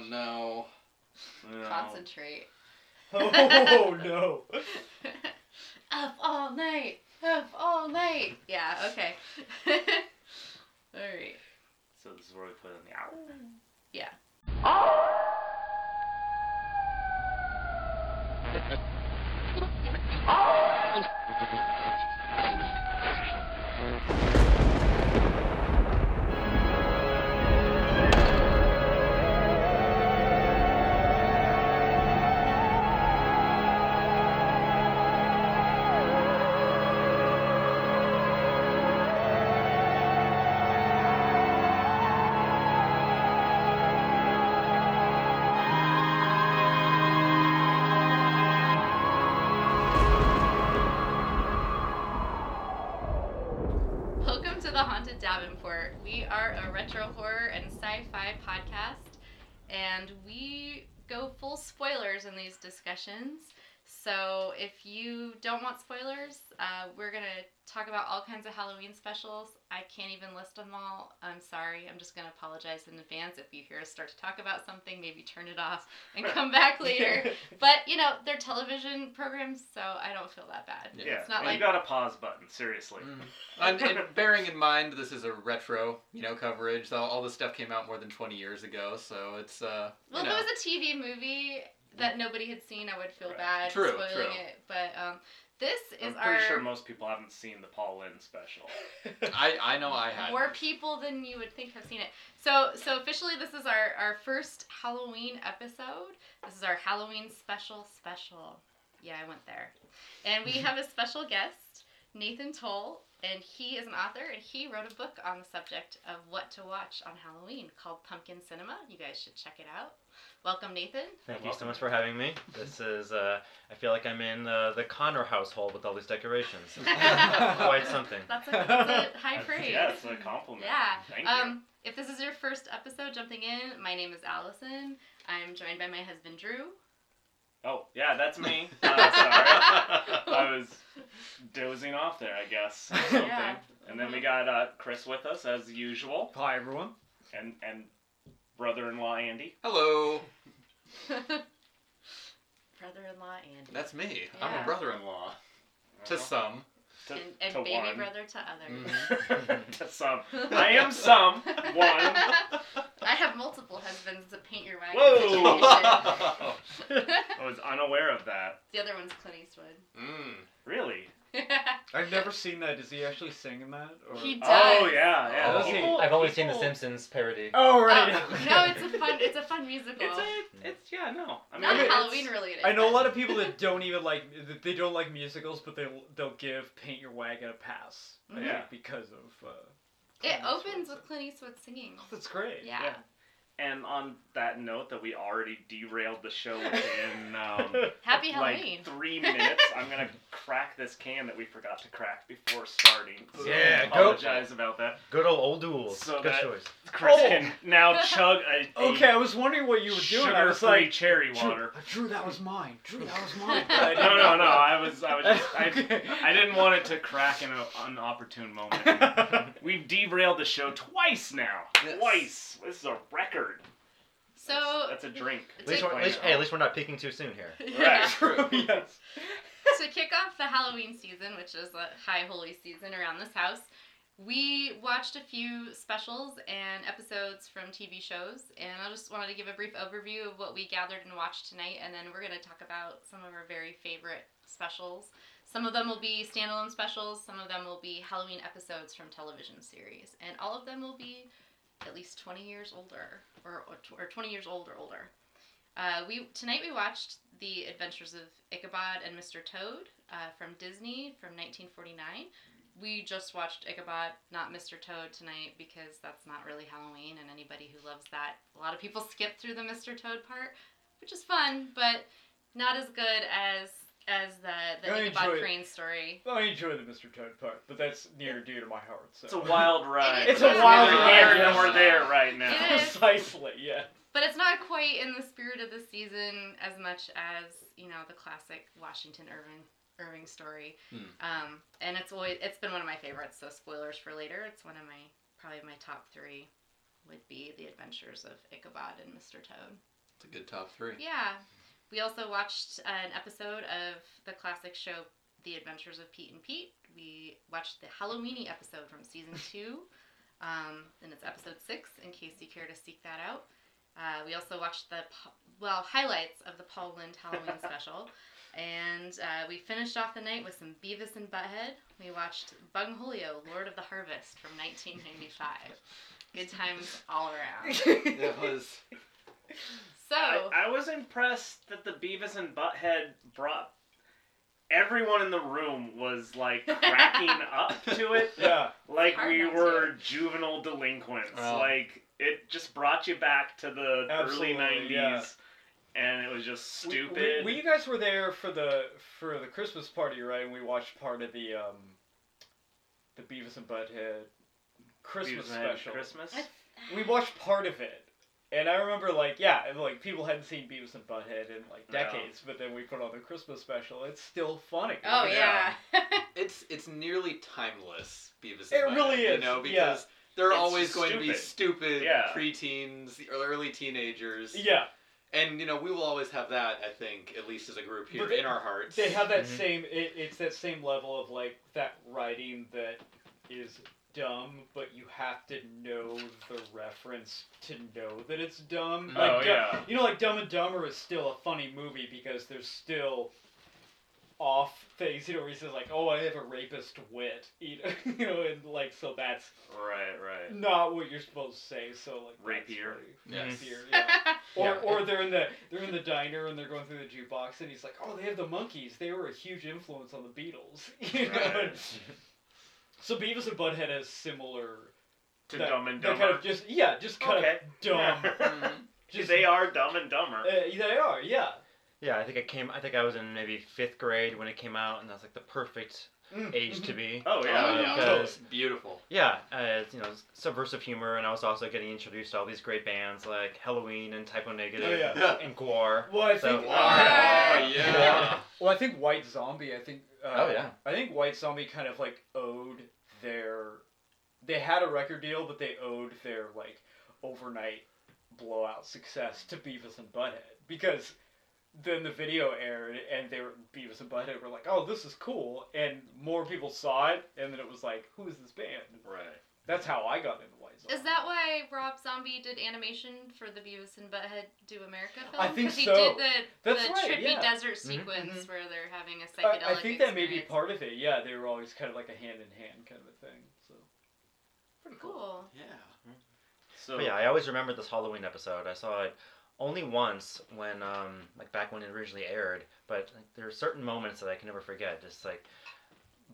Oh no. No. Concentrate. Oh no. Up all night. Up all night. Yeah. Okay. all right. So this is where we put in the ow. Yeah. Welcome spoilers in these discussions. So if you don't want spoilers, uh, we're gonna talk about all kinds of Halloween specials. I can't even list them all. I'm sorry. I'm just gonna apologize in advance if you hear us start to talk about something. Maybe turn it off and come back later. But you know they're television programs, so I don't feel that bad. Yeah, It's not and like you got a pause button. Seriously. Mm. And, and bearing in mind this is a retro, you know, coverage. So all this stuff came out more than 20 years ago, so it's uh, you Well, know. if it was a TV movie that nobody had seen, I would feel Right. bad True, spoiling true. it. But um, this is I'm our pretty sure most people haven't seen the Paul Lynde special. I I know I had. more people than you would think have seen it. So so officially, this is our our first Halloween episode. This is our Halloween special special. Yeah, I went there, and we have a special guest, Nathan Tolle. And he is an author, and he wrote a book on the subject of what to watch on Halloween called Pumpkin Cinema. You guys should check it out. Welcome, Nathan. Thank You're so much for having me. This is, uh, I feel like I'm in uh, the Connor household with all these decorations. Quite something. That's a, that's a high That's- praise. Yeah, it's a compliment. Yeah. Thank you. Um, if this is your first episode jumping in, my name is Allison. I'm joined by my husband Drew. Oh, yeah, that's me. Uh, sorry. I was dozing off there, I guess. or Something. Yeah. And then we got uh, Chris with us as usual, Hi everyone. and and brother-in-law Andy. Hello. Brother-in-law Andy. That's me. I'm Yeah. a brother-in-law. To some. To, and and to baby one. brother to others. Mhm. to some. I am some. One. I have multiple husbands to paint your wagon. Whoa. situation. I was unaware of that. the other one's Clint Eastwood. mm. Really? I've never seen that. Is he actually singing that? Or... He does. Oh yeah, yeah. Does he? People- I've only seen the Simpsons parody. Oh Oh, right. no, it's a fun. It's a fun musical. It's a, it's yeah, no. I mean, Not mean, Halloween related. I know a lot of people that don't even like that they don't like musicals, but they'll they'll give Paint Your Wagon a pass. I think, Yeah. because of. Uh, It opens Eastwood. with Clint Eastwood singing. Oh, that's great. Yeah. And on that note, that we already derailed the show within um, Happy Halloween. like three minutes. I'm gonna crack this can that we forgot to crack before starting. So Yeah, I go. apologize about that. Good old old duels. So Good choice. Chris Oh. can now chug a, a Okay, I was wondering what you were doing. I was sugar-free like, cherry water. Drew, that was mine. Drew, that was mine. No, no, no. I was, I was just, I, I didn't want it to crack in an opportune moment. We've derailed the show twice now. Yes. Twice. This is a record. So that's, that's a drink. At least, we're, at, least, hey, at least we're not peaking too soon here. Yeah. True. Yes. to kick off the Halloween season, which is a high holy season around this house, we watched a few specials and episodes from TV shows, and I just wanted to give a brief overview of what we gathered and watched tonight, and then we're going to talk about some of our very favorite specials. Some of them will be standalone specials, some of them will be Halloween episodes from television series, and all of them will be at least 20 years older, or, or, 20 years old or older. Uh, we tonight we watched the Adventures of Ichabod and Mr. Toad uh, from Disney from 1949. We just watched Ichabod, not Mr. Toad tonight because that's not really Halloween, and anybody who loves that, a lot of people skip through the Mr. Toad part, which is fun, but not as good as as the the I Ichabod enjoy it. Crane story. I enjoy the Mr. Toad part, but that's near and dear to my heart. So. It's a wild ride. It's a We're wild here ride. and we're there right now. Precisely, yeah. But it's not quite in the spirit of the season as much as you know the classic Washington Irving Irving story. Hmm. Um, and it's always it's been one of my favorites. So spoilers for later. It's one of my probably my top three would be The Adventures of Ichabod and Mr. Toad. It's a good top three. Yeah. We also watched an episode of the classic show The Adventures of Pete and Pete. We watched the Halloweeny episode from season two, um, and it's episode six. In case you care to seek that out. Uh, we also watched the well highlights of the Paul Lynde Halloween special, and uh, we finished off the night with some Beavis and Butthead. We watched *Bung Bungholio, Lord of the Harvest from 1995. Good times all around. It was. So. I, I was impressed that the Beavis and Butthead brought everyone in the room was like cracking up to it Yeah. like we not were juvenile delinquents. Well. like it just brought you back to the Absolutely, early '90s, yeah. and it was just stupid. We, we, you guys were there for the for the Christmas party, right? And we watched part of the um, the Beavis and Butthead Christmas Beavis and special. Christmas. We watched part of it, and I remember like yeah, and, like people hadn't seen Beavis and Butthead in like No. decades, but then we put on the Christmas special. It's still funny. Oh yeah. It's it's nearly timeless, Beavis. And Butthead. It really is. You is, know, yeah. because they're It's always going to be stupid. stupid Yeah. preteens, or early teenagers. Yeah, And you know, we will always have that. I think, at least as a group here they- in our hearts. they have that Mhm. same. It, it's that same level of like that writing that is dumb, but you have to know the reference to know that it's dumb. Oh, Like, Du- yeah. You know, like Dumb and Dumber is still a funny movie because there's still off things. You know, where he says like, "Oh, I have a rapist wit," you know, you know, and like so that's Right, right. not what you're supposed to say. So like that's Rapier. funny. Yes. Rapier, yeah. Or, Yeah. or they're in the they're in the diner and they're going through the jukebox and he's like, oh, they have the Monkees. They were a huge influence on the Beatles. You know? Right. So Beavis and Butthead has similar. To that- Dumb and that Dumber. kind of just yeah, just kind Okay. of dumb. Mhm. Just, they are Dumb and Dumber. Uh, they are, yeah. Yeah, I think I came. I think I was in maybe fifth grade when it came out, and that's like the perfect Mm, age to be. Oh yeah. Oh, yeah. yeah. Because Beautiful. yeah, uh, you know, subversive humor, and I was also getting introduced to all these great bands like Helloween and Type O Negative Oh, yeah. and Gwar. Well, I So- think. Oh, Wow. yeah. Well, I think White Zombie. I think. Uh, Oh, yeah. I think White Zombie kind of like owed their. They had a record deal, but they owed their like overnight blowout success to Beavis and Butthead because then the video aired and they were Beavis and Butthead were like, "Oh, this is cool," and more people saw it, and then it was like, "Who is this band?" Right. That's how I got into White Zombie. Is that why Rob Zombie did animation for the Beavis and Butthead Do America film? I think 'Cause he so. did the, That's the right, trippy yeah. desert Mhm. sequence where they're having a psychedelic I think that may be part of it. Yeah, they were always kind of like a hand in hand kind of a thing. So pretty cool. Cool. Yeah. So But yeah, I always remember this Halloween episode. I saw it only once when, um, like back when it originally aired. But like, there are certain moments that I can never forget. Just like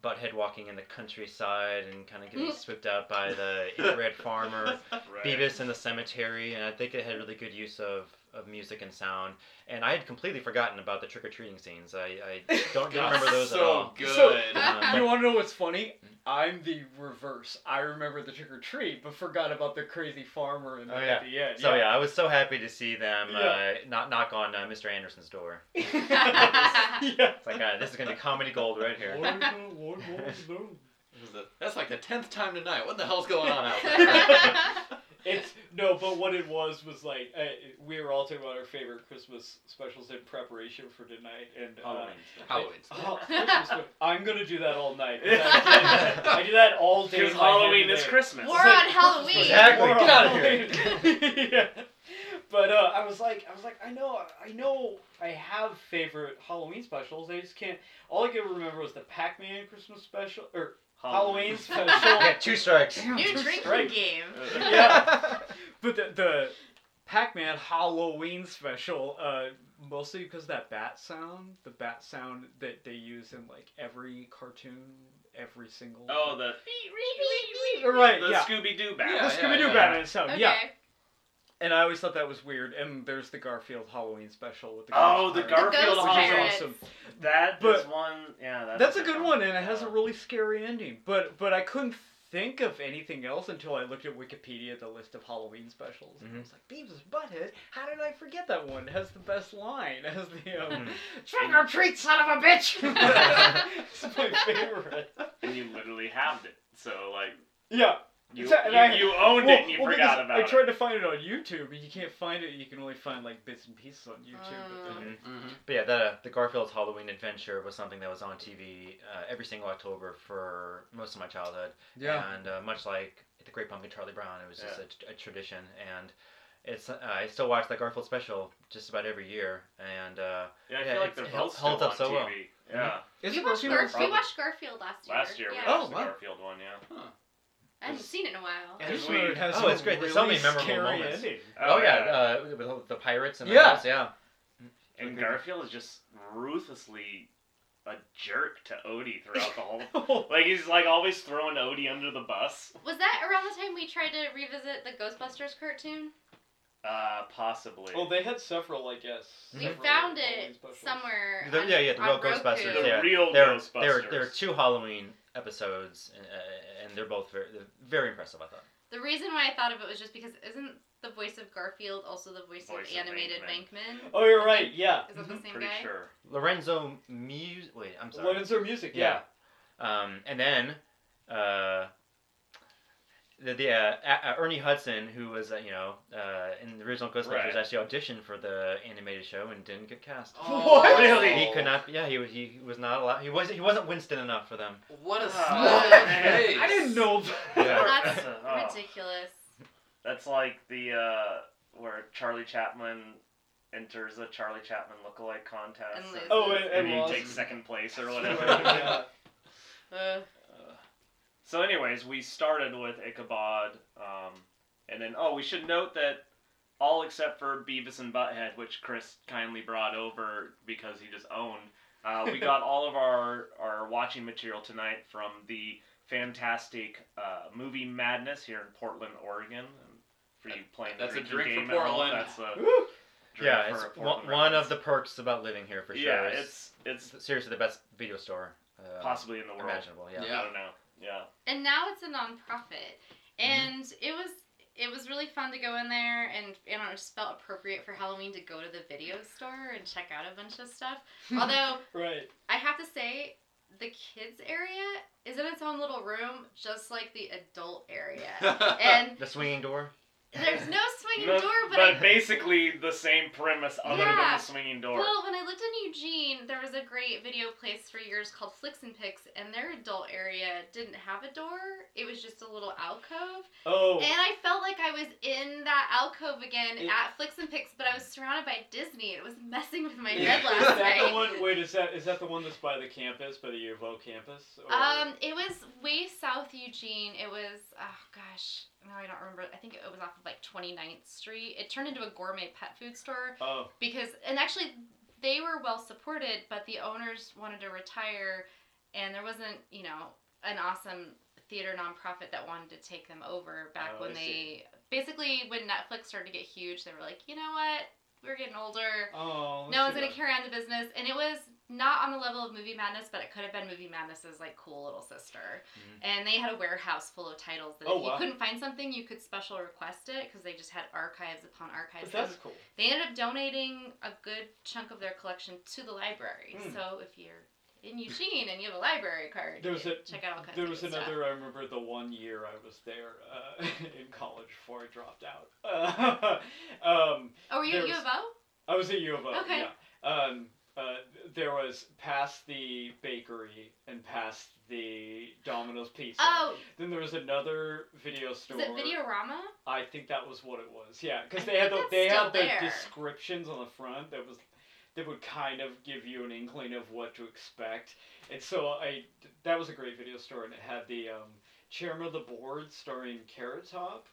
Butthead walking in the countryside and kind of getting swept out by the inbred farmer. right. Beavis in the cemetery, and I think it had really good use of, of music and sound. And I had completely forgotten about the trick or treating scenes. I, I don't remember those so at all. good. So- Um, You want to know what's funny? I'm the reverse. I remember the trick or treat, but forgot about the crazy farmer and Oh, at the end. so yeah, I was so happy to see them Yeah. uh, not knock on uh, Mr. Anderson's door. yeah. It's like uh, this is gonna be comedy gold right here. What are you- what more to do? This is the- That's like the tenth time tonight. What the hell's going on out there? It's no, but what it was was like uh, we were all talking about our favorite Christmas specials in preparation for tonight, and uh, Halloween. Halloween. Oh, Christmas I'm gonna do that all night. I, did, I do that all day. Because in my head Halloween is. Christmas. We're on Halloween. Exactly. We're Get out of here. Yeah. But uh, I was like, I was like, I know, I know, I have favorite Halloween specials. I just can't. All I can remember was the Pac-Man Christmas special or Halloween special. yeah, two strikes. Damn, New two drinking strikes. game. Yeah. But the, the Pac-Man Halloween special, uh, mostly because of that bat sound, the bat sound that they use in like every cartoon, every single. Oh, the right, the yeah. Scooby Doo bat. the Scooby Doo yeah. Batman sound, Okay. yeah. And I always thought that was weird. And there's the Garfield Halloween special with the Oh, Ghost the Pirates, Garfield Ghost which is Pirates. awesome. That But- is one. Yeah, that's, That's a good one, and it has a really scary ending. But but I couldn't think of anything else until I looked at Wikipedia, the list of Halloween specials. And I Mhm. was like, Beavis Butthead. How did I forget that one? It has the best line. It has the um, Mhm. trick or treat, son of a bitch. it's my favorite. And you literally halved it. So like, Yeah. You, It's a- and you, I- you owned it and you well, forgot because about I it. tried to find it on YouTube, and you can't find it. You can only find like bits and pieces on YouTube. but then- Mhm. Mm-hmm. But yeah, the the Garfield's Halloween Adventure was something that was on TV uh, every single October for most of my childhood. Yeah. And uh, much like the Great Pumpkin Charlie Brown, it was just a, a tradition. And it's uh, I still watch the Garfield special just about every year. And uh, yeah, I yeah, feel like it's- they're it both holds still up on so TV. well. Yeah, Is we it watched, Garfield? Garf- we watched Garfield last year. last year Yeah. we watched Oh, the. Garfield one. Yeah. I haven't seen it in a while. I just we- has Oh, a it's great. There's really so many memorable scary moments. ending. oh, yeah, Uh, with the pirates and the Yeah. house, yeah. and Garfield is just ruthlessly a jerk to Odie throughout the whole. Like he's like always throwing Odie under the bus. Was that around the time we tried to revisit the Ghostbusters cartoon? Uh, possibly. well, they had several, I guess. We found it specials. somewhere. The- on- yeah, yeah, the on real Roku. Ghostbusters, the yeah. real There, Ghostbusters. there, there are two Halloween episodes, uh, and they're both very, they're very impressive. I thought. The reason why I thought of it was just because isn't the voice of Garfield also the voice, Voice of of animated Bankman. Venkman? Oh, you're right. Yeah. Is that the Mhm. same Pretty guy? sure. Lorenzo Music. Wait, I'm sorry. Lorenzo Music. Yeah. Um, and then, uh, the, the uh, A- uh, Ernie Hudson, who was uh, you know uh, in the original Ghostbusters, Right. actually auditioned for the animated show and didn't get cast. What? Really? He could not. Yeah, he was. He was not allowed. He was. He wasn't Winston enough for them. What a Oh, small man. face. I didn't know that. Yeah. That's Oh. ridiculous. That's like the uh, where Charlie Chaplin enters the Charlie Chaplin lookalike contest. And loses. Oh, and, and and he takes second place or whatever. yeah. So, anyways, we started with Ichabod, um, and then oh, we should note that all except for Beavis and Butthead, which Chris kindly brought over because he just owned. Uh, we got all of our our watching material tonight from the fantastic uh, movie Madness here in Portland, Oregon. And for you playing the That's a drinking drink for game at home, Portland. that's a Woo. drink yeah, for it's a one, Portland one of the perks about living here for sure. yeah, is it's it's seriously the best video store uh, possibly in the world. imaginable. Yeah. Yeah. I don't know. Yeah. and now it's a nonprofit, mm-hmm. and it was it was really fun to go in there, and and it just felt appropriate for Halloween to go to the video store and check out a bunch of stuff. Although Right. I have to say, the kids area is in its own little room, just like the adult area, and The swinging door. There's no swinging No, door, but. but I, basically the same premise other than Yeah. the swinging door. well, when I lived in Eugene, there was a great video place for years called Flicks and Picks, and their adult area didn't have a door. It was just a little alcove. Oh. And I felt like I was in that alcove again It- at Flicks and Picks, but I was surrounded by Disney. It was messing with my Is head that last the night. one? Wait, is that is that the one that's by the campus, by the U of O campus? Or- Um, it was way south Eugene. It was oh gosh, no, I don't remember. I think it was off of like 29th Street. It turned into a gourmet pet food store Oh. because, and actually, they were well supported, but the owners wanted to retire, and there wasn't, you know, an awesome theater nonprofit that wanted to take them over back Oh, when they basically when Netflix started to get huge. They were like, you know what, we're getting older. Oh. No one's gonna carry on the business, and it was not on the level of Movie Madness, but it could have been Movie Madness's like cool little sister. Mhm. And they had a warehouse full of titles that Oh, if you wow. couldn't find something, you could special request it because they just had archives upon archives. But that's cool. they ended up donating a good chunk of their collection to the library. Hmm. So if you're in Eugene and you have a library card, There was you a- check out all kinds There was another. I remember the one year I was there uh, in college before I dropped out. Uh, um. Oh, were you at U of O? I was at U of O. Okay. Yeah. Um, uh, there was past the bakery and past the Domino's Pizza. Oh, Then there was another video store. is it Videorama? I think that was what it was. Yeah, because they had the, they had the there. descriptions on the front that was that would kind of give you an inkling of what to expect. And so I that was a great video store, and it had the um, chairman of the board starring Carrot Top,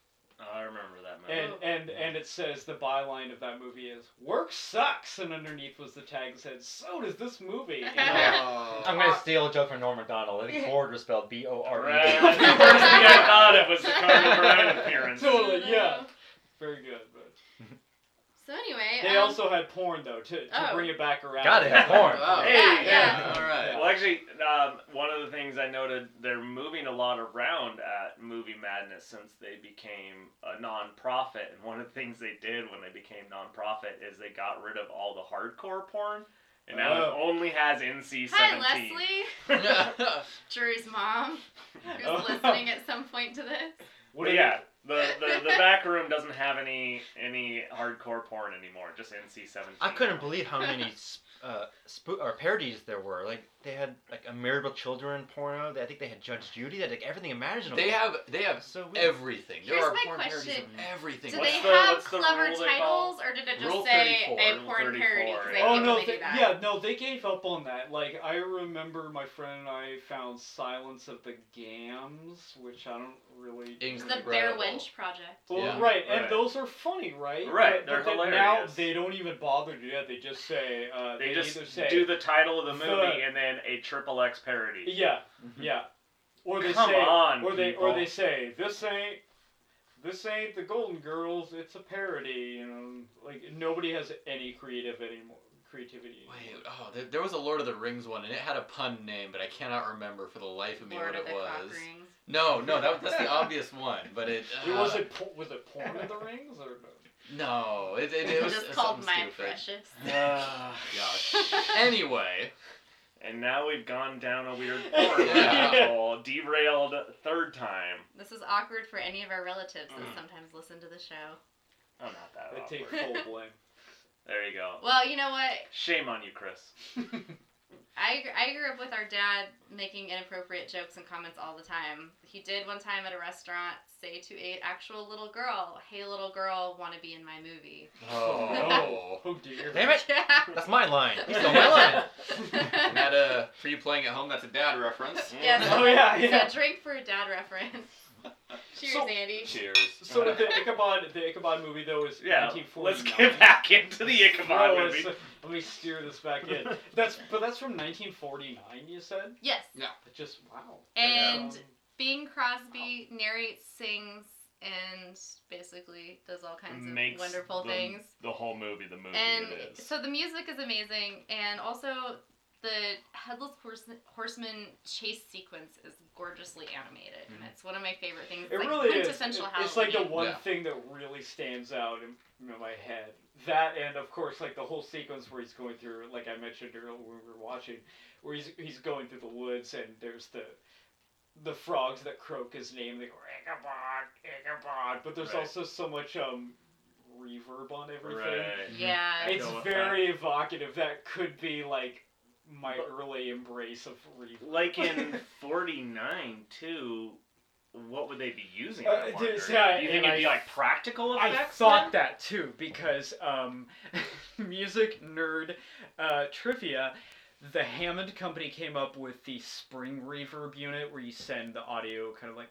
Oh, I remember that movie. and oh. and and it says the byline of that movie is "Work sucks," and underneath was the tag that said "So does this movie." And I- Oh. I'm gonna steal a joke from Norm Macdonald. I think board was spelled B O R E. Right. That's the first thing I thought it was the Carmen Brown appearance. Totally, yeah. Very good, but So anyway, they um, also had porn though to, to Oh. bring it back around. Gotta have porn. Oh. Hey, Yeah, yeah. All right. Well, actually, um, one of the things I noted, they're moving a lot around at Movie Madness since they became a non-profit. And one of the things they did when they became non-profit is they got rid of all the hardcore porn, and now it Oh. only has NC-17. hi Leslie, Drew's mom, who's Oh. listening at some point to this. What But do yeah, the, the the back room doesn't have any any hardcore porn anymore. Just NC seventeen. I couldn't believe how many sp- uh, spo- or parodies there were. Like they had like a Married with Children porno. I think they had Judge Judy. They had like everything imaginable. They have they have so weird. everything. There Here's are my porn parodies question. of everything. Do What's they the- have what's the clever rule they titles, call? or did it just Rule say 34. a Rule porn 34, parody? 'Cause I yeah. Oh no! they They, do that. yeah, no, they gave up on that. Like I remember my friend and I found Silence of the Gams, which I don't really. It's the Incredible. Bare Wench Project. Well, Yeah. right, and Right. those are funny, right? Right, But, they're but then now hilarious. they don't even bother to do that. They just say uh, They they, just either say do the title of the the- movie and then a triple X parody. yeah, Mhm. yeah, or they Come say on, or they or they say this ain't this ain't the Golden Girls. It's a parody. You know, like nobody has any creative anymore. Creativity. Wait, oh, there, there was a Lord of the Rings one, and it had a pun name, but I cannot remember for the life of me Lord what of it the Cock was. Rings. No, no, that, that's the obvious one, but it. It Uh, was it was it porn of the rings or No, it, it, it was just called My stupid. Precious. Ah, Gosh. Anyway, and now we've gone down a weird porn rabbit hole, derailed third time. This is awkward for any of our relatives that Mm. sometimes listen to the show. I'm not that they take awkward. full blame? There you go. Well, you know what? Shame on you, Chris. I, I grew up with our dad making inappropriate jokes and comments all the time. He did one time at a restaurant say to a actual little girl, "Hey, little girl, want to be in my movie?" oh, Oh dear. Damn it! Yeah. That's my line. You stole my line. and that uh, for you playing at home, that's a dad reference. Yes. Oh, yeah, It's yeah. a drink for a dad reference. Cheers, So- Andy. Cheers. So the Ichabod, the Ichabod movie though is Yeah, 1949. let's get back into the Ichabod Bro, movie. it's- Let me steer this back in. That's but that's from 1949. You said. Yes. No. It just wow. And Um, Bing Crosby oh. narrates, sings, and basically does all kinds Makes of wonderful the- things. The whole movie, the movie And it is. so the music is amazing, and also the headless horse- horseman chase sequence is gorgeously animated. And mm. it's one of my favorite things. it like really is. quintessential It- it's like the one Yeah. thing that really stands out in, in my head. That and of course like the whole sequence where he's going through, like I mentioned earlier when we were watching, where he's he's going through the woods and there's the the frogs that croak his name. They go Ichabod, Ichabod. But there's Right. also so much um reverb on everything. Right. Yeah. It's Go with very evocative. That could be like my early embrace of reverb. Like in '49 too. What would they be using? Uh, I yeah, Do you think it'd be like practical effects? I thought then? that too because um, music nerd uh, trivia. The Hammond company came up with the spring reverb unit where you send the audio kind of like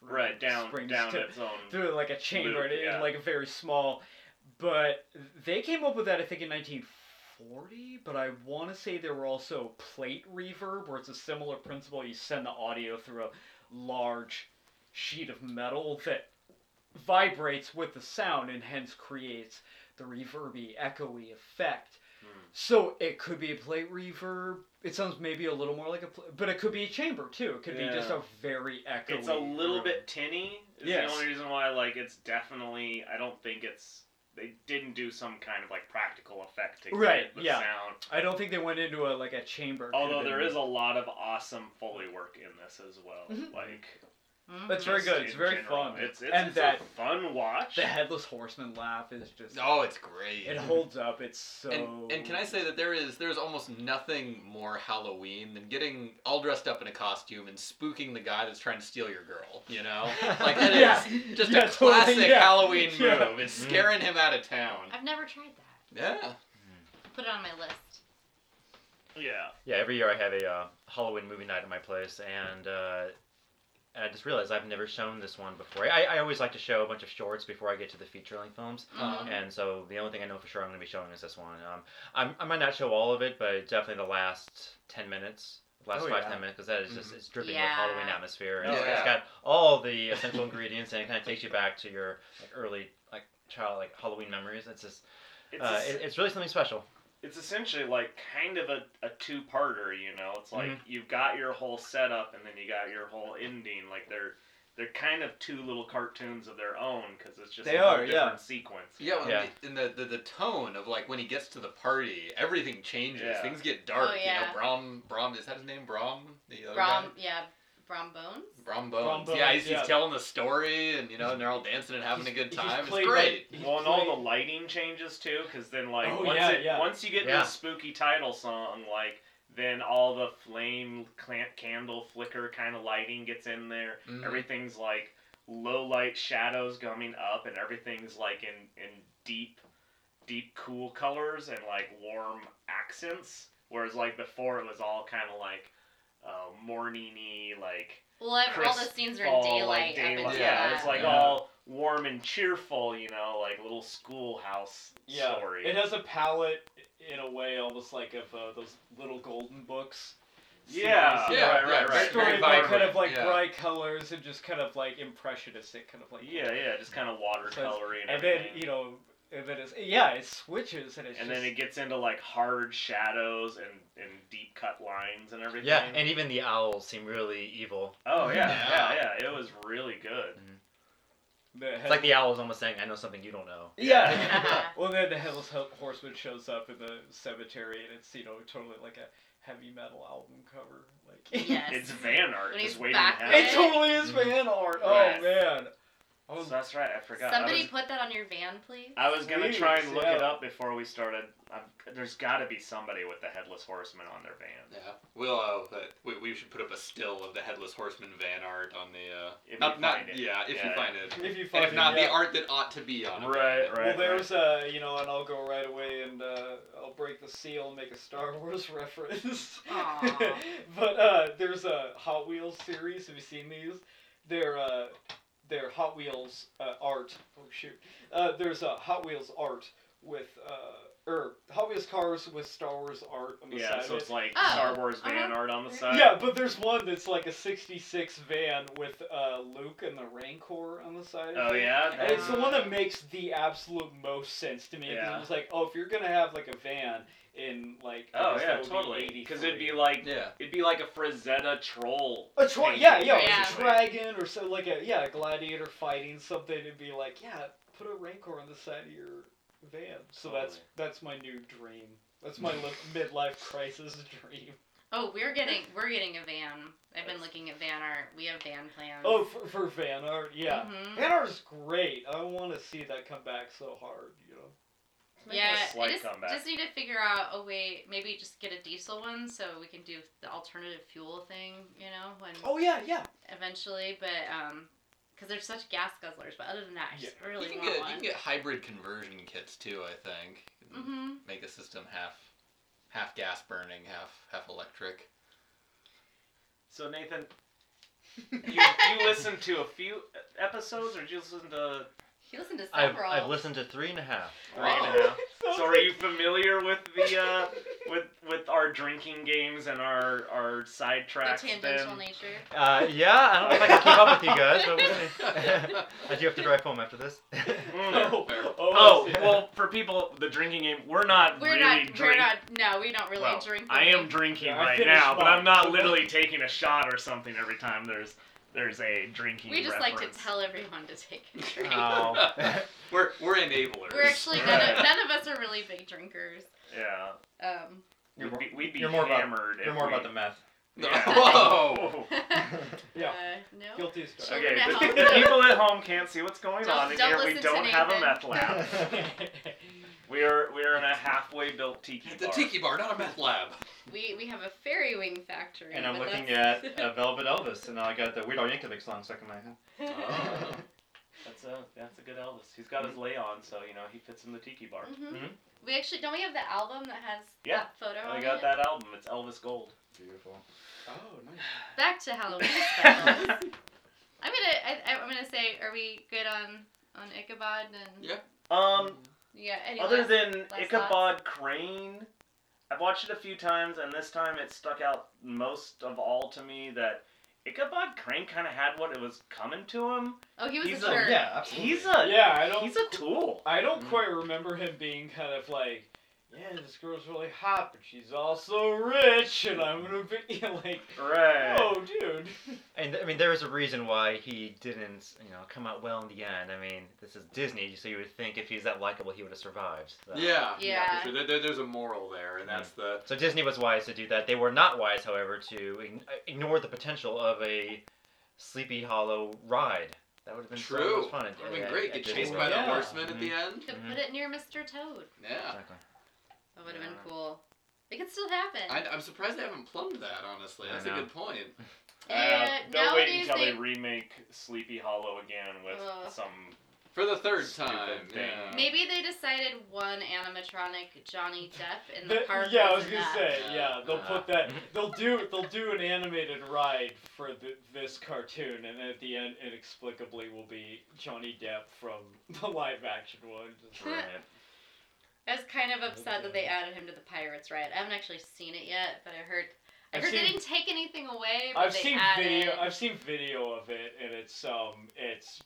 through Right down, down to- its own. through like a chamber Loop, and yeah. like a very small. But they came up with that I think in 1940. But I want to say there were also plate reverb where it's a similar principle. You send the audio through a large sheet of metal that vibrates with the sound and hence creates the reverby, echoey effect. Hmm. So it could be a plate reverb. It sounds maybe a little more like a, pl- but it could be a chamber too. It could be just a very echoey. It's a little room. bit tinny. Is Yes. the only reason why like it's definitely. I don't think it's. They didn't do some kind of like practical effect to Right, get the yeah. sound. I don't think they went into a like a chamber. Although there is a lot of awesome foley work in this as well. Mhm. Like Mhm. That's very good. It's very general. fun. It's it's, And it's that- a fun watch. the headless horseman laugh is just. Oh, it's great. It holds up. It's so. And, and can I say that there is there's almost nothing more Halloween than getting all dressed up in a costume and spooking the guy that's trying to steal your girl. You know, like that is Yeah. just Yeah, a totally, classic yeah. Halloween move. Yeah. It's scaring him out of town. I've never tried that. Yeah. Put it on my list. yeah. Yeah, every year I have a uh, Halloween movie night at my place, and uh, I just realized I've never shown this one before. I, I always like to show a bunch of shorts before I get to the feature length films. Mhm. and so the only thing I know for sure I'm going to be showing is this one. Um, I'm, I might not show all of it, but definitely the last ten minutes, last Oh, five yeah. ten minutes, because that is just Mhm. it's dripping Yeah. with Halloween atmosphere, and Oh, it's- yeah. it's got all the essential ingredients, and it kind of takes you back to your like early like child like Halloween memories. It's just It's uh, es- it, it's really something special. It's essentially like kind of a, a two-parter you know it's like Mhm. you've got your whole setup and then you got your whole ending like they're they're kind of two little cartoons of their own because it's just They a whole are, yeah. different sequence Yeah, know? well, Yeah. the- in the, the the tone of like when he gets to the party, everything changes. Yeah. Things get dark. Oh, You yeah. know, Brom Brom is that his name? Brom, the other Brom, guy. yeah. Brom Bones. Brom Brom Bones. Bones, yeah, he's, yeah. he's telling the story, and you know, and they're all dancing and having a good time. It's great. he's well, and all the lighting changes too, because then like Oh, once yeah, it yeah. once you get to Yeah. the spooky title song, like then all the flame clan- candle flicker kind of lighting gets in there. Mhm. Everything's like low light shadows coming up, and everything's like in in deep, deep cool colors and like warm accents. Whereas like before, it was all kind of like uh, morningy, like Well, ev- all the scenes are in daylight. like up daylight. until Yeah, that. it's like Yeah. all warm and cheerful, you know, like little schoolhouse Yeah, story. it has a palette in a way almost like of uh, those little golden books. Yeah, series. Yeah, right, yeah, right, right. Story Very of like, kind of like yeah. bright colors and just kind of like impressionistic, kind of like Yeah, yeah, just kind of watercolory and, And then you know, and then it's yeah, it switches and it's and just, then it gets into like hard shadows and, and deep cut lines and everything. Yeah, and even the owls seem really evil. oh yeah, Yeah. yeah, yeah, It was really good. Mm-hmm. the It's like the owl is almost saying, "I know something you don't know." Yeah. well, then the Hell's Horseman shows up in the cemetery, and it's you know totally like a heavy metal album cover. Like Yes. It's van art When just waiting to with it totally is mm-hmm. van art. Oh Right. man. I was So that's right. I forgot. Somebody I was, put that on your van, please. I was gonna try and look yeah. it up before we started. i there's got to be somebody with the headless horseman on their van. Yeah, we'll uh, we, we should put up a still of the headless horseman van art on the uh, If not, you not find it. yeah, if you Yeah. find it, if you and find if not, it, the art that ought to be on it. Right, right. Well, there's uh, you know, and I'll go right away and uh, I'll break the seal and make a Star Wars reference. But uh, there's a Hot Wheels series. Have you seen these? They're uh, they're Hot Wheels uh, art. Oh shoot! Uh, there's a Hot Wheels art with uh, or Hobbyist cars with Star Wars art on the side. Yeah, side so it's like Oh, Star Wars van uh-huh. art on the side. Yeah, but there's one that's like a '66 van with uh, Luke and the Rancor on the side. of Oh it. yeah. And it's the one that makes the absolute most sense to me. Yeah. It was like, oh, if you're gonna have like a van in like, Oh yeah, that would be totally. Because it'd be like Yeah. it'd be like a Frazetta troll. a troll yeah, yeah, Yeah. a dragon or so like a yeah, a gladiator fighting something. It'd be like, yeah, put a rancor on the side of your van. So that's Totally. that's my new dream. That's my li- midlife crisis dream. Oh, we're getting we're getting a van. I've been looking at van art. We have van plans. Oh, for, for van art, yeah. Mhm. Van art is great. I want to see that come back so hard. You know. Make yeah, a I just, comeback. just need to figure out a way. Maybe just get a diesel one so we can do the alternative fuel thing. You know, when Oh yeah, yeah. eventually. But um, because they're such gas guzzlers. But other than that, I just really you can want get one. you can get hybrid conversion kits too. I think. mm-hmm. Make a system half half gas burning, half half electric. So Nathan, you you listened to a few episodes, or did you listen to You listen to I've. I've listened to three and a half. three and a half? So are you familiar with the uh, with with our drinking games and our our the tangential Ben? nature. Uh, yeah, I don't know if I can keep up with you guys, but we'll see. I do have to drive home after this. Mm. Oh, Oh well, for people, the drinking game, we're not We're really not. drink- We're not. No, we don't really well, drink. I am drinking Yeah, right finished now, but I'm not literally taking a shot or something every time there's there's a drinking. We just like to tell everyone to take a drink. Oh. we're we're enablers. We're actually none of, none of us are really big drinkers. Yeah, Um, You're we'd be, we'd be you're more about- hammered. You're more we... about the meth. Yeah. Whoa. Yeah. uh, no. Guilty as charged. Okay, the, at people at home can't see what's going Don't- on in here. We don't have a meth lab. We are we are in a halfway built tiki bar. It's a tiki bar, not a meth lab. We we have a fairy wing factory. And I'm looking that's- at uh, Velvet Elvis, and I got the Weird Al Yankovic song stuck in my head. Oh. That's a that's a good Elvis. He's got his lay on, so you know he fits in the tiki bar. Mhm. Mhm. We actually don't we have the album that has Yeah, that photo I on got it? that album. It's Elvis Gold. Beautiful. Oh, nice. Back to Halloween specials. I'm gonna I, I'm gonna say, are we good on on Ichabod and Yeah. um, yeah? Any other last- than last Ichabod Crane, I've watched it a few times, and this time it stuck out most of all to me that Ichabod Crane kind of had what it was coming to him. oh, he was he's a a- jerk. Yeah, absolutely. He's a Yeah, I don't. he's a tool. I don't Mm. quite remember him being kind of like yeah, this girl's really hot, but she's also rich, and I'm gonna be like, Right. oh, dude. And I mean, there is a reason why he didn't, you know, come out well in the end. I mean, this is Disney, so you would think if he's that likable, he would have survived. So. Yeah, Yeah. for sure. There, there- there's a moral there, and that's mm-hmm. the So Disney was wise to do that. They were not wise, however, to uh, ignore the potential of a Sleepy Hollow ride. That would have been so true. much fun. Would at- have been great. Get chased by the Yeah. horsemen at the mm-hmm. end. Could Mhm. put it near Mr. Toad. Yeah. Exactly. That would have been cool. It could still happen. I, I'm surprised they haven't plumbed that. Honestly, that's a good point. And they'll wait nowadays until they... they- remake Sleepy Hollow again with Ugh. some. For the third time. thing. Yeah. Maybe they decided one animatronic Johnny Depp in the The- park. yeah, I was was gonna enough. say, Yeah. yeah, they'll Uh, put that. They'll do they'll do an animated ride for the, this cartoon, and at the end, inexplicably, will be Johnny Depp from the live action one. Just- Right. I was kind of upset that they added him to the Pirates ride. I haven't actually seen it yet, but I heard I I've heard they didn't take anything away. But I've they seen added... video. I've seen video of it, and it's um, it's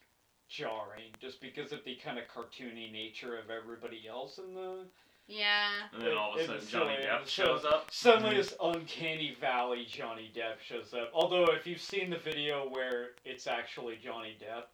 jarring just because of the kind of cartoony nature of everybody else in the. Yeah. And then all of a sudden was Johnny. Depp shows up. Suddenly, this uncanny valley Johnny Depp shows up. Although, if you've seen the video where it's actually Johnny Depp,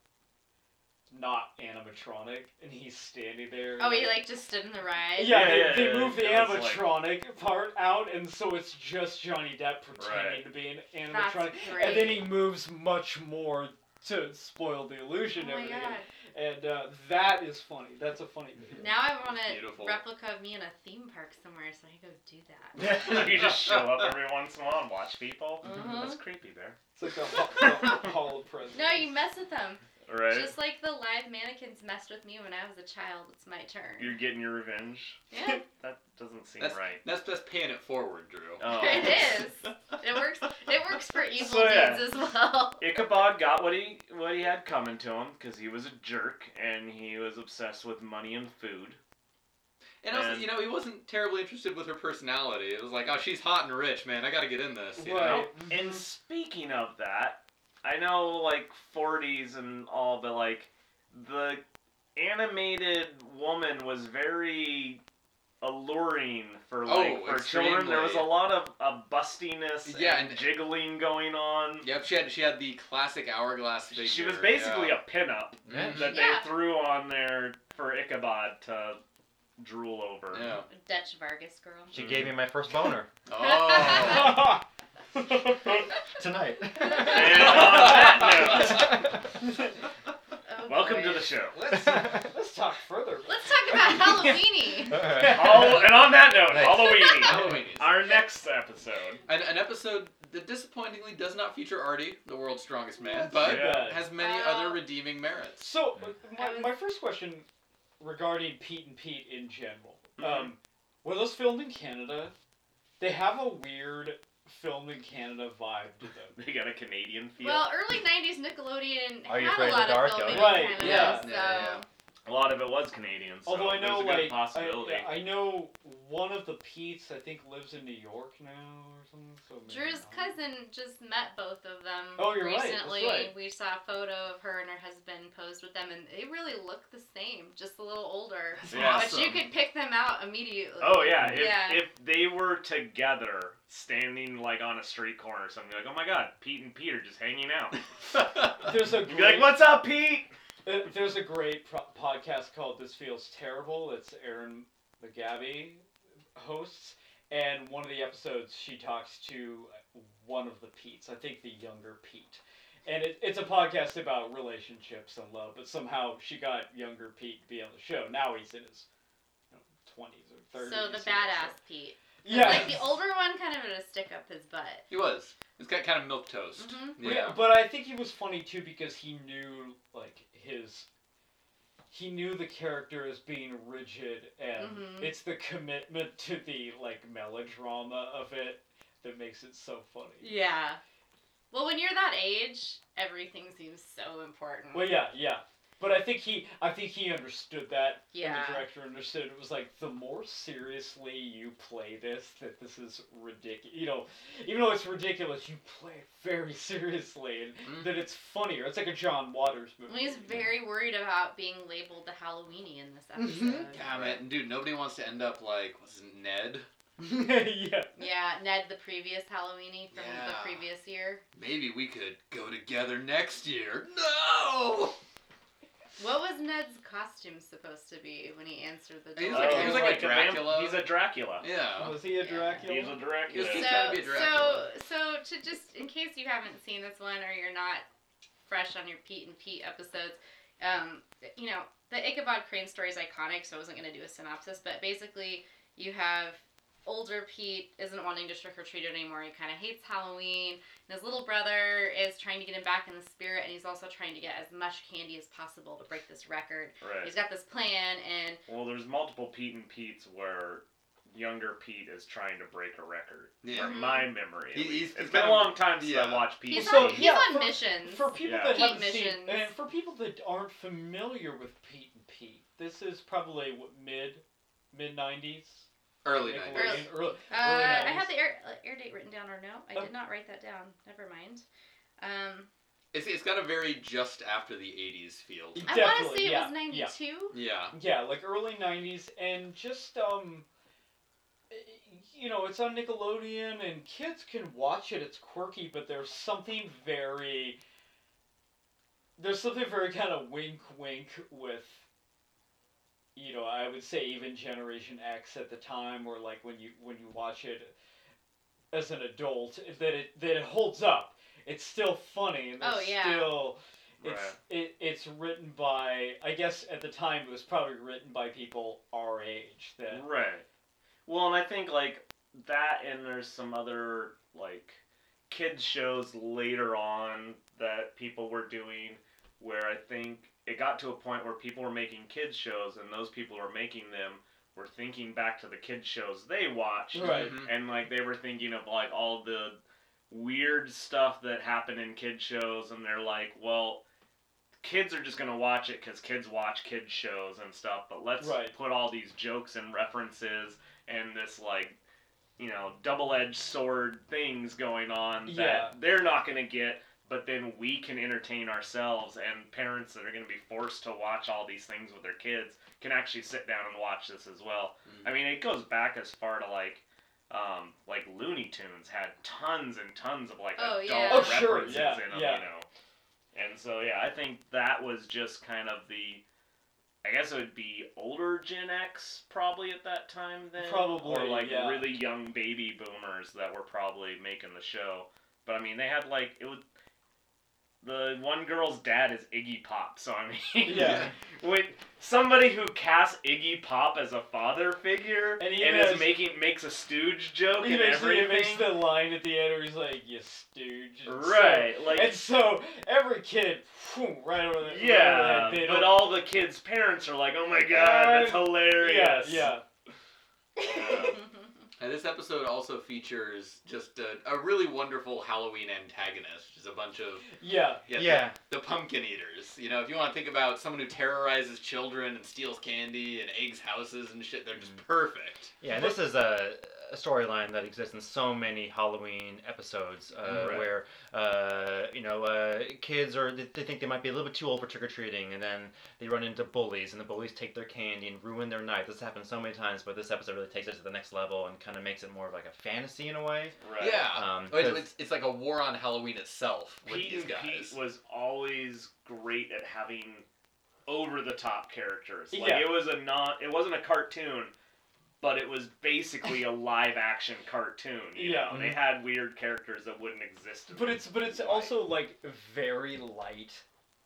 not animatronic, and he's standing there. Oh, he like just stood in the ride. Yeah, Yeah, they, yeah, they yeah, move the it was like- animatronic part out, and so it's just Johnny Depp pretending Right. to be an That's animatronic, great. and then he moves much more to spoil the illusion. Oh illusion. my and everything. god. And uh, that is funny. That's a funny video. Now I want a Beautiful. replica of me in a theme park somewhere, so I can go do that. you just show up every once in a while and watch people. Mhm. That's creepy there. It's like a ho- ho- hall of presidents. No, you mess with them. Right? Just like the live mannequins messed with me when I was a child. It's my turn. You're getting your revenge. Yeah. That doesn't seem That's right. That's that's paying it forward, Drew. Oh. It is. It works. It works for evil So, yeah. deeds as well. Ichabod got what he what he had coming to him because he was a jerk and he was obsessed with money and food. And also, you know, he wasn't terribly interested with her personality. It was like, oh, she's hot and rich, man. I got to get in this. You know? Right. And speaking of that, I know like 40s and all, but like the animated woman was very alluring for like Oh, for children. There was a lot of uh, bustiness Yeah, and, and- jiggling going on. Yep, she had she had the classic hourglass figure. She was basically yeah. a pinup Yeah. that Yeah. they threw on there for Ichabod to drool over. Yeah. Dutch Vargas girl. She gave me my first boner Oh. tonight. And on that note, welcome to the show. let's let's talk further. Let's talk about Halloweeny. Oh, and on that note, Nice. Halloween. Halloween. Our next episode. An, an episode that disappointingly does not feature Artie, the world's strongest man, That's but too bad. has many Oh. other redeeming merits. So, uh, my, my first question regarding Pete and Pete in general. Mhm. Um, were those filmed in Canada? They have a weird filmed in Canada vibe to them. They got a Canadian feel. Well, early '90s Nickelodeon Are You had Afraid a of lot the Dark? of filming Right, in Canada, yeah. so Yeah, yeah, a lot of it was Canadian. So Although I know, there's a good like, possibility. I, I know one of the Pete's, I think, lives in New York now or something. So maybe Drew's not. cousin just met both of them Oh, you're right, that's recently. right. We saw a photo of her and her husband posed with them, and they really look the same, just a little older. That's Yeah. But you could pick them out immediately. Oh yeah, if, yeah. if they were together, standing like on a street corner or something, like oh my god, Pete and Pete are just hanging out. There's a You'd be great, like, what's up, Pete? There's a great pro- podcast called This Feels Terrible. It's Erin McGathy hosts, and one of the episodes she talks to one of the Pete's. I think the younger Pete. And it, it's a podcast about relationships and love, but somehow she got younger Pete to be on the show. Now he's in his twenties or thirties. So the badass Pete. Yeah. Like the older one kind of had to stick up his butt. he was. He's got kind of milk toast. Mhm. Yeah. But I think he was funny too because he knew like his he knew the character as being rigid and Mhm. it's the commitment to the like melodrama of it that makes it so funny. Yeah. Well, when you're that age, everything seems so important. Well yeah, yeah. But I think he, I think he understood that. and Yeah. the director understood it was like the more seriously you play this, that this is ridiculous. You know, even though it's ridiculous, you play it very seriously, and Mhm. that it's funnier. It's like a John Waters movie. Well, he's very worried about being labeled the Halloweeny in this episode. Damn it, and dude, nobody wants to end up like was it Ned? yeah. Yeah, Ned, the previous Halloweeny from the previous year. Maybe we could go together next year. No. What was Ned's costume supposed to be when he answered the He door? was like- Oh, he was he's like a vamp- Dracula. he's a Dracula. Yeah. Was he a Yeah. Dracula? He's a Dracula. He's so, be a Dracula. so, so to just in case you haven't seen this one or you're not fresh on your Pete and Pete episodes, um, you know the Ichabod Crane story is iconic, so I wasn't gonna do a synopsis, but basically you have older Pete isn't wanting to trick or treat anymore. He kind of hates Halloween. And his little brother is trying to get him back in the spirit, and he's also trying to get as much candy as possible to break this record. Right. He's got this plan, and Well, there's multiple Pete and Pete's where younger Pete is trying to break a record. Yeah. From mm-hmm. my memory. at He- least. he's- it's he's been a long time since yeah. I watched Pete. he's and So, on he's yeah, on for- missions. For people Yeah. that Pete haven't missions. seen, and for people that aren't familiar with Pete and Pete, this is probably what mid, mid nineties. Early Early. nineties. Early, Uh, early I 90s. have the air, uh, air date written down, or no? I Oh. did not write that down. Never mind. Um, It's, it's got a very just after the '80s feel. to it. I want to say it yeah, was '92. Yeah. Yeah, like early '90s, and just um, you know, it's on Nickelodeon, and kids can watch it. It's quirky, but there's something very, there's something very kind of wink, wink with. You know, I would say even Generation X at the time, or like when you when you watch it as an adult, that it that it holds up. It's still funny, and there's Oh, yeah. still it's Right. it, it's written by I guess at the time it was probably written by people our age that Right. Well, and I think like that, and there's some other like kids shows later on that people were doing, where I think it got to a point where people were making kids shows, and those people who were making them were thinking back to the kids shows they watched, Right. Mhm. and like they were thinking of like all the weird stuff that happened in kids shows and they're like well kids are just going to watch it because kids watch kids shows and stuff but let's Right. put all these jokes and references and this like you know double-edged sword things going on that Yeah. they're not going to get but then we can entertain ourselves and parents that are going to be forced to watch all these things with their kids can actually sit down and watch this as well I mean, it goes back as far to like, um, like Looney Tunes had tons and tons of like Oh, adult yeah. Oh, sure, references yeah, in them, yeah. you know. And so yeah, I think that was just kind of the, I guess it would be older Gen X probably at that time then, Probably, or like yeah. really young baby boomers that were probably making the show. But I mean, they had like it was. The one girl's dad is Iggy Pop, so I mean, Yeah. when somebody who casts Iggy Pop as a father figure And and, he is making makes a stooge joke he and makes, the, he makes the line at the end where he's like you stooge and so- right? like and so every kid phew, right over the yeah, right over the head, but all the kids' parents are like, "Oh my god, that's yeah hilarious!" yeah And this episode also features just a, a really wonderful Halloween antagonist, which is a bunch of yeah Yeah. The, the pumpkin eaters. You know, if you want to think about someone who terrorizes children and steals candy and eggs houses and shit, they're just mm. perfect. Yeah, and this is a, a storyline that exists in so many Halloween episodes, uh, Right. where uh, you know uh, kids are they, they think they might be a little bit too old for trick or treating, and then they run into bullies, and the bullies take their candy and ruin their night. This happens so many times, but this episode really takes it to the next level and kind of makes it more of like a fantasy in a way. right. Yeah. Um, Oh, it's, it's like a war on Halloween itself with Pete these and guys. Pete was always great at having over the top characters. Like Yeah. it was a not it wasn't a cartoon, but it was basically a live action cartoon. You Yeah. know? They had weird characters that wouldn't exist. In but it's but it's life. also like very light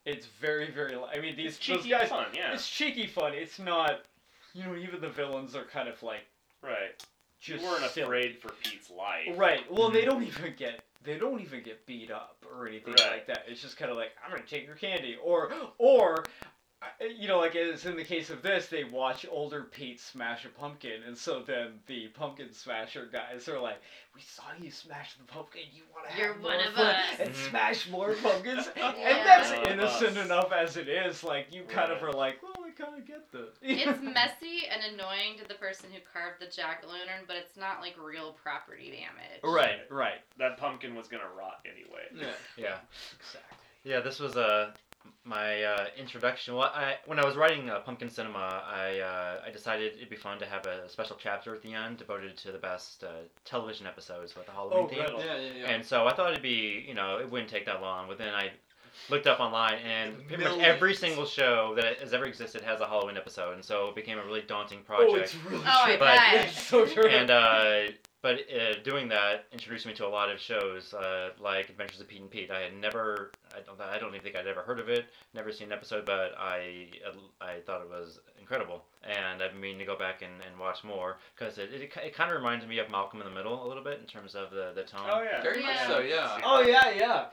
it's very very light I mean these it's cheeky guys fun, yeah. it's cheeky fun it's not you know even the villains are kind of like right. You just weren't silly. afraid for Pete's life. Right. Well, they Mhm. don't even get they don't even get beat up or anything Right. like that. It's just kind of like I'm gonna take your candy, or or I- you know, like as in the case of this, they watch older Pete smash a pumpkin, and so then the pumpkin smasher guys are like, "We saw you smash the pumpkin. You want to You're have one more of fun us." and Mhm. smash more pumpkins?" Yeah. And that's One innocent enough as it is. Like you kind of are like, "Well, we kind of get the." It's messy and annoying to the person who carved the jack o' lantern, but it's not like real property damage. right, right. That pumpkin was gonna rot anyway. Yeah. Yeah. Exactly. Yeah, this was uh, my uh, introduction. Well, I when I was writing uh, Pumpkin Cinema, I uh, I decided it'd be fun to have a special chapter at the end devoted to the best uh, television episodes with the Halloween Oh, theme. right. Yeah, yeah, yeah. And so I thought it'd be, you know, it wouldn't take that long. But then I looked up online, and pretty much every single show that has ever existed has a Halloween episode, and so it became a really daunting Oh, project. it's really Oh, I true. But- bet. It's so true. and uh, but uh, doing that introduced me to a lot of shows uh, like Adventures of Pete and Pete. I had never, I don't, I don't even think I'd ever heard of it, never seen an episode, but I, I thought it was incredible, and I've been meaning to go back and, and watch more because it, it, it kind of reminds me of Malcolm in the Middle a little bit in terms of the the tone. Oh yeah. Very much Yeah. so, yeah. Oh yeah, yeah.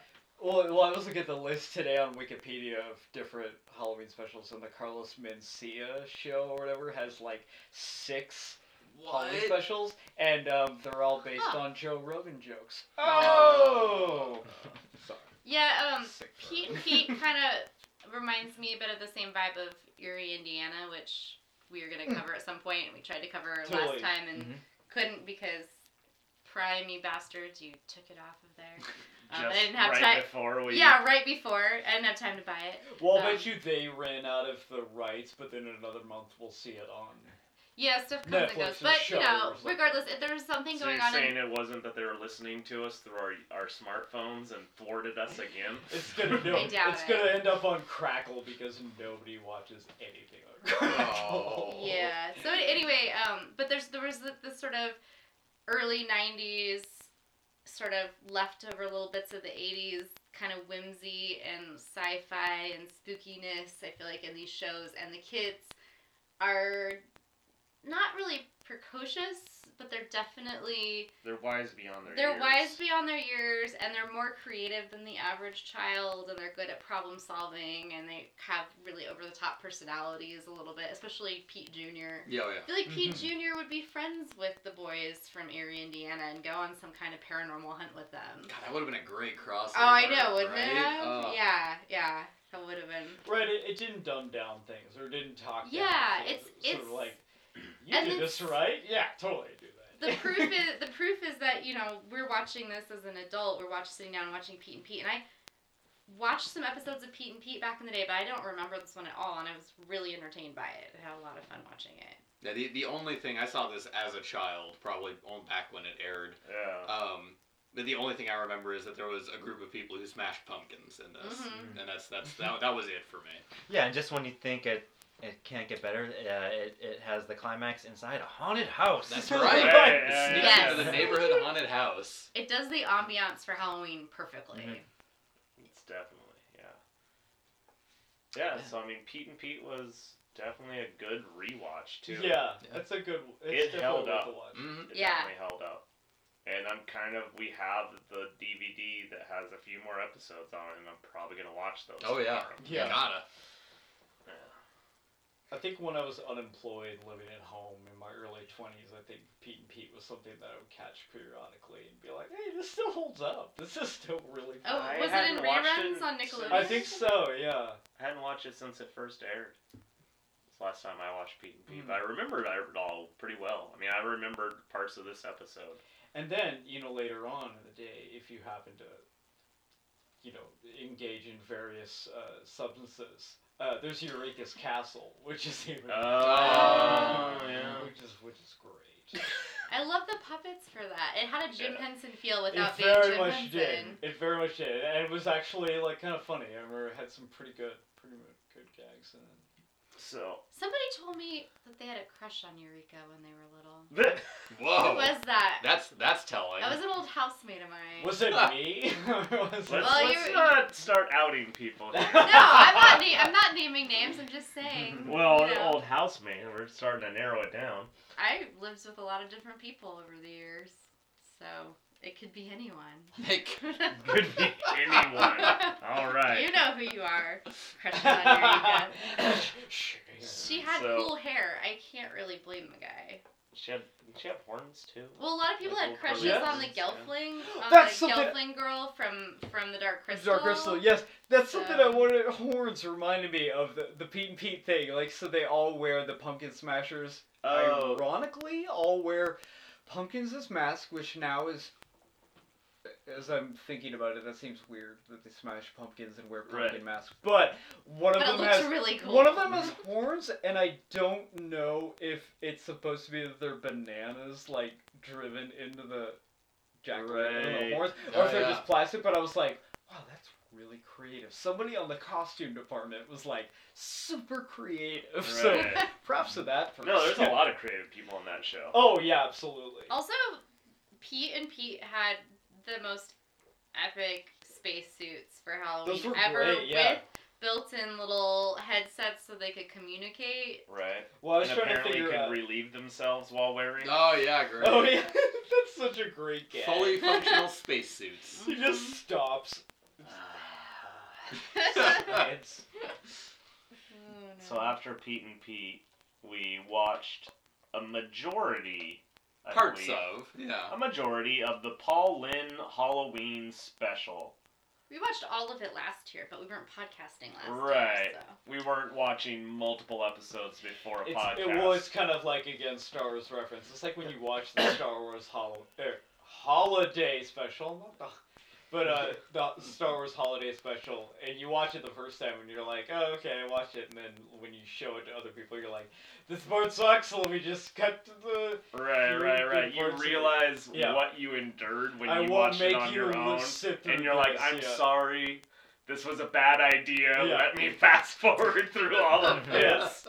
Well, well, I was looking at the list today on Wikipedia of different Halloween specials, and the Carlos Mencia show or whatever has like six Halloween specials, and um, they're all based Huh. on Joe Rogan jokes. Oh. Sorry. Yeah, um, Pete. Pete kind of reminds me a bit of the same vibe of Eerie, Indiana, which we were gonna cover at some point. and We tried to cover Totally. last time and Mhm. couldn't because prime you bastards, you took it off of there. Um, I didn't have right time. before we. Yeah, right before. I didn't have time to buy it. Well, I Um, bet you they ran out of the rights, but then in another month we'll see it on. Yeah, stuff comes and goes. But show you know, regardless, if there was something So going you're on saying in it wasn't that they were listening to us through our, our smartphones and thwarted us again? It's gonna no, I doubt it's it. gonna end up on Crackle because nobody watches anything on Crackle. Oh. Yeah. So anyway, um, but there's there was the, this sort of early '90s, sort of leftover little bits of the '80s, kind of whimsy and sci-fi and spookiness. I feel like in these shows, and the kids are not really precocious, but they're definitely They're wise beyond their years. they're years. wise beyond their years, and they're more creative than the average child, and they're good at problem solving, and they have really over the top personalities a little bit, especially Pete Jr. Yeah, oh, yeah. I feel like Pete Mhm. Jr. would be friends with the boys from Eerie, Indiana, and go on some kind of paranormal hunt with them. God, that would have been a great crossover. Oh, I know, wouldn't right? it have? Oh. Yeah, yeah, that would have been. Right, it, it didn't dumb down things or didn't talk. down Yeah, things. it's- It was sort of like you and did this right. Yeah, totally do that. The proof is the proof is that you know we're watching this as an adult. We're watching sitting down and watching Pete and Pete, and I watched some episodes of Pete and Pete back in the day, but I don't remember this one at all, and I was really entertained by it. I had a lot of fun watching it. Yeah, the, the only thing I saw this as a child, probably on back when it aired. Yeah. Um, but the only thing I remember is that there was a group of people who smashed pumpkins in this, Mhm. and that's that's that, that was it for me. Yeah, and just when you think it it can't get better, uh, it, it has the climax inside a haunted house. That's Right. right. Yeah, yeah, Sneaks yeah. into the neighborhood haunted house. It does the ambiance for Halloween perfectly. Mhm. It's definitely, yeah. Yeah, so I mean, Pete and Pete was definitely a good rewatch, too. Yeah, Yeah. that's a good. It's It held up. a watch. Mm-hmm. It Yeah. definitely held up. And I'm kind of, we have the DVD that has a few more episodes on it, and I'm probably going to watch those. Oh yeah. Yeah. gotta. Yeah. I think when I was unemployed, living at home in my early twenties, I think Pete and Pete was something that I would catch periodically and be like, "Hey, this still holds up. This is still really." Oh, fun." I was it in hadn't reruns it on Nickelodeon? I think so. Yeah. I hadn't watched it since it first aired. It's the last time I watched Pete and Pete, Mm. but I remembered it all pretty well. I mean, I remembered parts of this episode. And then, you know, later on in the day, if you happen to, you know, engage in various uh, substances, uh, there's Eureka's Castle, which is even Oh, yeah. which is which is great. I love the puppets for that. It had a Jim Yeah. Henson feel without it being very much Henson. did. It very much did, and it was actually like kind of funny. I remember it had some pretty good, pretty good gags in it. So, Somebody told me that they had a crush on Eureka when they were little. Whoa, Who was that? that's that's telling. That was an old housemate of mine. Was it me? Was let's, it- Well, let's not start outing people. here. no, I'm not. Na- I'm not naming names. I'm just saying. well, you an know. old housemate. We're starting to narrow it down. I lived with a lot of different people over the years, so It could be anyone. It Could be anyone. All right. You know who you are. Crushing on Eureka. She had So- cool hair. I can't really blame the guy. She had. She have horns too? Well, a lot of people Like had crushes Yeah. on the Yeah. Gelfling, on That's the something- Gelfling girl from from the Dark Crystal. Dark Crystal, yes, that's something I wanted. Horns reminded me of the the Pete and Pete thing. Like, so they all wear the pumpkin smashers. Oh. Ironically, all wear pumpkins as masks, which now is. As I'm thinking about it, that seems weird that they smash pumpkins and wear pumpkin Right. masks. But one of But them has really cool. one of them has mm-hmm. horns, and I don't know if it's supposed to be that they're bananas, like driven into the jack o' lantern, Right. the horns, or Oh, if they're yeah. just plastic. But I was like, wow, that's really creative. Somebody on the costume department was like super creative. So props to that person. No, there's a lot of creative people on that show. Oh yeah, absolutely. Also, Pete and Pete had the most epic spacesuits for Halloween Those were ever great, yeah. with built-in little headsets so they could communicate. Right. Well, I was and trying to apparently figure could out. relieve themselves while wearing. Oh yeah, great. Oh yeah, that's such a great gag. Fully functional spacesuits. He just stops. Ah. Oh, It's no. So after Pete and Pete, we watched a majority. I Parts believe, of yeah. A majority of the Paul Lynde Halloween special. we watched all of it last year, but we weren't podcasting last Right. year. So. We weren't watching multiple episodes before a It's, podcast. it, was kind of like again Star Wars reference. It's like when you watch the Star Wars hol- er, holiday special, not the, but uh, the Star Wars holiday special, and you watch it the first time, and you're like, oh, okay, I watched it, and then when you show it to other people, you're like, this part sucks. Let me just cut to the. Right, right, right. You realize Yeah. what you endured when I you watched it on you your own, and you're like, "I'm yeah. sorry, this was a bad idea. Yeah. Let me fast forward through all of this."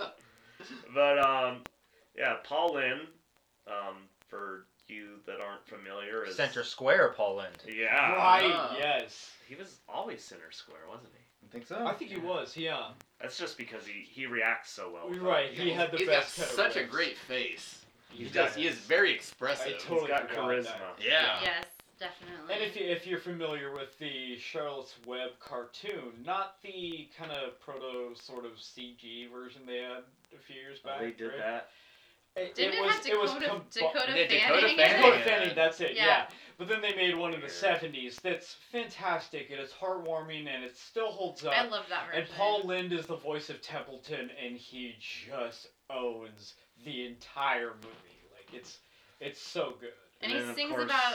But um, yeah, Paul Lynde, um, for you that aren't familiar, is Center Square, Paul Lynde. Yeah, right. Ah. Yes. he was always center square, wasn't he? I think so. I think he was. Yeah. That's just because he he reacts so well. with You're right. He had the He's best got cut of such a great face. He He does. He is very expressive. I He's totally got charisma. that. Yeah. Yes, definitely. And if, you, if you're familiar with the Charlotte's Web cartoon, not the kind of proto sort of CG version they had a few years Oh, back. they did right? that. It, Didn't it, was, have it was Dakota, combu- Dakota, Yeah, Dakota Fanning? in Fanning. it? Dakota Yeah. Fanning, that's it, yeah. Yeah. But then they made one in the Weird. 70s that's fantastic and it's heartwarming and it still holds up. I love that version. and Paul Lynde is the voice of Templeton and he just owns the entire movie. Like it's it's so good. And And he sings course- about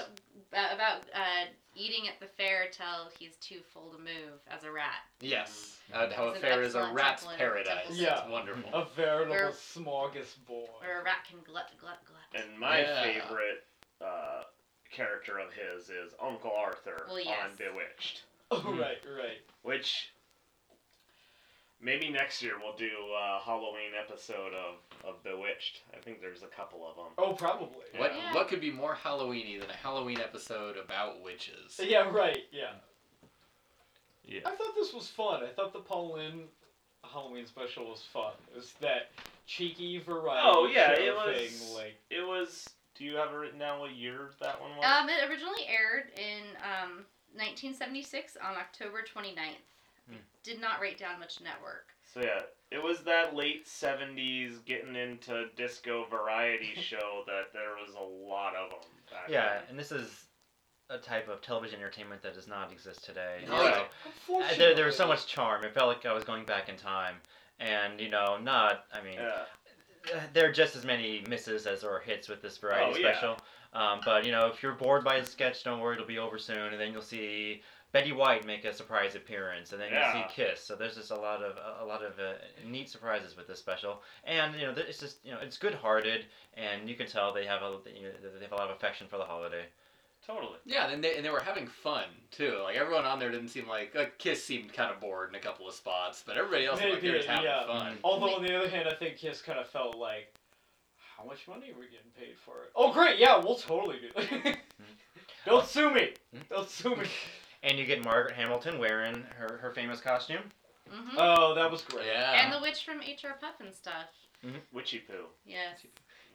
uh, about uh, eating at the fair till he's too full to move as a rat. Yes. Uh, how a fair is a excellent rat's temple paradise. Temple Yeah. It's wonderful. A veritable Where- smorgasbord. Where a rat can glut, glut, glut. And my Yeah. favorite uh, character of his is Uncle Arthur Well, yes. on Bewitched, Oh Hmm. right, right. which maybe next year we'll do a Halloween episode of, of Bewitched. I think there's a couple of them. Oh, probably. What Yeah. what could be more Halloweeny than a Halloween episode about witches? Yeah, right. Yeah. Yeah. I thought this was fun. I thought the Paul Lynde Halloween special was fun. It was that cheeky variety Oh, yeah, show it was- thing. Like, It was. Do you have it written down what year that one was? Um, it originally aired in um, 1976 on October 29th. Hmm. Did not rate down much network. so yeah, it was that late '70s getting into disco variety show that there was a lot of them. Back Yeah, then. and this is a type of television entertainment that does not exist today. Oh, So, uh, unfortunately, there, there was so much charm. It felt like I was going back in time. And, you know, not, I mean, Yeah. uh, there are just as many misses as there are hits with this variety Oh, yeah. special. Um, but, you know, if you're bored by a sketch, don't worry, it'll be over soon. And then you'll see Betty White make a surprise appearance. And then Yeah. you'll see Kiss. So there's just a lot of a, a lot of uh, neat surprises with this special. And, you know, it's just, you know, it's good-hearted. And you can tell they have a, you know, they have a lot of affection for the holiday. Totally. Yeah, and they and they were having fun too. Like everyone on there didn't seem like like Kiss seemed kind of bored in a couple of spots, but everybody else They looked like they were having yeah. fun. Mm-hmm. Although on the other hand, I think Kiss kind of felt like, how much money are we getting paid for it? Oh great, yeah, we'll totally do. it. Mm-hmm. Don't sue me. Mm-hmm. Don't sue me. And you get Margaret Hamilton wearing her, her famous costume. hmm Oh, that was great. Yeah. And the witch from HR Pufnstuf. Witchy poo. Yes.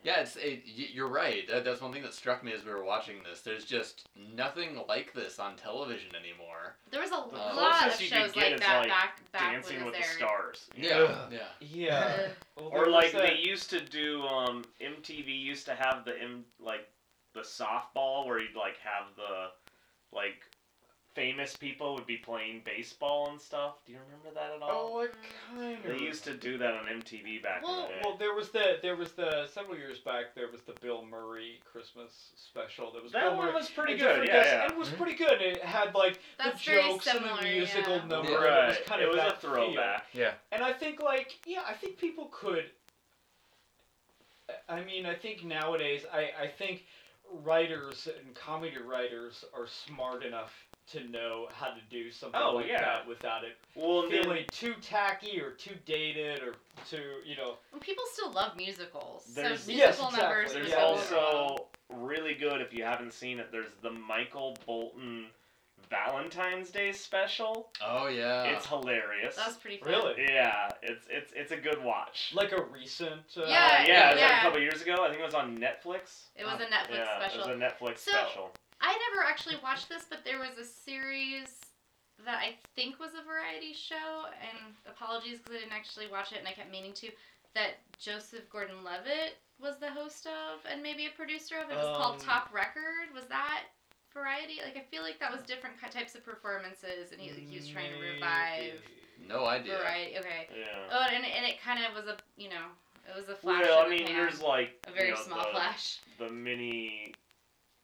Yeah, it's it, you're right. That, that's one thing that struck me as we were watching this. There's just nothing like this on television anymore. There was a The lot of closest you could shows like that like, back back Dancing when with it the. Stars. Yeah, Ugh. yeah. Yeah. Well, Or like that- they used to do um MTV used to have the M like the softball where you'd like have the like famous people would be playing baseball and stuff. Do you remember that at all? Oh, I kind of. they used to do that on MTV back in Well- the day. Well, there was the there was the several years back. There was the Bill Murray Christmas special. That was that Bill one Murray. was pretty and good. different Yeah, yeah. and it was Mhm. pretty good. It had like That's the jokes similar, and the musical yeah. number. Yeah. and It was kind It of was a that feel. throwback. Yeah. And I think like yeah, I think people could. I mean, I think nowadays, I I think writers and comedy writers are smart enough to know how to do something Oh, like yeah. that without it Well, and then- feeling too tacky or too dated or too you know. Well, people still love musicals. So There's- musical Yes, exactly. numbers. There's are Yeah, also really good if you haven't seen it. There's the Michael Bolton Valentine's Day special. Oh yeah. it's hilarious. That's pretty fun. Really? Yeah, it's it's it's a good watch. Like a recent. Uh, Uh, Yeah, yeah, it was like a couple years ago. I think it was on Netflix. It was a Netflix yeah, special. it was a Netflix So- special. I never actually watched this, but there was a series that I think was a variety show, and apologies because I didn't actually watch it and I kept meaning to, that Joseph Gordon Levitt was the host of and maybe a producer of. It was called Um, Top Record. Was that variety? Like, I feel like that was different types of performances, and he, he was trying to revive no idea. variety. Okay. Yeah. Oh, and, and it kind of was a, you know, it was a flash Well, I mean, pan. there's like a very you know, small the, flash. the mini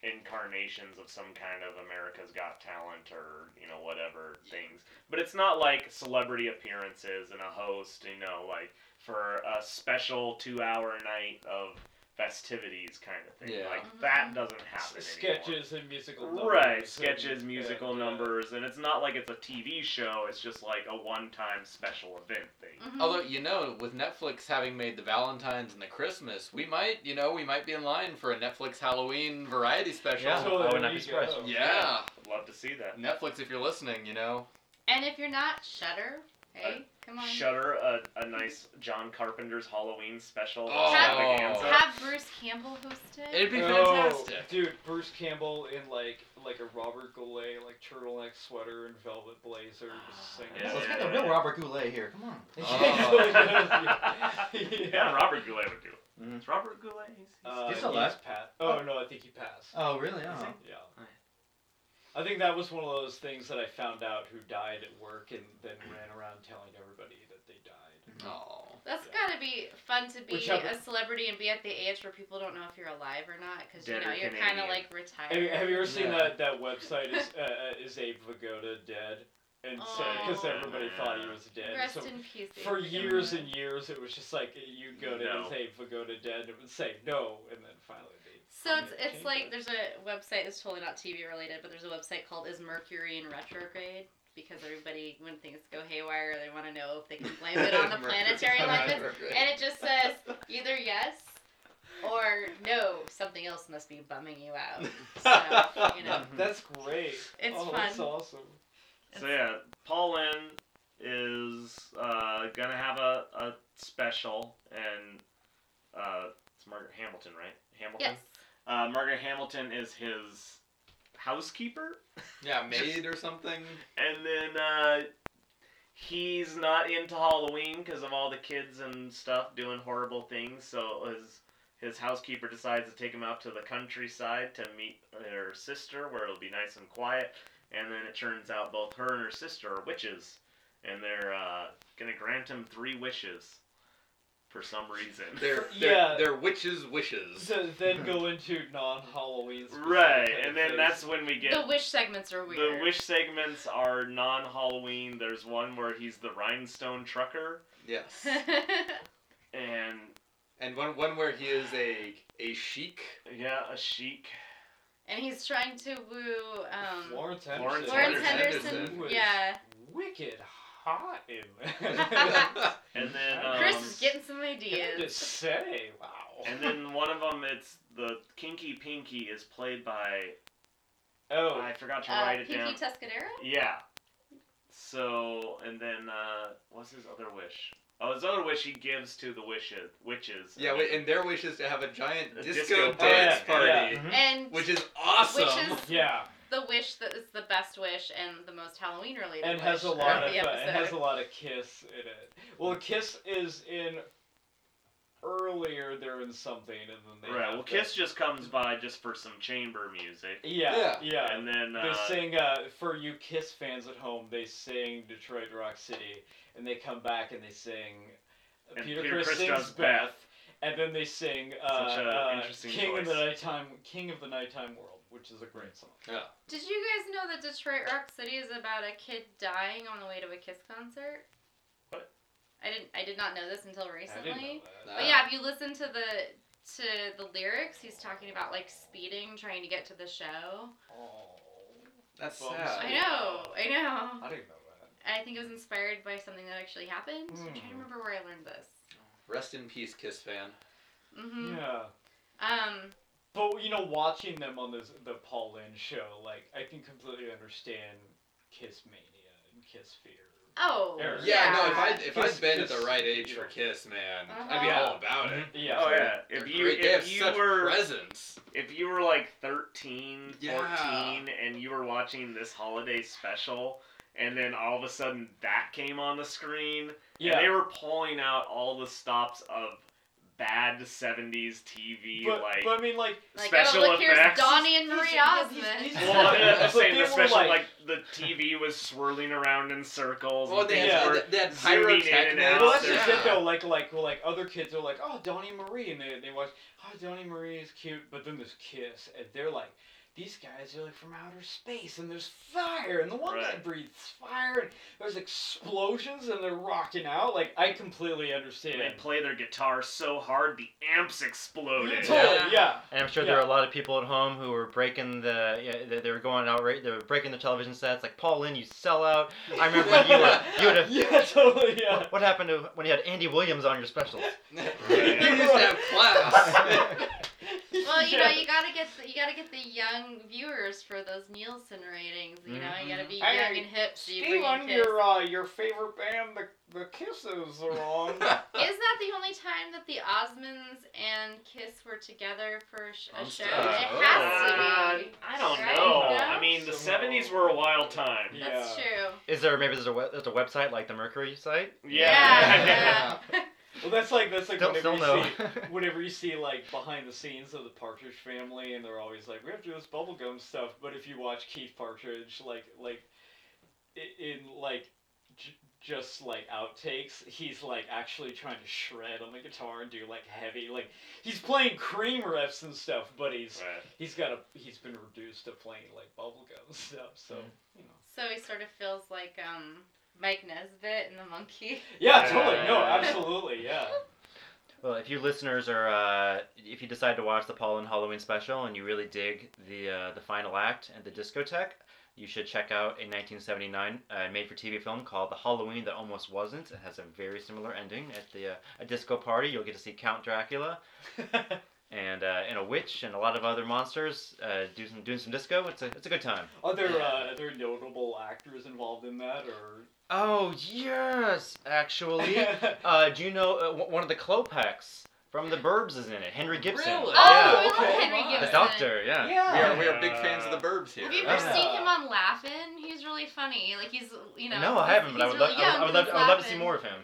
incarnations of some kind of America's Got Talent or you know whatever things, but it's not like celebrity appearances and a host. You know, like for a special two-hour night of festivities kind of thing. Yeah. Like Mhm. that doesn't happen anymore. sketches and musical numbers. Right, and- sketches, musical and, uh, numbers, and it's not like it's a TV show. It's just like a one-time special event thing. Mhm. Although you know, with Netflix having made the Valentines and the Christmas, we might, you know, we might be in line for a Netflix Halloween variety special. Yeah. So I would not be you surprised. go. Yeah. I'd love to see that. Netflix, if you're listening, you know. And if you're not, Shudder. Hey, come on. Shudder a, a nice John Carpenter's Halloween special. Oh. extravaganza. Have Bruce Campbell host it. It'd be Oh, fantastic. dude, Bruce Campbell in like like a Robert Goulet like turtleneck sweater and velvet blazer, just singing. Yeah, Let's yeah, get the yeah. real Robert Goulet here. Come on. Oh. yeah, Robert Goulet would do. Mm. It's Robert Goulet. He's, he's Uh, He's still he's alive? Pat. Oh no, I think he passed. Oh, really? Is Oh. Yeah. Right. I think that was one of those things that I found out who died at work and then ran around telling everybody that they died. Oh. That's Yeah. gotta be fun to be Whichever- a celebrity and be at the age where people don't know if you're alive or not because you know you're kind of like retired. Have you, have you ever seen Yeah. that, that website is uh, uh, is Abe Vigoda dead? And because Oh. everybody thought he was dead. Rest so in peace. for years and years, it was just like you'd go to No. is Abe Vigoda dead? And it would say no, and then finally they. So it's it's changed like there's a website. It's totally not TV related, but there's a website called Is Mercury in Retrograde because everybody when things go haywire, they want to know if they can blame it on the planetary alignments, and it just says either yes or no. Something else must be bumming you out. So you know. That's great. It's oh, fun. That's awesome. So yeah, Paul Lynde is uh, gonna have a, a special, and uh, it's Margaret Hamilton, right? Hamilton. Yes. Uh, Margaret Hamilton is his housekeeper, Yeah, maid or something. and then uh, he's not into Halloween because of all the kids and stuff doing horrible things. So his his housekeeper decides to take him out to the countryside to meet her sister, where it'll be nice and quiet. And then it turns out both her and her sister are witches, and they're uh, gonna grant him three wishes for some reason. They're, Yeah. they're, they're witches' wishes. So then go into non-Halloween. Right, and then things. that's when we get The wish segments are weird. The wish segments are non-Halloween. There's one where he's the rhinestone trucker, Yes. and And one one where he is a a sheik. yeah, a chic. and he's trying to woo um, Florence Henderson. Florence Lawrence Henderson Henderson. was Yeah. Wicked hot in there. And then Chris um, is getting some ideas. Just say, wow. and then one of them, it's the Kinky Pinky, is played by oh, I forgot to Uh, write it Pinky down. Tuscadero? Yeah. So and then uh, what's his other wish? Oh, his other wish he gives to the wishes, witches. Yeah, and wait, and their wish is to have a giant The disco, disco dance party. party, Yeah. Mhm. And which is awesome. Which is- Yeah, the wish that is the best wish and the most Halloween related. and has a lot of the uh, it has a lot of Kiss in it. Well, Kiss is in earlier. They're in something, and then they right. Well, the- Kiss just comes by just for some chamber music, Yeah, Yeah. yeah. and then They uh, sing uh, for you Kiss fans at home. They sing Detroit Rock City, and they come back and they sing. And Peter, Peter Criss Criss sings does Beth, Beth. and then they sing uh, Such a uh, interesting King of the. Nighttime, King of the Nighttime World, which is a great song. Yeah. Did you guys know that Detroit Rock City is about a kid dying on the way to a Kiss concert? What? I didn't. I did not know this until I recently. didn't know that. But yeah, if you listen to the to the lyrics, he's talking about like speeding, trying to get to the show. Oh, That's Bums sad. I know. I know. I didn't know that. I think it was inspired by something that actually happened. I'm trying to Hmm. remember where I learned this. Rest in peace, Kiss fan. Mm-hmm. Yeah. Um. But you know, watching them on this the Paul Lynde show, like I can completely understand Kiss mania and Kiss fear. Oh. Eric. Yeah, no. If I if Kiss- I'd been at the right age for Kiss, man, I'd be Uh-huh. all about it. Yeah. Oh yeah. If you great. they have if you such were presence. if you were like 13, Yeah. 14 and you were watching this holiday special and then all of a sudden that came on the screen Yeah. and they were pulling out all the stops of bad 70s TV but, like but I mean, like, Like, oh, special oh, look, effects. here's Donnie and Marie Osmond. these- these- well, yeah, I'm saying they were especially like- like, the TV was swirling around in circles. Well, and they things had, were they had zooming in and pyrotechnics. out. well, that's Yeah. just it though. Like, like, well, like other kids are like, oh, Donnie Marie, and they they watch, oh, Donnie Marie is cute, but then there's Kiss, and they're like. These guys are like from outer space, and there's fire, and the one guy breathes fire, and there's explosions, and they're rocking out. Like I completely understand. They play their guitar so hard the amps exploded. Totally, Yeah. yeah. And I'm sure there are a lot of people at home who were breaking the, yeah, they, they were going out, right, they were breaking the television sets. Like, Paul Lynde, you sell out. I remember when you were, you would have, Yeah, totally, yeah. what, what happened to when you had Andy Williams on your specials? you used to have class. Well, you know, you gotta get the, you gotta get the young viewers for those Nielsen ratings. You know, you gotta be Hey, young and hip. So you bring in Steven, your uh, your favorite band, the the Kisses, are on. Is that the only time that the Osmonds and Kiss were together for a, sh- a show? stage. It Oh. has Uh, to be. I don't Right? know. No? I mean, the 70s were a wild time. That's Yeah. true. Is there, maybe there's a, we- there's a website like the Mercury site? Yeah. yeah. Well, that's like that's like Still, whenever still you no. see whenever you see like behind the scenes of the Partridge Family, and they're always like, we have to do this bubblegum stuff. But if you watch Keith Partridge, like like i- in like j- just like outtakes, he's like actually trying to shred on the guitar and do like heavy like he's playing cream riffs and stuff, but he's Right. he's got a he's been reduced to playing like bubblegum stuff. So you know. So he sort of feels like um Mike Nesmith and the Monkey. Yeah, Yeah, totally. No, absolutely. Yeah. Well, if you listeners are, uh, if you decide to watch the Paul Lynde Halloween special and you really dig the uh, the final act and the discotheque, you should check out a 1979 uh, made-for-TV film called The Halloween That Almost Wasn't. It has a very similar ending. At the uh, a disco party, you'll get to see Count Dracula and uh, and a witch and a lot of other monsters uh, do some doing some disco. It's a it's a good time. Are there uh, are there notable actors involved in that, or? Oh yes, actually. Uh, do you know uh, w- one of the Klopeks from The Burbs is in it? Henry Gibson. Really? Oh, Yeah. I love okay. Henry The Gibson. The doctor, yeah. Yeah. We are, we are big fans of the Burbs here. Have you ever Yeah. seen him on Laugh-In? He's really funny. Like he's, you know. no, I haven't, but I would, really I would, young, I would love, I would love to see more of him.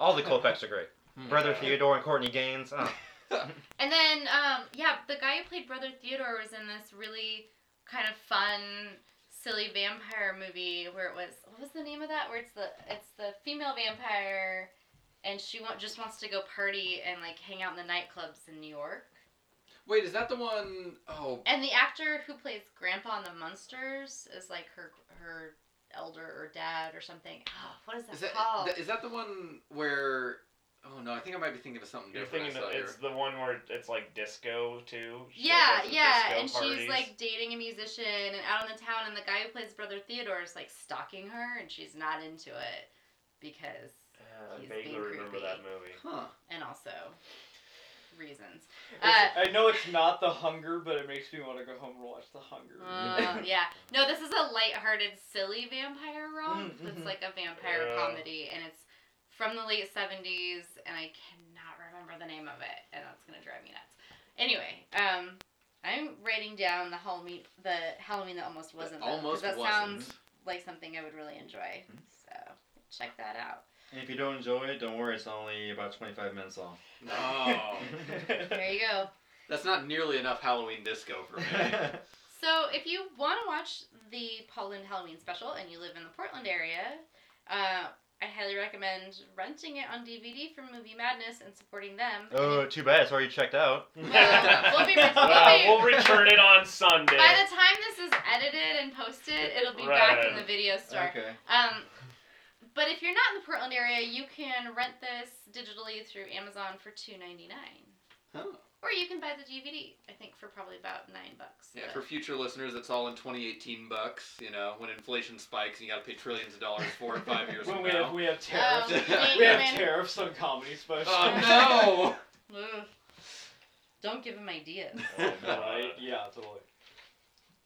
All the Klopeks are great. Brother Theodore and Courtney Gaines. Oh. And then, um, yeah, the guy who played Brother Theodore was in this really kind of fun, silly vampire movie where it was what was the name of that? Where it's the it's the female vampire, and she want, just wants to go party and like hang out in the nightclubs in New York. Wait, is that the one oh And the actor who plays Grandpa in the Munsters is like her her elder or dad or something. Oh, what is that, is that called? is that the one where oh no, I think I might be thinking of something You're different. thinking I saw that it's the one where it's like disco too. She Yeah, yeah, disco and she's like dating a musician and out in the town, and the guy who plays Brother Theodore is like stalking her, and she's not into it because, Yeah, I he's vaguely being remember creepy. that movie. Huh. and also reasons. It's- I know it's not The Hunger, but it makes me want to go home and watch The Hunger. Uh, yeah, no, this is a light-hearted, silly vampire romp. Mm, It's mhm. like a vampire Yeah. comedy, and it's from the late 70s, and I cannot remember the name of it, and that's gonna drive me nuts. Anyway, um, I'm writing down the Halloween, the Halloween that almost wasn't. though, 'cause Almost that wasn't. sounds like something I would really enjoy. So check that out. And if you don't enjoy it, don't worry. It's only about 25 minutes long. No. There you go. That's not nearly enough Halloween disco for me. So if you want to watch the Paul Lynde Halloween special and you live in the Portland area, uh, I highly recommend renting it on DVD from Movie Madness and supporting them. oh, too bad. It's already checked out. Well, we'll be- we'll Well, be- we'll return it on Sunday. By the time this is edited and posted, it'll be back in the video store. Okay. Um, but if you're not in the Portland area, you can rent this digitally through Amazon for two ninety nine, Huh. Or you can buy the DVD. I think for probably about nine bucks. Yeah, but- for future listeners, it's all in 2018 bucks. You know, when inflation spikes, and you got to pay trillions of dollars for it five years when from we now. have we have tariffs. Um, we have Nate, tariffs on comedy specials. oh Ugh. Don't give him ideas. Oh, right? Yeah, totally.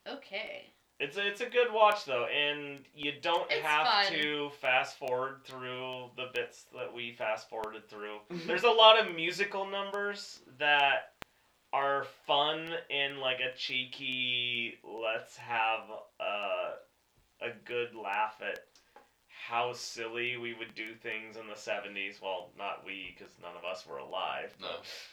Okay. It's a, it's a good watch though, and you don't It's have fun. to fast forward through the bits that we fast forwarded through. There's a lot of musical numbers that are fun in like a cheeky let's have a, a good laugh at how silly we would do things in the 70s. Well, not we because none of us were alive. no,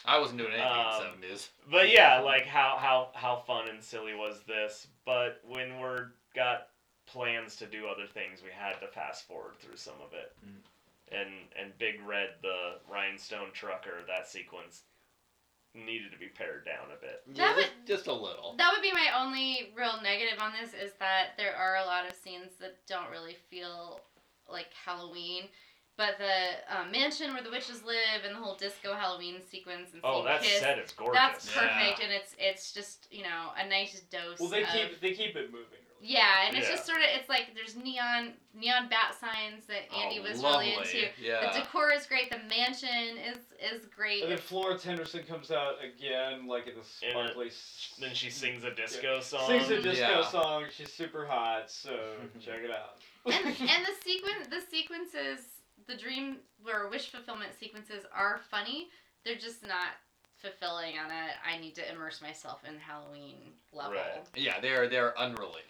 I wasn't doing anything Um, in the 70s. But yeah, like how how how fun and silly was this? But when we're got plans to do other things, we had to fast forward through some of it. Mm. And and Big Red, the rhinestone trucker, that sequence needed to be pared down a bit. That just, just a little. That would be my only real negative on this is that there are a lot of scenes that don't really feel like Halloween. But the uh, mansion where the witches live and the whole disco Halloween sequence and Oh, seeing that Kiss, set is gorgeous. that's Yeah. perfect and it's it's just you know a nice dose. Well, they of, keep they keep it moving. Really. Yeah, and it's Yeah. just sort of it's like there's neon neon bat signs that oh, Andy oh, was lovely. really into. Yeah. The decor is great. The mansion is is great. And then Florence Henderson comes out again, like in the In a- sparkly. Then she sings a disco song. Sings a disco Yeah. song. She's super hot, so check it out. and, and the sequence the sequences the dream or wish fulfillment sequences are funny they're just not fulfilling on a i need to immerse myself in halloween level Right. yeah, they're they're unrelated.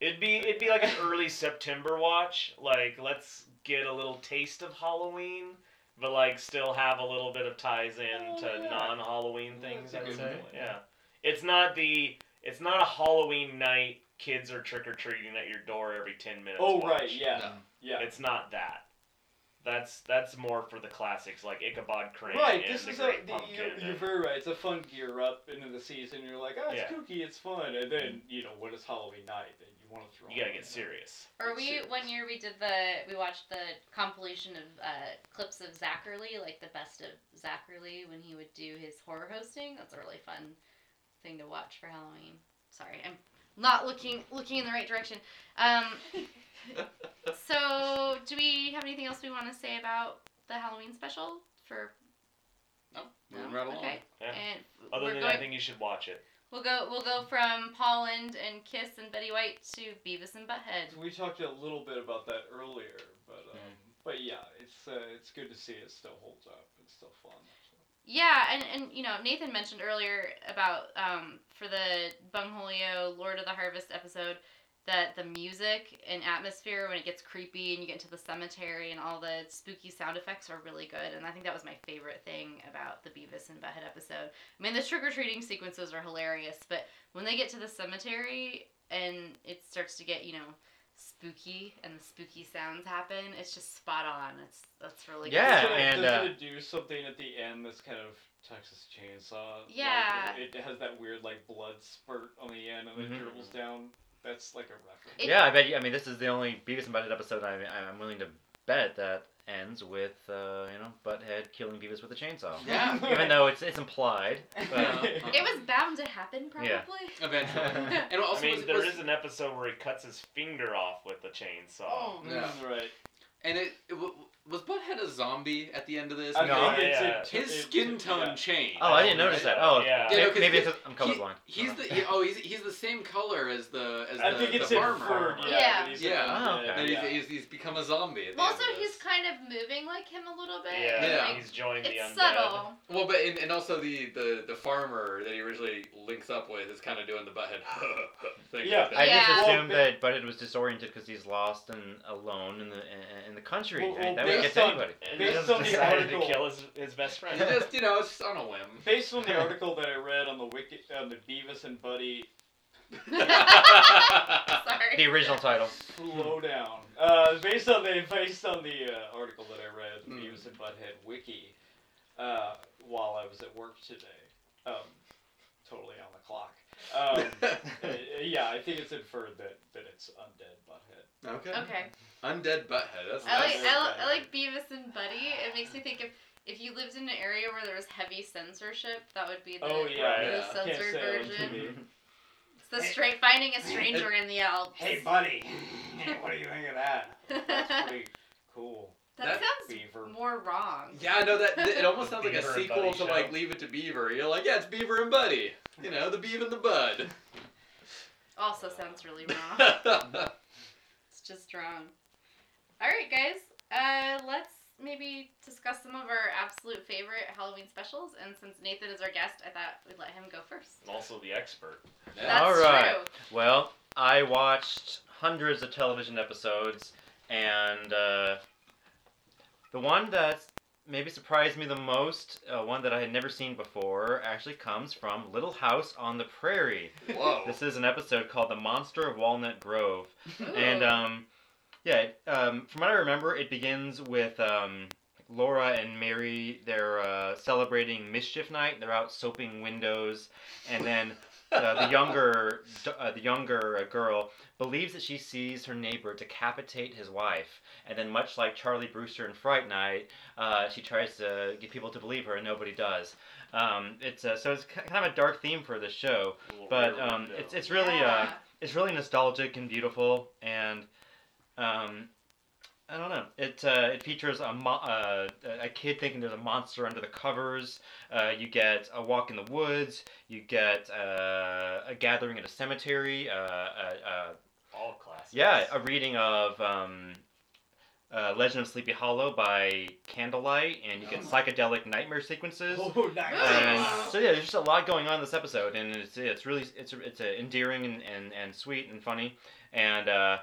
It'd be it'd be like an early September watch. Like let's get a little taste of Halloween, but like still have a little bit of ties in Oh, to yeah. non-Halloween oh, things. That's a I'd say. Yeah, it's not the it's not a Halloween night. Kids are trick or treating at your door every ten minutes. Oh watch. right, yeah, No. yeah. It's not that. That's that's more for the classics like Ichabod Crane Right, and this the is a. Great The, you're, you're very right. It's a fun gear up into the season. You're like, oh, it's Yeah. kooky, it's fun, and then mm. you know what is Halloween night? Then you want to throw. you gotta get serious. or we serious. one year we did the we watched the compilation of uh, clips of Zacherley, like the best of Zacherley when he would do his horror hosting. That's a really fun thing to watch for Halloween. Sorry, I'm not looking looking in the right direction. Um, so, do we have anything else we want to say about the Halloween special? For No, no, moving right along. okay, Yeah. and Other than going. I think you should watch it. We'll go. We'll go from Paul Lynde and Kiss and Betty White to Beavis and Butthead. We talked a little bit about that earlier, but um, Mm. but yeah, it's uh, it's good to see it still holds up. It's still fun. so. Yeah, and, and you know Nathan mentioned earlier about um, for the Bungholio Lord of the Harvest episode that the music and atmosphere when it gets creepy and you get into the cemetery and all the spooky sound effects are really good and I think that was my favorite thing about the Beavis and Butthead episode. I mean the trick or treating sequences are hilarious, but when they get to the cemetery and it starts to get you know spooky and the spooky sounds happen, it's just spot on. It's that's really Yeah, good. Does it, and, does uh, it do something at the end that's kind of Texas Chainsaw? Like, Yeah. it, it has that weird like blood spurt on the end and then Mhm. dribbles down. That's like a reference. It- yeah, I bet. You, I mean, this is the only Beavis and Butthead episode I, I'm willing to bet that ends with uh, you know Butthead killing Beavis with a chainsaw. Yeah. Even though it's it's implied. But, Uh, It was bound to happen, probably. Yeah. Eventually. And also, I mean, was, there was- is an episode where he cuts his finger off with a chainsaw. Oh. Yeah. right. and it, it w- was Butthead a zombie at the end of this? I No. think it's Yeah. in- His skin tone yeah. changed. Oh, I didn't notice that. Oh, Yeah. may- Yeah, no, 'cause- maybe it's 'cause I'm He- colorblind. he's the he- oh he's, he's the same color as the as I the, think the it's farmer. inferred. Yeah. Yeah. he's Yeah. Oh, okay. And he's, yeah. he's, he's become a zombie. At Also, he's kind of moving like him a little bit. Yeah, Yeah. Like, he's joined the it's undead. subtle. well, but and, and also the, the the farmer that he originally links up with is kind of doing the butthead thing. Yeah. like that. I Yeah. just Well, assumed that Butthead was disoriented because he's lost and alone in the in, in the country. Well, well, that would get based to on- anybody. And Based he just on the decided article- to kill his, his best friend. Just you know it's on a whim. Based on the article that I read on the wiki, on the Beavis and Buddy Sorry. The original title. slow down. Uh, based on the based on the uh, article that I read, Hmm. Beavis and Butthead wiki, uh, while I was at work today, um, totally on the clock. Um, uh, yeah, I think it's inferred that, that it's undead Butthead. okay. Okay. Undead butthead. That's I like that's- I, I like Beavis and Buddy. It makes me think of if you lived in an area where there was heavy censorship, that would be the, Oh yeah, the yeah. Can't censored say version. It's the straight finding a stranger in the Alps. Hey, buddy, what do you think of that? That's pretty cool. that, that- sounds Beaver. more wrong. Yeah, no, that it almost sounds like a sequel to show. like Leave It to Beaver. You're like, yeah, it's Beaver and Buddy. You know, the Beav and the Bud. Also sounds really wrong. It's just wrong. All right, guys. Uh, let's maybe discuss some of our absolute favorite Halloween specials. And since Nathan is our guest, I thought we'd let him go first. And also the expert. That's All right. true. Well, I watched hundreds of television episodes, and uh, the one that maybe surprised me the most, uh, one that I had never seen before, actually comes from Little House on the Prairie. Whoa. This is an episode called "The Monster of Walnut Grove," and um, yeah, it, um, from what I remember, it begins with um, Laura and Mary. They're uh, celebrating Mischief Night. They're out soaping windows, and then uh, the younger uh, the younger uh, girl believes that she sees her neighbor decapitate his wife, and then much like Charlie Brewster in Fright Night, uh, she tries to get people to believe her, and nobody does. Um, it's uh, so it's kind of a dark theme for the show, but um, it's it's really uh, it's really nostalgic and beautiful, and um, I don't know. It uh, it features a mo- uh, a kid thinking there's a monster under the covers. Uh, you get a walk in the woods. You get uh, a gathering at a cemetery. Uh, all classics. yeah, a reading of um, uh, Legend of Sleepy Hollow by Candlelight, and you get Oh. psychedelic nightmare sequences. Oh, nice. And so yeah, there's just a lot going on in this episode, and it's it's really it's it's endearing and, and, and sweet and funny, and uh,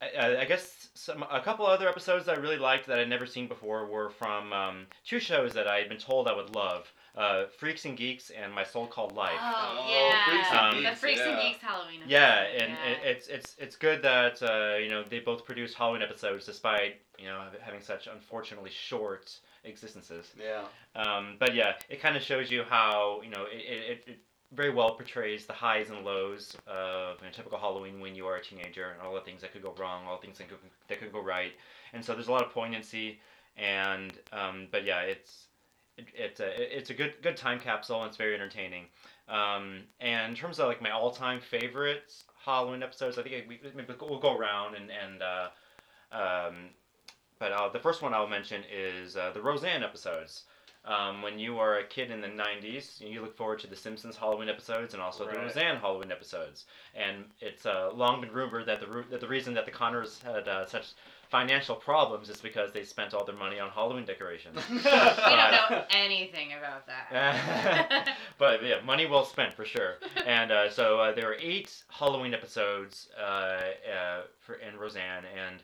I, I guess some a couple other episodes that I really liked that I'd never seen before were from um, two shows that I had been told I would love: uh, Freaks and Geeks and My So-Called Life. Oh, Oh, yeah. Freaks and the Geeks, Freaks and. Geeks Halloween. Yeah, and yeah. it, it's it's it's good that uh, you know they both produce Halloween episodes despite you know having such unfortunately short existences. Yeah. Um, but yeah, it kind of shows you how you know it, it, it very well portrays the highs and lows of a typical Halloween when you are a teenager and all the things that could go wrong, all the things that could that could go right, and so there's a lot of poignancy and um, but yeah, it's it, it's a it's a good good time capsule and it's very entertaining. Um, and in terms of like my all time favorites Halloween episodes, I think we we'll go around and and uh, um, but uh, the first one I'll mention is uh, the Roseanne episodes. Um, when you are a kid in the 90s, you look forward to the Simpsons Halloween episodes and also the Roseanne Halloween episodes. And it's uh, long been rumored that the, ru- that the reason that the Connors had uh, such financial problems is because they spent all their money on Halloween decorations. we don't know anything about that. but yeah, money well spent for sure. And uh, so uh, there were eight Halloween episodes uh, uh, for in Roseanne, and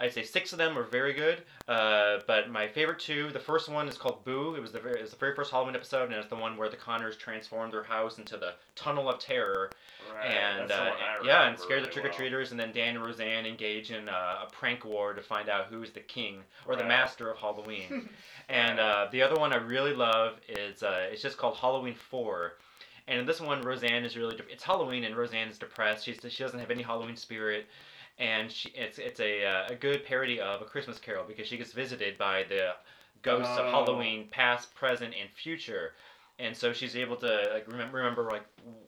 I'd say six of them are very good. Uh, but my favorite two, the first one is called Boo. It was the very, it was the very first Halloween episode, and it's the one where the Connors transformed their house into the Tunnel of Terror, Right, and that's uh, one I yeah, and remember scare the trick or well. treaters, and then Dan and Roseanne engage in uh, a prank war to find out who's the king or the master of Halloween. and uh, the other one I really love is uh, it's just called Halloween Four. And in this one, Roseanne is really de- it's Halloween, and Roseanne is depressed. She's she doesn't have any Halloween spirit, and she it's it's a uh, a good parody of a Christmas Carol because she gets visited by the ghosts of Oh. Halloween, past, present, and future and so she's able to like remember remember like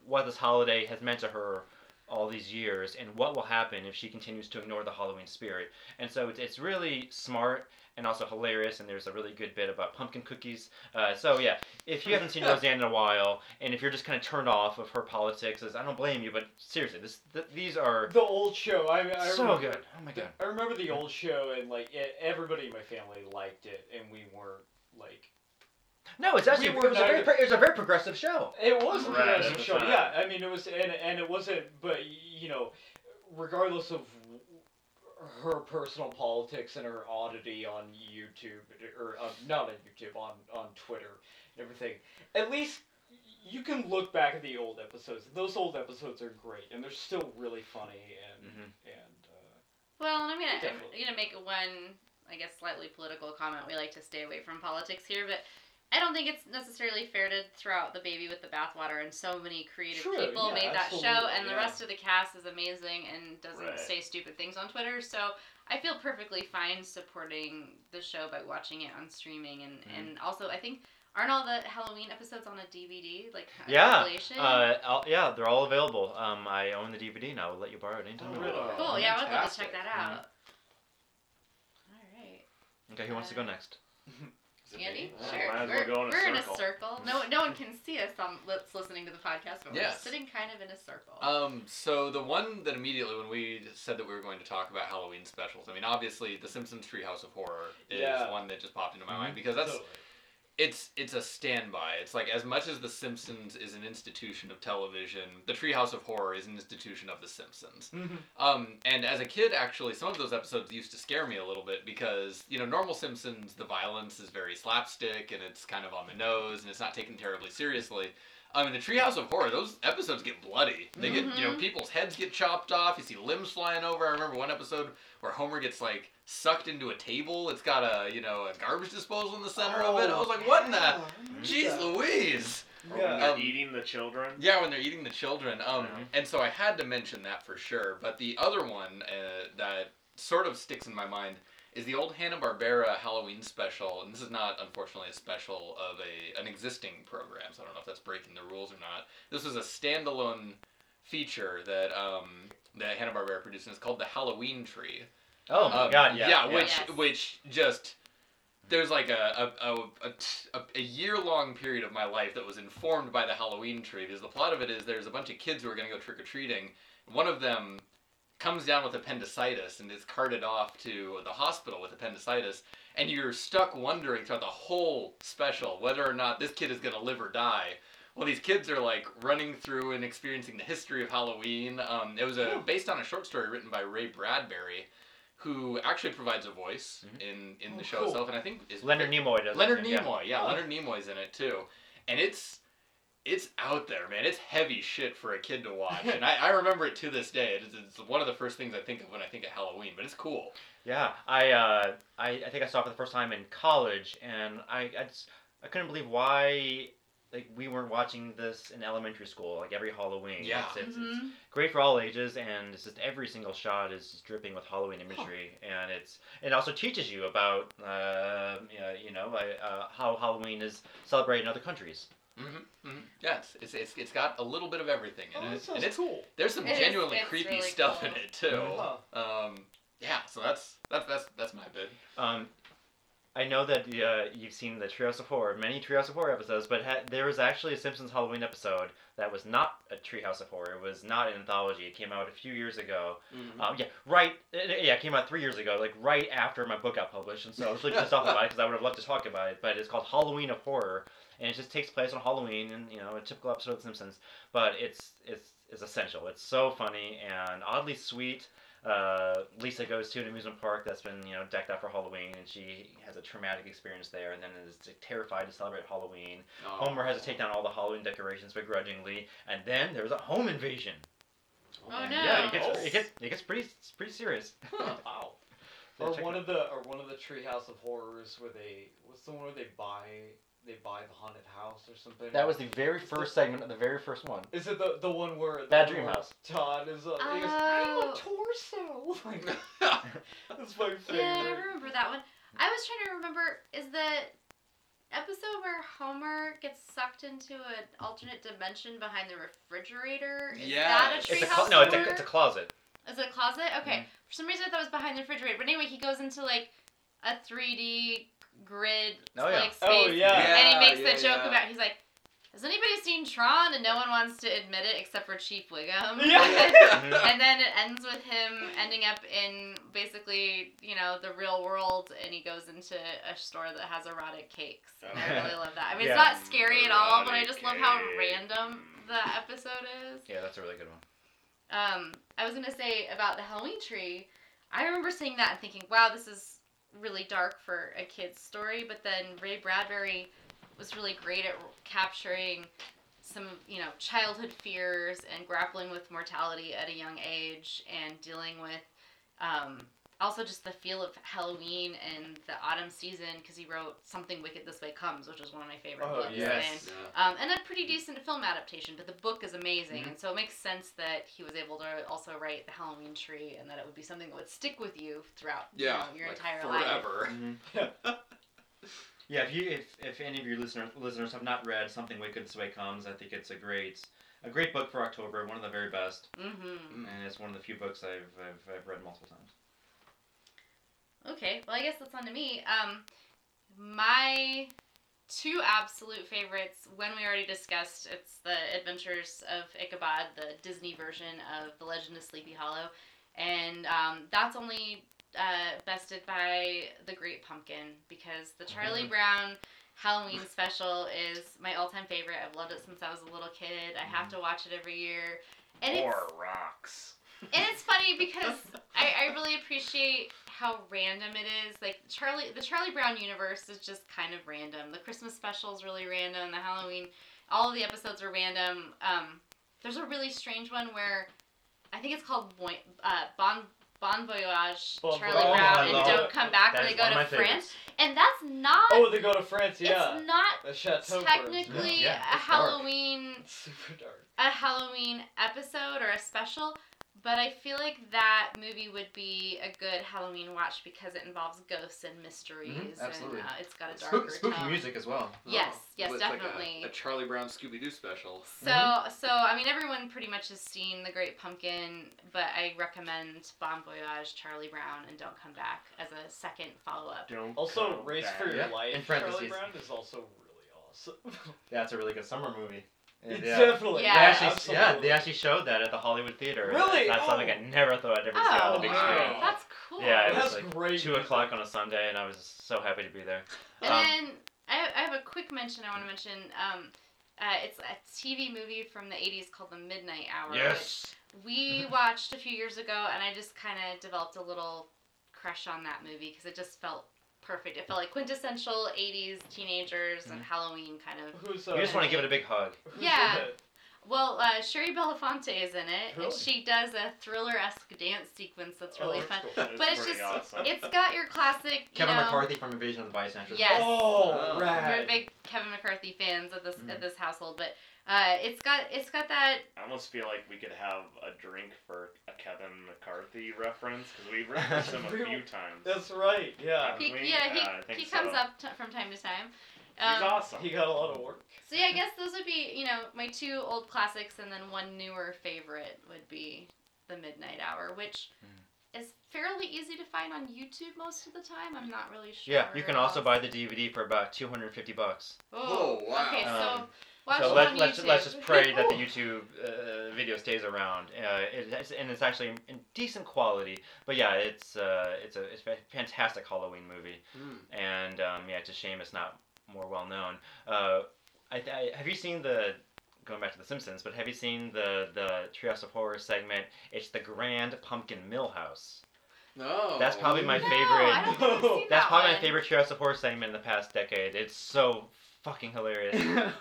what this holiday has meant to her all these years, and what will happen if she continues to ignore the Halloween spirit. And so it's, it's really smart and also hilarious, and there's a really good bit about pumpkin cookies. Uh, so yeah, if you haven't seen Roseanne in a while, and if you're just kind of turned off of her politics, as I don't blame you, but seriously, this th- these are The old show. I, I so remember, good. Oh my god. I remember the old show, and like everybody in my family liked it, and we weren't like. No, it's actually We it were was, a very, it was a very progressive show. It was a Right, progressive the show, time. yeah. I mean, it was, and and it wasn't, but you know, regardless of her personal politics and her oddity on YouTube or uh, not on YouTube on on Twitter and everything, at least you can look back at the old episodes. Those old episodes are great, and they're still really funny and Mhm. and. Uh, Well, and I'm gonna Definitely. I'm gonna make one, I guess, slightly political comment. We like to stay away from politics here, but I don't think it's necessarily fair to throw out the baby with the bathwater. And so many creative True, people yeah, made that show, absolutely, and the rest of the cast is amazing and doesn't Right. say stupid things on Twitter. So I feel perfectly fine supporting the show by watching it on streaming, and Mhm. and also I think. Aren't all the Halloween episodes on a DVD? Like a Yeah, compilation? Uh, yeah, they're all available. Um, I own the DVD now. I'll let you borrow it anytime. Oh, you really? want. cool. Yeah, I would love to check that out. All right. Okay, who wants to go next? Is Andy. Yeah, sure. might as well we're go in a we're in circle. a circle. No, no one can see us on lips listening to the podcast, but Yes. we're sitting kind of in a circle. Um, so the one that immediately when we said that we were going to talk about Halloween specials, I mean, obviously, The Simpsons Treehouse of Horror is Yeah. one that just popped into my mind because that's totally. It's it's a standby. It's like as much as The Simpsons is an institution of television, The Treehouse of Horror is an institution of The Simpsons. Um, and as a kid, actually, some of those episodes used to scare me a little bit because, you know, normal Simpsons, the violence is very slapstick and it's kind of on the nose and it's not taken terribly seriously. Um, in the Treehouse of Horror, those episodes get bloody. They get, you know, Mhm. people's heads get chopped off. You see limbs flying over. I remember one episode where Homer gets like sucked into a table. It's got a, you know, a garbage disposal in the center of it. I was like, what in the? Jeez Louise! Or Yeah. when they're Um, eating the children. Yeah, when they're eating the children. Um, Mhm. and so I had to mention that for sure. But the other one uh, that sort of sticks in my mind is the old Hanna Barbera Halloween special, and this is not unfortunately a special of a an existing program. So I don't know if that's breaking the rules or not. This was a standalone feature that um, that Hanna Barbera produced, and it's called the Halloween Tree. Oh my Um, god, yeah. Yeah, which Yes. which just there's like a a, a, a, a year long period of my life that was informed by the Halloween tree because the plot of it is there's a bunch of kids who are gonna go trick or treating. One of them comes down with appendicitis and is carted off to the hospital with appendicitis, and you're stuck wondering throughout the whole special whether or not this kid is gonna live or die. Well, these kids are like running through and experiencing the history of Halloween. Um, it was a, based on a short story written by Ray Bradbury, who actually provides a voice Mhm. in in the Oh, show cool. itself, and I think is Leonard Nimoy does. it, Leonard yeah. Nimoy, yeah, Oh. Leonard Nimoy's in it too, and it's it's out there, man. It's heavy shit for a kid to watch, and I, I remember it to this day. It's, it's one of the first things I think of when I think of Halloween, but it's cool. Yeah, I, uh, I I think I saw it for the first time in college, and I I, just, I couldn't believe why like we weren't watching this in elementary school like every Halloween. Yeah. It's, it's, it's Mhm. great for all ages, and it's just every single shot is just dripping with Halloween imagery, and it's it also teaches you about uh, you know uh, how Halloween is celebrated in other countries. Mm-hmm, mm-hmm. Yes, it's, it's it's got a little bit of everything in Oh, it, and it's cool. there's some It is- genuinely it's creepy really stuff cool. in it too. Huh. Um, yeah, so that's that's that's that's my bit. Um, I know that uh, you've seen the Treehouse of Horror, many Treehouse of Horror episodes, but ha- there was actually a Simpsons Halloween episode that was not a Treehouse of Horror. It was not an anthology. It came out a few years ago. Um, yeah, right. uh, Yeah, it came out three years ago, like right after my book got published, and so I was really pissed off about it because I would have loved to talk about it. But it's called Halloween of Horror, and it just takes place on Halloween, and you know, a typical episode of The Simpsons. But it's it's it's essential. It's so funny and oddly sweet. Uh, Lisa goes to an amusement park that's been you know decked out for Halloween, and she has a traumatic experience there, and then is terrified to celebrate Halloween. Homer has to take down all the Halloween decorations begrudgingly, and then there's a home invasion. Oh, no. Yeah, it gets Oh. it gets it gets pretty it's pretty serious. Wow. So Or one it of the or one of the Treehouse of Horrors where they what's the one where they buy they buy the haunted house or something. That was the very first segment of the very first one. Is it the the one where the Bad Dream House. Todd is uh, he goes, Oh. I'm a torso. Like, that's my favorite. Yeah, I remember that one. I was trying to remember. Is the episode where Homer gets sucked into an alternate dimension behind the refrigerator? Is Yeah, that a it's It's a treehouse? clo- no, it's a, it's a closet. Is it a closet? Okay. Mhm. For some reason, I thought it was behind the refrigerator. But anyway, he goes into like a 3D grid Oh, yeah. like space, Oh, yeah. and he makes yeah, the joke yeah. about. He's like, "Has anybody seen Tron?" And no one wants to admit it except for Chief Wiggum. Yeah. and then it ends with him ending up in basically, you know, the real world, and he goes into a store that has erotic cakes. And I really love that. I mean, Yeah. it's not scary at all, but I just love how random the episode is. Yeah, that's a really good one. Um, I was gonna say about the Halloween tree. I remember seeing that and thinking, "Wow, this is really dark for a kid's story." But then Ray Bradbury was really great at capturing some, you know, childhood fears and grappling with mortality at a young age and dealing with um, also just the feel of Halloween and the autumn season because he wrote Something Wicked This Way Comes, which is one of my favorite Oh, books. yes. And um, and a pretty decent film adaptation, but the book is amazing, Mhm. and so it makes sense that he was able to also write the Halloween tree, and that it would be something that would stick with you throughout you know, your like entire life. forever. Yeah, if you if, if any of your listener, listeners have not read Something Wicked This Way Comes, I think it's a great a great book for October, one of the very best, Mm-hmm. and it's one of the few books I've I've, I've read multiple times. Okay, well, I guess that's on to me. Um, my two absolute favorites, when we already discussed, it's the Adventures of Ichabod, the Disney version of The Legend of Sleepy Hollow, and um, that's only uh, bested by The Great Pumpkin because the Charlie Brown Halloween special is my all-time favorite. I've loved it since I was a little kid. I have to watch it every year, and it's rocks. and it's funny because I, I really appreciate how random it is. Like Charlie, the Charlie Brown universe is just kind of random. The Christmas special is really random. The Halloween, all of the episodes are random. Um, there's a really strange one where I think it's called Bon, uh, bon, bon Voyage, Bon Charlie Voyage. Brown, Oh, and love Don't. Come Back, That where they go to my favorites. France, and that's not. Oh, they go to France. Yeah. It's not technically Yeah, a it's dark. Halloween It's super dark. a Halloween episode or a special, but I feel like that movie would be a good Halloween watch because it involves ghosts and mysteries, Mhm, absolutely. and uh, it's got a Spook, darker spooky tone. music as well. Yes, Oh, yes, well, it's like a- definitely. a, Charlie Brown Scooby Doo special. So, so I mean, everyone pretty much has seen The Great Pumpkin, but I recommend Bon Voyage, Charlie Brown, and Don't Come Back as a second follow up. Also, Race back. for Your Yeah, Life. in Charlie. Brown is also really awesome. That's a really good summer movie. And, yeah. definitely. Yeah. They actually, absolutely. yeah, they actually showed that at the Hollywood Theater. Really? That's something Oh. I never thought I'd ever see on Oh, the big wow. screen. that's cool. Yeah, it was like great. Two o'clock on a Sunday, and I was so happy to be there. And Um, then I, I have a quick mention I want to mention. Um, uh, it's a TV movie from the 80s called The Midnight Hour. Yes. Which we watched a few years ago, and I just kind of developed a little crush on that movie because it just felt perfect. It felt like quintessential 80s teenagers and Mhm. Halloween kind of. Who's uh, You just want to give it a big hug. Yeah. Well, uh, Shari Belafonte is in it, and Really? she does a thriller esque dance sequence that's Oh, really that's fun. cool. But it's pretty just, awesome. it's got your classic. You Kevin know, McCarthy from Invasion of the Body Snatchers. Yes. Oh, Oh. We're big Kevin McCarthy fans of this Mhm. of this household, but uh, it's got it's got that. I almost feel like we could have a drink for a Kevin McCarthy reference because we've referenced him a few times. That's right. Yeah. He, yeah, he, Yeah, I think he so. comes up t- from time to time. He's Um, awesome. He got a lot of work. So yeah, I guess those would be you know my two old classics, and then one newer favorite would be the Midnight Hour, which is fairly easy to find on YouTube most of the time. I'm not really sure. Yeah, you can also buy the DVD for about 250 bucks. Oh, Oh, wow. Okay, so Um, watch so let, let's, let's just pray that the YouTube uh, video stays around. Uh, it, it's, and it's actually in decent quality. But yeah, it's uh, it's a it's a fantastic Halloween movie. Hmm. And um, yeah, it's a shame it's not more well known. Uh, I, I, have you seen the going back to The Simpsons? But have you seen the the Treehouse of Horror segment? It's the Grand Pumpkin Milhouse. No. That's probably my no, favorite- I don't think I've seen That's that probably one. my favorite Treehouse of Horror segment in the past decade. It's so fucking hilarious.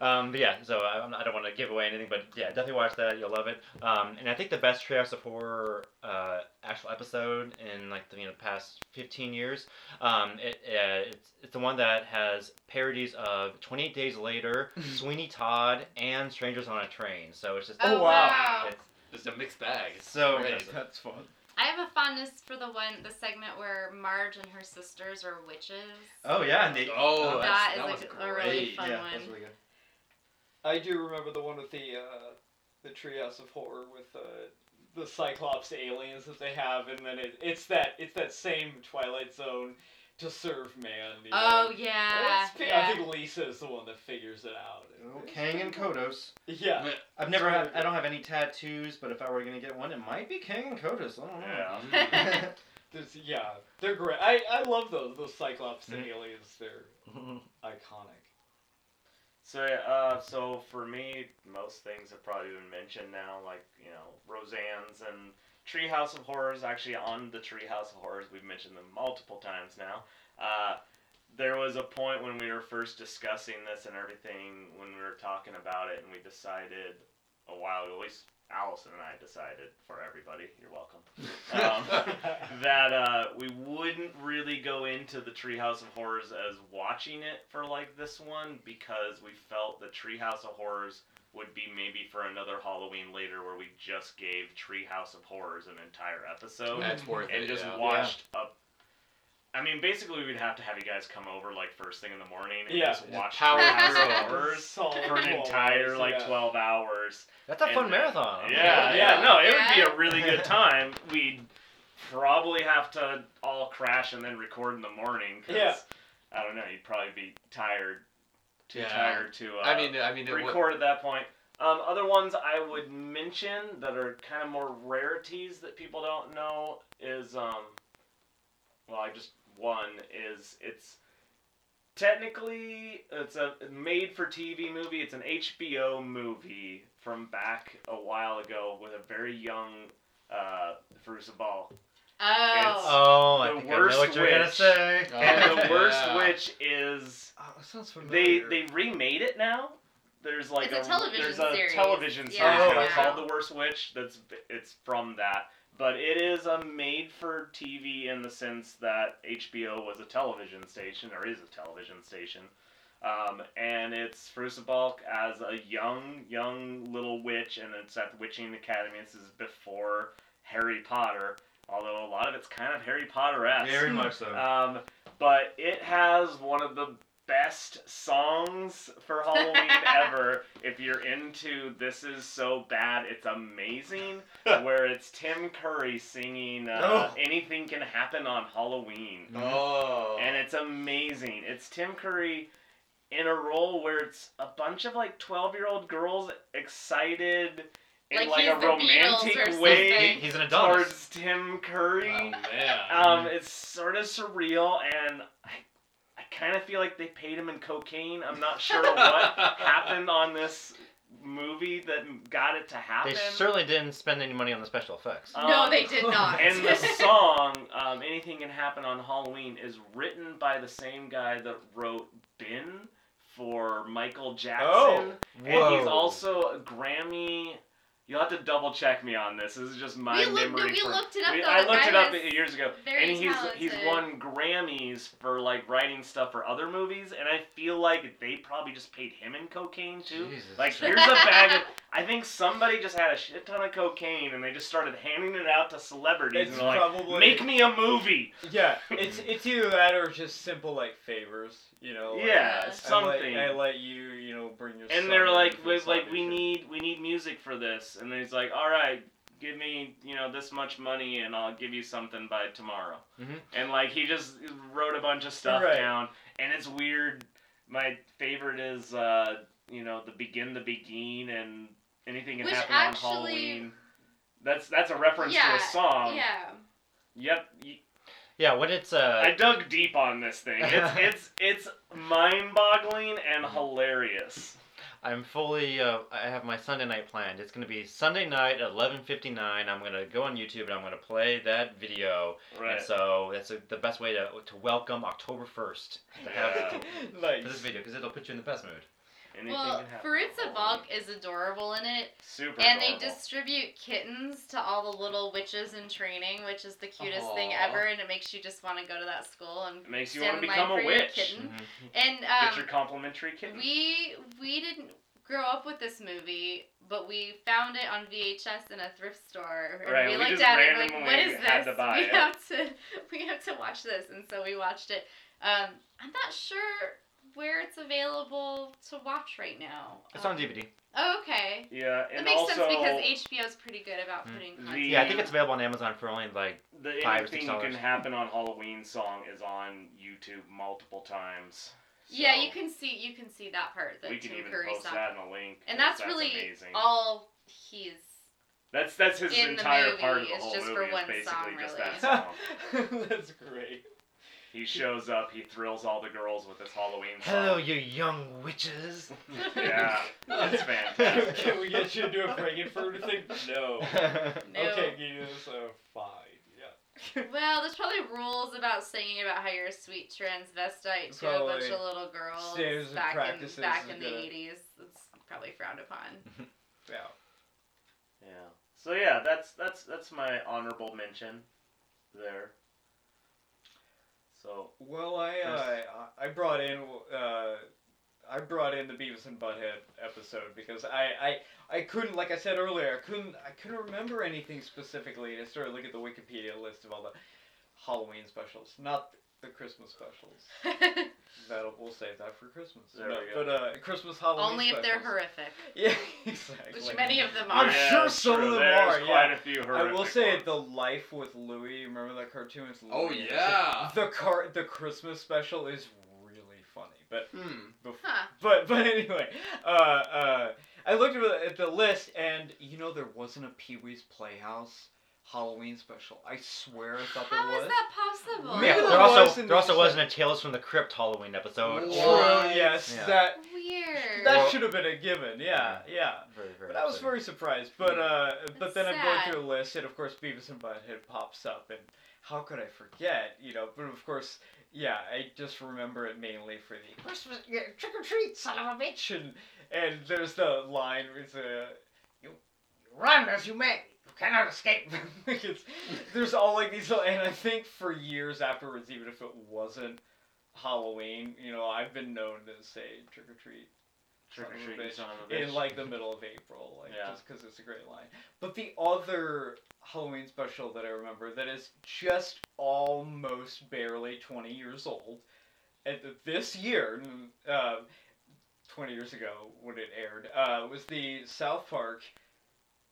um, but yeah, so I, I'm not- I don't want to give away anything, but yeah, definitely watch that. You'll love it. Um, and I think the best Treehouse of Horror uh, actual episode in like the you know, past 15 years, um, it, uh, it's it's the one that has parodies of 28 Days Later, Sweeney Todd, and Strangers on a Train. So it's just Oh, Oh, wow. wow. it's Just a mixed bag. so Great. good. That's fun. I have a fondness for the one, the segment where Marge and her sisters are witches. Oh yeah, and they. Oh, that's, that that is was like a really fun yeah, one. that's really good. I do remember the one with the uh, the Treehouse of Horror with uh, the Cyclops aliens that they have, and then it, it's that it's that same Twilight Zone to serve man. you Oh yeah, It's- yeah. I think Lisa is the one that figures it out. Oh, Kang and Kodos. Yeah. I've never had. I don't have any tattoos, but if I were gonna get one, it might be Kang and Kodos. I don't know. Yeah. There's, yeah, they're great. I, I love those those Cyclops Mhm. aliens. They're iconic. So uh, so for me, most things have probably been mentioned now, like you know Roseanne's and Treehouse of Horrors. Actually, on the Treehouse of Horrors, we've mentioned them multiple times now. Uh, there was a point when we were first discussing this and everything, when we were talking about it, and we decided a while at least Allison and I decided for everybody. You're welcome. Um, that uh, we wouldn't really go into the Treehouse of Horrors as watching it for like this one because we felt the Treehouse of Horrors would be maybe for another Halloween later where we just gave Treehouse of Horrors an entire episode That's worth and it. just yeah. watched up. I mean, basically, we'd have to have you guys come over like first thing in the morning and Yeah. just Just watch power Treehouse of. Horrors for an entire like yeah. twelve hours. That's a fun marathon. I'm Yeah, yeah, no, it would be a really good time. We'd probably have to all crash and then record in the morning. 'cause, Yeah. I don't know. You'd probably be tired, too Yeah. tired to. Uh, I mean, I mean, it would- record at that point. Um, other ones I would mention that are kind of more rarities that people don't know is um, well, I just one is it's technically it's a made for TV movie. It's an HBO movie from back a while ago with a very young uh, Fairuza Balk. Oh. Oh, I The think I know what worst you're gonna witch. say. Oh, and the worst yeah. witch is Oh, that sounds they familiar. they remade it now. There's like It's a television there's a series. television series Yeah, now yeah. called The Worst Witch. That's it's from that, but it is a made for TV in the sense that HBO was a television station or is a television station. Um, and it's Fairuza Balk as a young, young little witch, and it's at the Witching Academy. This is before Harry Potter, although a lot of it's kind of Harry Potter esque. Very much so. Um, but it has one of the best songs for Halloween ever. If you're into This Is So Bad, It's Amazing, where it's Tim Curry singing uh, Oh. Anything Can Happen on Halloween. Oh. And it's amazing. It's Tim Curry in a role where it's a bunch of like 12 year old girls excited in Like like, a romantic way something. He's an adult towards Tim Curry. Oh, man. Um, it's sort of surreal, and I, I kind of feel like they paid him in cocaine. I'm not sure what happened on this movie that got it to happen. They certainly didn't spend any money on the special effects. Um, no, they did not. and the song, um, "Anything Can Happen on Halloween," is written by the same guy that wrote "Ben" for Michael oh, Jackson, Oh, and he's also a Grammy. You'll have to double check me on this. This is just my we memory. no, we from- looked it up. we- though. I looked it up years ago, very and he's talented. he's won Grammys for like writing stuff for other movies, and I feel like they probably just paid him in cocaine too. Jesus. Like here's a bag of. I think somebody just had a shit ton of cocaine, and they just started handing it out to celebrities, It's and they're like, "Make me a movie." yeah. It's it's either that or just simple like favors, you know. like, yeah, something. I let, I let you, you know, bring your. and they're in like, for we, this like we need we need music for this, and then he's like, all right, give me you know this much money, and I'll give you something by tomorrow. Mhm. And like he just wrote a bunch of stuff Right. down, and it's weird. My favorite is uh, you know the begin the begin and anything can Which happen actually- on Halloween. That's that's a reference Yeah, to a song. yeah. Yep. y- Yeah, when it's uh, I dug deep on this thing. It's it's it's mind-boggling and hilarious. I'm fully. Uh, I have my Sunday night planned. It's gonna be Sunday night at 11:59. I'm gonna go on YouTube and I'm gonna play that video. Right. And so that's a, the best way to to welcome October 1st to have Yeah. nice. for this video because it'll put you in the best mood. Anything Well, can happen on Balk is adorable in it, Super. and they distribute kittens to all the little witches in training, which is the cutest thing ever, and it makes you just want to go to that school and It makes you stand want to become a witch. kitten. Mhm. And Get um, your complimentary kitten. we we didn't grow up with this movie, but we found it on VHS in a thrift store, and Right, we we looked just at it and like, what randomly is had this? to buy we it. have to we have to watch this, and so we watched it. Um, I'm not sure where it's available to watch right now. It's on Um, DVD. Oh, okay. Yeah, That makes also sense because HBO is pretty good about Mm. putting The- Yeah, I think it's available on Amazon for only like the Five or six anything can happen on Halloween song is on YouTube multiple times. Yeah, you can see you can see that part that we can Tim even Curry post song. that in a link. And 'cause that's, really amazing. all he's That's that's his entire part of the is whole just movie for one basically song, just really. that song. That's great. He shows up, he thrills all the girls with his Halloween song. Hello, you young witches. Yeah, it's fantastic. Can we get you to do a Frank-N-Furter thing? No. no. Okay, give you this uh, a fine. Yeah. Well, there's probably rules about singing about how you're a sweet transvestite to a bunch of little girls standards back in back in the gonna- 80s. It's probably frowned upon. Yeah. Yeah. So yeah, that's that's that's my honorable mention there. So Well, I uh, I brought in uh, I brought in the Beavis and Butthead episode because I, I I couldn't like I said earlier I couldn't I couldn't remember anything specifically. And I started looking at the Wikipedia list of all the Halloween specials, not the Christmas specials. That'll we'll save that for Christmas. There No, we go. But uh, Christmas Halloween. Only if they're horrific, Yeah, exactly. which many of them are. I'm are. Yeah, sure it's some of them There's are, Quite yeah. a few horrific I will say ones. the Life with Louie. Remember that cartoon? It's Louie. Oh yeah. The car, the Christmas special is really funny, but Hmm. bef- Huh. but but anyway, uh, uh, I looked at the list, and you know there wasn't a Pee Wee's Playhouse Halloween special. I swear I thought How there is was. How is that possible? Maybe yeah, there there also there also wasn't a Tales from the Crypt Halloween episode. Whoa. True. Yes, Yeah. that Weird. that Well- should have been a given. Yeah, yeah. Very, very But I was very surprised. But uh, but That's then I'm going through a list, and of course Beavis and Butthead pops up, and how could I forget? You know, but of course, yeah, I just remember it mainly for the Christmas yeah, trick or treat, son of a bitch, and and there's the line where it's uh, you, you run as you may. Cannot escape. it's, there's all like these, little and I think for years afterwards, even if it wasn't Halloween, you know, I've been known to say trick or treat Trick or son of a treating bitch son of a bitch. in like the middle of April, like Yeah. just because it's a great line. But the other Halloween special that I remember that is just almost barely 20 years old, and th- this year, uh, 20 years ago when it aired, uh, was the South Park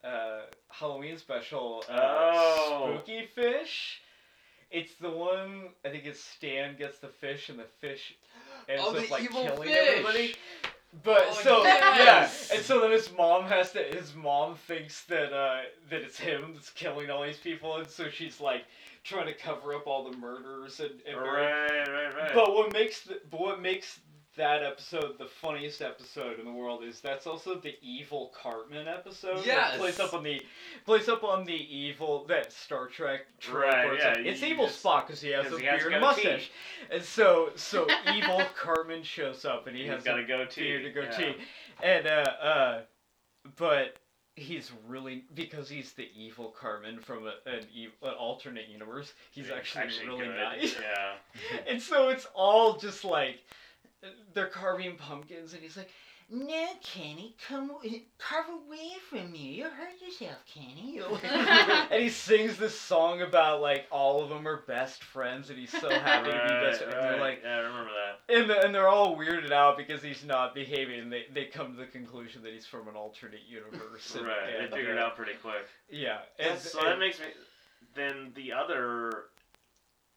uh, Halloween special, uh, Oh. Spooky Fish. It's the one I think it's Stan gets the fish and the fish ends Oh, up like killing fish. everybody. But Oh, so yes. yeah, and so then his mom has to. His mom thinks that uh, that it's him that's killing all these people, and so she's like trying to cover up all the murders and. and Right, right, right. But what makes the, but what makes that episode the funniest episode in the world is that's also the evil Cartman episode. Yeah, plays up on the plays up on the evil that Star Trek Right, it's, yeah, it's evil just- Spock because he has a he beard and mustache, and so so evil Cartman shows up and he He's has got a a goatee. beard and yeah. goatee, and uh uh, but. He's really because he's the evil Cartman from a, an, an alternate universe. He's actually, really good. nice Yeah. and so it's all just like they're carving pumpkins, and he's like, "No, Kenny, come carve away from me. You'll hurt yourself, Kenny." and he sings this song about like all of them are best friends, and he's so happy to be best. Right, friends. And they're right. like, yeah, I remember that. and, the, and they're all weirded out because he's not behaving. And they they come to the conclusion that he's from an alternate universe. And, right, and, they figured it out pretty quick. Yeah, and, so that makes me. Then the other,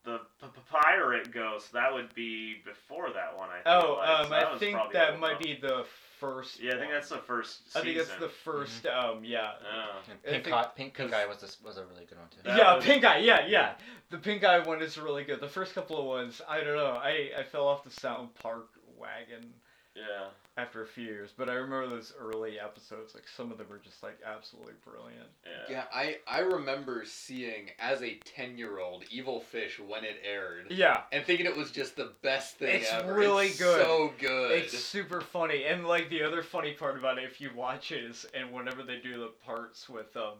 the p- p- pirate ghost, that would be before that one. I feel oh, like. um, So I think that might enough. be the first. Yeah, I think one. that's the first. I think that's the 1st Um, yeah. Oh. Pink, think- Eye- Pink, Pink Eye was this was a really good one too. That yeah, was- pink eye. Yeah, yeah. The pink eye one is really good. The first couple of ones, I don't know. I I fell off the South Park wagon Yeah. After a few years, but I remember those early episodes. Like some of them were just like absolutely brilliant. Yeah. Yeah, I I remember seeing as a ten year old Evil Fish when it aired, Yeah, and thinking it was just the best thing It's ever. really It's good. So good. it's super funny. And like the other funny part about it, if you watch it, is and whenever they do the parts with um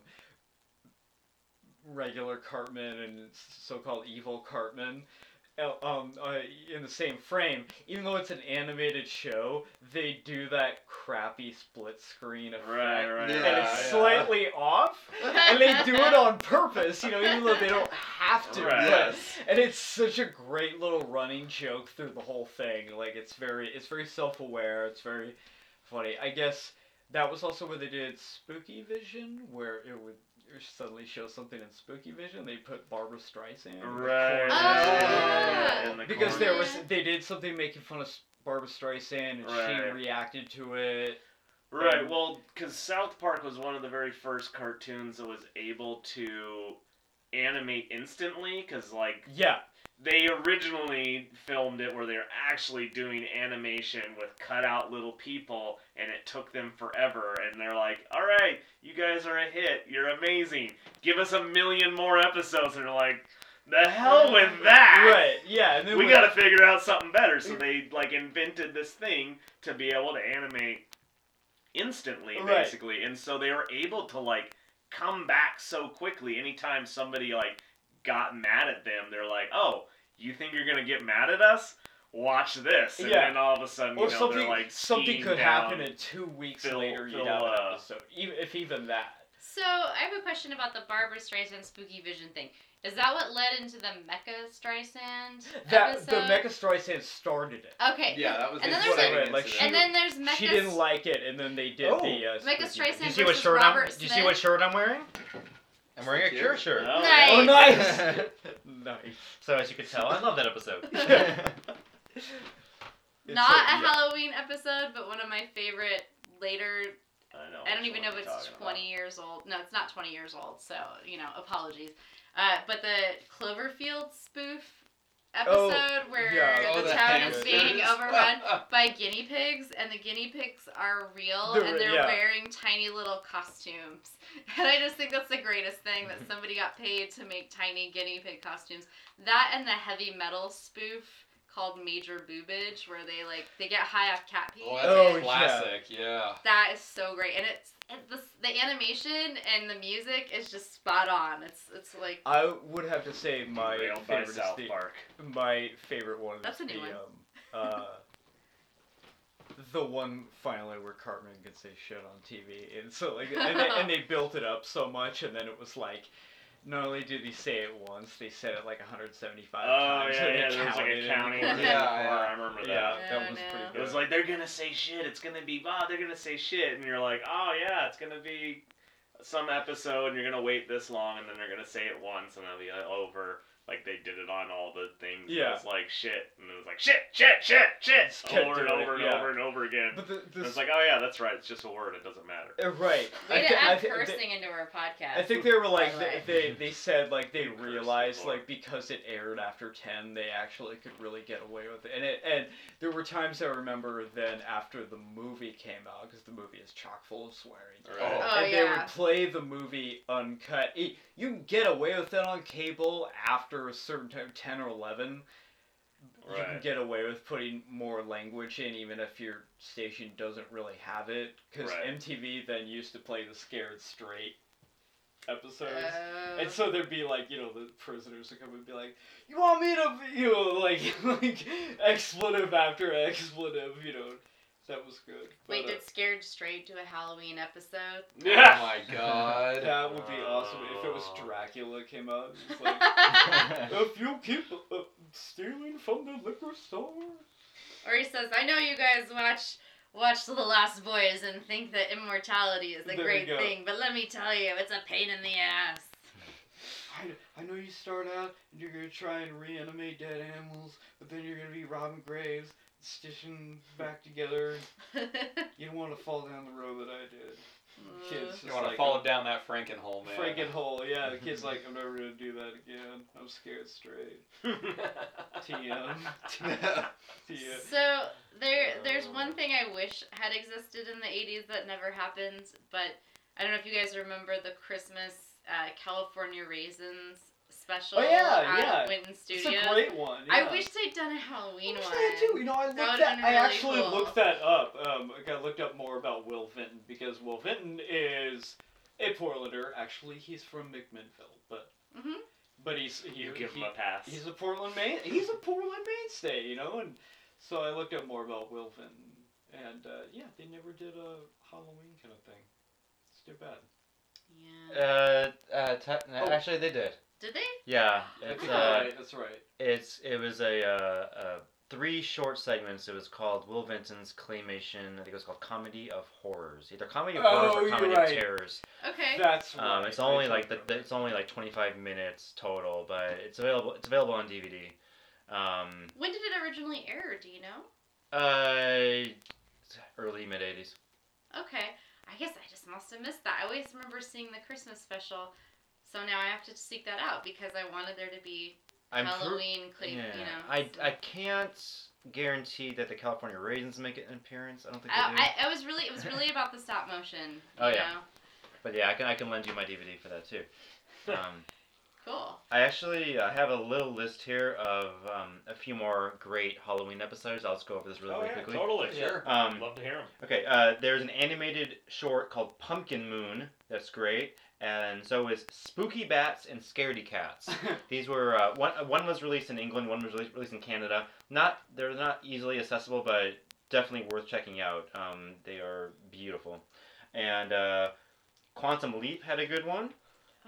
regular Cartman and so-called evil Cartman. Uh, um, uh, in the same frame, even though it's an animated show, they do that crappy split screen effect, Right, right. and Yeah, it's yeah. slightly off, and they do it on purpose, you know, even though they don't have to. Right. Yes. and it's such a great little running joke through the whole thing. Like it's very, it's very self-aware. It's very funny. I guess that was also where they did Spooky Vision, where it would suddenly show something in Spooky Vision. They put Barbra Streisand. in the Right. corner. Ah. in the Because corner. there was, they did something making fun of Barbra Streisand, and she reacted to it. Right, Um, well, because South Park was one of the very first cartoons that was able to animate instantly, because, like, Yeah, they originally filmed it where they're actually doing animation with cutout little people, and it took them forever. And they're like, all right, you guys are a hit. You're amazing. Give us a million more episodes. And they're like, the hell with that. right. Yeah, we when- got to figure out something better. So they like invented this thing to be able to animate instantly, Right. basically, and so they were able to like come back so quickly. Anytime somebody like got mad at them, they're like, "Oh, you think you're gonna get mad at us? Watch this!" And Yeah. then all of a sudden, you Or know, something, they're like something could happen, and two weeks Phil- later you'd Phil, have an uh, episode, even if even that. So I have a question about the Barbra Streisand Spooky Vision thing. Is that what led into the Mecha Streisand That episode? the Mecha Streisand started it. Okay. Yeah, that was And then there's second a- like, she- And then there's Mecha. She didn't like it, and then they did Oh. the. Uh, Mecha Streisand Do you see what versus shirt I'm? Robert Do you see what shirt I'm wearing? I'm wearing a Cure shirt. Oh, Nice. Oh, nice. nice. So as you can tell, I love that episode. It's Not a- a yeah. Halloween episode, but one of my favorite later. I know. I don't which even one know if you're it's talking 20 years old. No, it's not 20 years old. So you know, apologies. Uh, but the Cloverfield spoof Oh, episode where yeah. Oh, the the town is being overrun by guinea pigs, and the guinea pigs are real, They're and they're yeah. wearing tiny little costumes. And I just think that's the greatest thing that somebody got paid to make tiny guinea pig costumes. That and the heavy metal spoof called Major Boobage, where they like they get high off cat pee. Oh, that's Oh, classic. Yeah. That is so great, and it's it, the the animation and the music is just spot on. It's it's like I would have to say my about. Favorite is South the Park. my favorite one That's is a new the one. um uh the one finally where Cartman can say shit on TV and so like and they, and they built it up so much and then it was like not only did they say it once they said it like 175 Oh times yeah, yeah. There was like a counting. Yeah, yeah. I remember that. yeah that Oh, was no. pretty It was like they're gonna say shit. It's gonna be oh they're gonna say shit, and you're like oh yeah it's gonna be some episode, and you're gonna wait this long, and then they're gonna say it once, and it'll be uh, over. Like they did it on all the things. Yeah. It was like shit, and it was like shit, shit, shit, shit, Just over and doing it, over and yeah. over and over again. but the, And the it's like oh yeah that's right. It's just a word. It doesn't matter. uh, right way to thi- add thi- cursing into our podcast. I think they were like they, they they said like they realized like because it aired after ten they actually could really get away with it and it and there were times I remember then after the movie came out because the movie is chock full of swearing Right. Oh, and they would play the movie uncut it, you can get away with it on cable after a certain time ten or eleven you can get away with putting more language in even if your station doesn't really have it because Right. MTV then used to play the scared straight episodes Uh, and so there'd be like, you know, the prisoners would come and be like, "You want me to, you know, like, like expletive after expletive, you know." That was good. wait, But, uh, did Scared Straight do a Halloween episode? Yeah. Oh my god. that would be awesome if it was Oh. Dracula came out. It's like, if you keep uh, stealing from the liquor store. Or he says, "I know you guys watch watch The Lost Boys and think that immortality is a There great thing, but let me tell you, it's a pain in the ass." I, I know you start out and you're gonna try and reanimate dead animals, but then you're gonna be Robin Graves, stitching back together. You don't want to fall down the road that I did. Kids just You want to like, follow down that Frankenhole, man. Frankenhole, yeah. The kid's like, I'm never gonna do that again. I'm scared straight. TM. TM. So there, there's one thing I wish had existed in the '80s that never happened. But I don't know if you guys remember the Christmas uh, California Raisins special Oh, yeah, out yeah. of Vinton It's a great one. I wish they'd done a Halloween I wish one. they had too. You know, I looked would've that. been I really actually cool. looked that up. Um, I got looked up more about Will Vinton because Will Vinton is a Portlander. Actually, he's from McMinnville, but Mhm. but he's he, You give he- him a pass. he's a Portland main he's a Portland mainstay, you know, and so I looked up more about Will Vinton, and uh, yeah, they never did a Halloween kind of thing. It's too bad. yeah. Uh, uh, te- Oh. actually, they did. Did they? Yeah, That's it's right. uh, That's right. it's it was a uh, uh, three short segments. It was called Will Vinton's claymation. I think it was called Comedy of Horrors, either Comedy of Oh, Horrors or Comedy right. of Terrors. Okay. That's right. Um, it's only do like the, the, it's only like 25 minutes total, but it's available it's available on DVD. Um, when did it originally air? Do you know? uh, early mid 80s. Okay. I guess I just must have missed that. I always remember seeing the Christmas special, so now I have to seek that out because I wanted there to be I'm pr- Halloween, clay, yeah, you know. I, so- I can't guarantee that the California Raisins make an appearance. I don't think they do. I, I, I was really it was really about the stop motion. You Oh, yeah. Know? But yeah, I can I can lend you my DVD for that too. Um, Cool. I actually uh, have a little list here of um, a few more great Halloween episodes. I'll just go over this really, oh really yeah, quickly. totally. Yeah. Sure. Um, Love to hear him. okay, uh, there's an animated short called Pumpkin Moon. That's great. And so is Spooky Bats and Scaredy Cats. These were uh, one. uh, One was released in England. One was released, released in Canada. Not they're not easily accessible, but definitely worth checking out. Um, they are beautiful. And uh, Quantum Leap had a good one.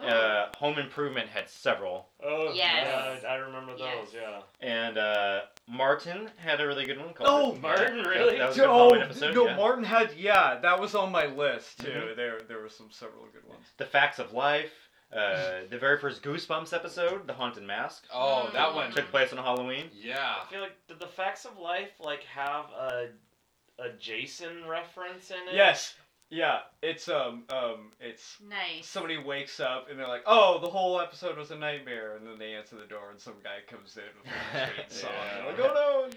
Uh, Home Improvement had several. Oh Yes. yeah, I remember those. Yes. Yeah. And uh, Martin had a really good one called. Oh, Martin, Yeah, really? That was a good oh, Halloween episode. no, yeah. Martin had yeah, that was on my list too. Mhm. There there were some several good ones. The Facts of Life. Uh, the very first Goosebumps episode, The Haunted Mask, Oh, that Mm. one. took place on Halloween. Yeah. I feel like did the Facts of Life like have a a Jason reference in it? Yes, yeah, it's um um it's nice. somebody wakes up and they're like, oh, the whole episode was a nightmare, and then they answer the door and some guy comes in with a straight song. Yeah. They're like, oh no.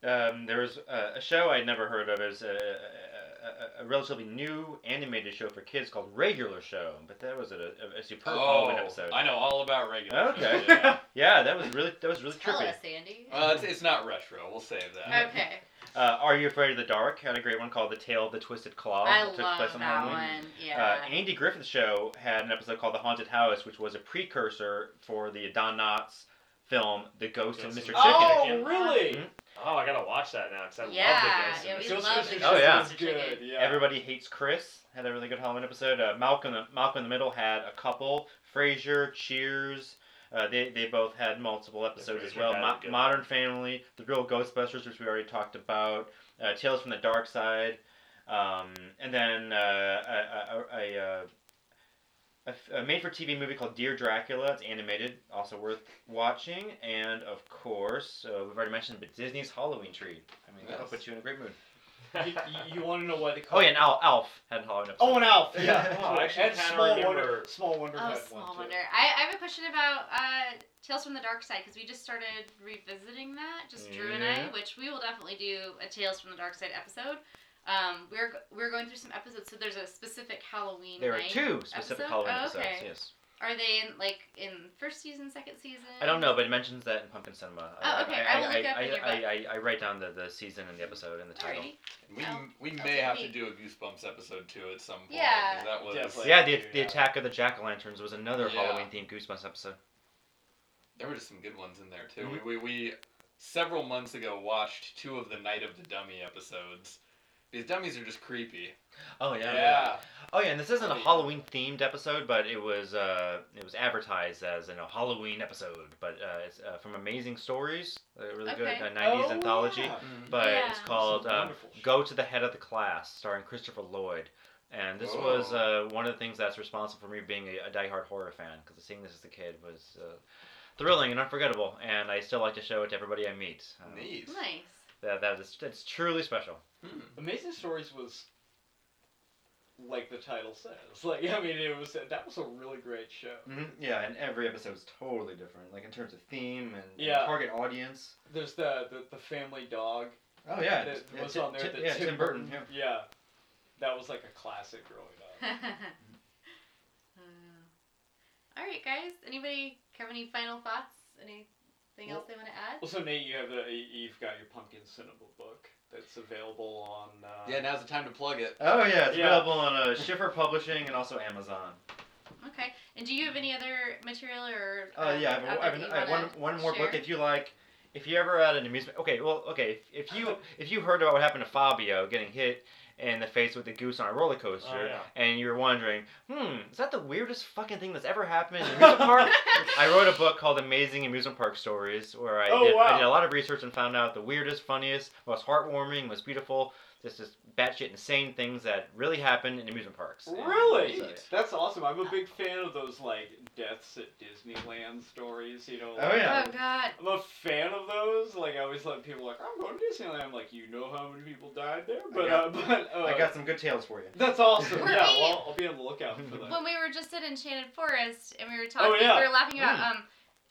Um, there was uh, a show I'd never heard of. It was a, a, a, a relatively new animated show for kids called Regular Show, but that was a, a, a superb Halloween Oh, episode. I know all about regular. Okay. Yeah. Yeah, that was really that was really Tell trippy. us, Andy. Uh, it's, it's not retro. We'll save that. okay. Uh, Are You Afraid of the Dark had a great one called The Tale of the Twisted Claw. I that took love place on that Halloween. one. Yeah. Uh, Andy Griffith's show had an episode called The Haunted House, which was a precursor for the Don Knotts film The Ghost of Mr. Chicken. Oh, really? Mhm. Oh, I gotta watch that now because I Yeah, love the yeah, Ghost. we of love Mr. the Chicken. Oh, yeah. was good. Yeah. Everybody Hates Chris had a really good Halloween episode. Uh, Malcolm, Malcolm in the Middle had a couple. Frasier, Cheers. Uh, they, they both had multiple episodes as well. Mo- Modern Family, The Real Ghostbusters, which we already talked about. Uh, Tales from the Dark Side. Um, and then uh, a, a, a, a, a f- a made-for-TV movie called Dear Dracula. It's animated, also worth watching. And of course, uh, we've already mentioned, but Disney's Halloween Tree. I mean, that'll Yes. put you in a great mood. You, you, want to know what they call? Oh yeah, and elf, Alf had Halloween episode. Oh, an elf. Yeah. Yeah. Oh, I actually and kinda Small Wonder. Small Wonder Oh, small one wonder. I, I have a question about uh, Tales from the Dark Side because we just started revisiting that, just Drew and I, which we will definitely do a Tales from the Dark Side episode. Um, we're we're going through some episodes, so there's a specific Halloween. There are night two specific episode? Halloween Oh, episodes. okay. Yes. Are they in like in first season, second season? I don't know, but it mentions that in Pumpkin Cinema. Oh, okay. I will look up I, in your book. I, I, write down the, the season and the episode and the title. Alrighty. We, I'll- we I'll may take a have to peek. do a Goosebumps episode too at some point. Yeah. 'cause That was. Definitely. Yeah, the, Yeah. the attack of the jack o' lanterns was another Yeah. Halloween themed Goosebumps episode. There were just some good ones in there too. Mhm. We, we we several months ago watched two of the Night of the Dummy episodes. These dummies are just creepy. Oh yeah. Yeah. Oh yeah, and this isn't a Oh. Halloween themed episode, but it was uh, it was advertised as in a Halloween episode. But uh, it's uh, from Amazing Stories, a really good uh, '90s Oh, anthology. yeah. But Yeah. it's called Some um, wonderful shit. Go to the Head of the Class, starring Christopher Lloyd. And this was uh, one of the things that's responsible for me being a, a diehard horror fan, because seeing this as a kid was uh, thrilling and unforgettable, and I still like to show it to everybody I meet. Uh, Neat. Nice. that, that is it's truly special. Hmm. Amazing Stories was like the title says. Like I mean, it was that was a really great show. Mm-hmm. Yeah, and every episode is totally different, like in terms of theme and, and Yeah. target audience. There's the the, the Family Dog Oh yeah, that yeah, was Tim- on there. Tim- that yeah, Tim Burton. Yeah. Yeah, that was like a classic growing up. Uh, all right, guys. Anybody have any final thoughts? Anything else they want to add? Also, Nate, you have the you've got your Pumpkin Cinema book that's available on. Uh, Yeah, now's the time to plug it. Oh yeah, it's Yeah. available on uh, Schiffer Publishing and also Amazon. Okay. And do you have any other material or? Uh, yeah, I have, out a, I there have, an, I have one, one more book if you like. If you ever at an amusement, okay, well, okay, if, if you if you heard about what happened to Fabio getting hit in the face with the goose on a roller coaster, Oh, yeah. and you're wondering, hmm, is that the weirdest fucking thing that's ever happened in an amusement park? I wrote a book called Amazing Amusement Park Stories, where I, Oh, did, I did a lot of research and found out the weirdest, funniest, most heartwarming, most beautiful, just just batshit insane things that really happen in amusement parks. Really? so, yeah. That's awesome. I'm a big fan of those like deaths at Disneyland stories. You know. Oh, yeah. Oh God. I'm a fan of those. Like I always let people like, I'm going to Disneyland. I'm like, you know how many people died there? But got- uh, but uh, I got some good tales for you. that's awesome. Were yeah, we- well, I'll be on the lookout for that. When we were just at Enchanted Forest and we were talking, Oh, yeah. we were laughing about Mm. um.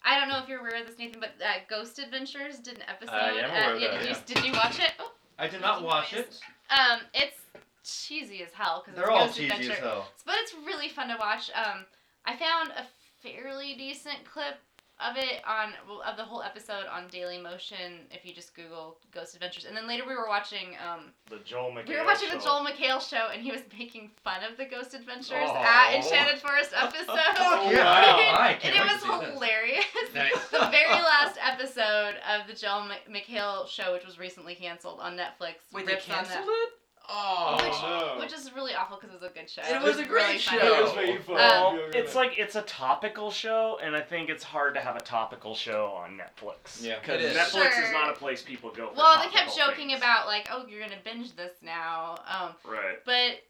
I don't know if you're aware of this, Nathan, but uh, Ghost Adventures did an episode. Uh, yeah, I'm aware uh, of that, did, yeah. You, did you watch it? Oh, I did not watch it. um, it's cheesy as hell because They're it's all cheesy Adventure. as hell. but it's really fun to watch. Um, I found a fairly decent clip of it on of the whole episode on Daily Motion. If you just Google Ghost Adventures, and then later we were watching um, The Joel McHale we were watching show. the Joel McHale show, and he was making fun of the Ghost Adventures Oh. at Enchanted Forest episode. Oh, yeah, wow. I and can't it was to see this. hilarious. Nice. the very last episode of the Joel Mc- McHale show, which was recently canceled on Netflix, Wait, they rips on that. canceled it? Oh. Oh, no. Which is really awful because it was a good show. It was a really great funny. show. It was making fun. Um. It's like it's a topical show, and I think it's hard to have a topical show on Netflix. Yeah. because Netflix Sure. is not a place people go. For Well, they kept joking things. about like, oh, you're gonna binge this now. Um, right. but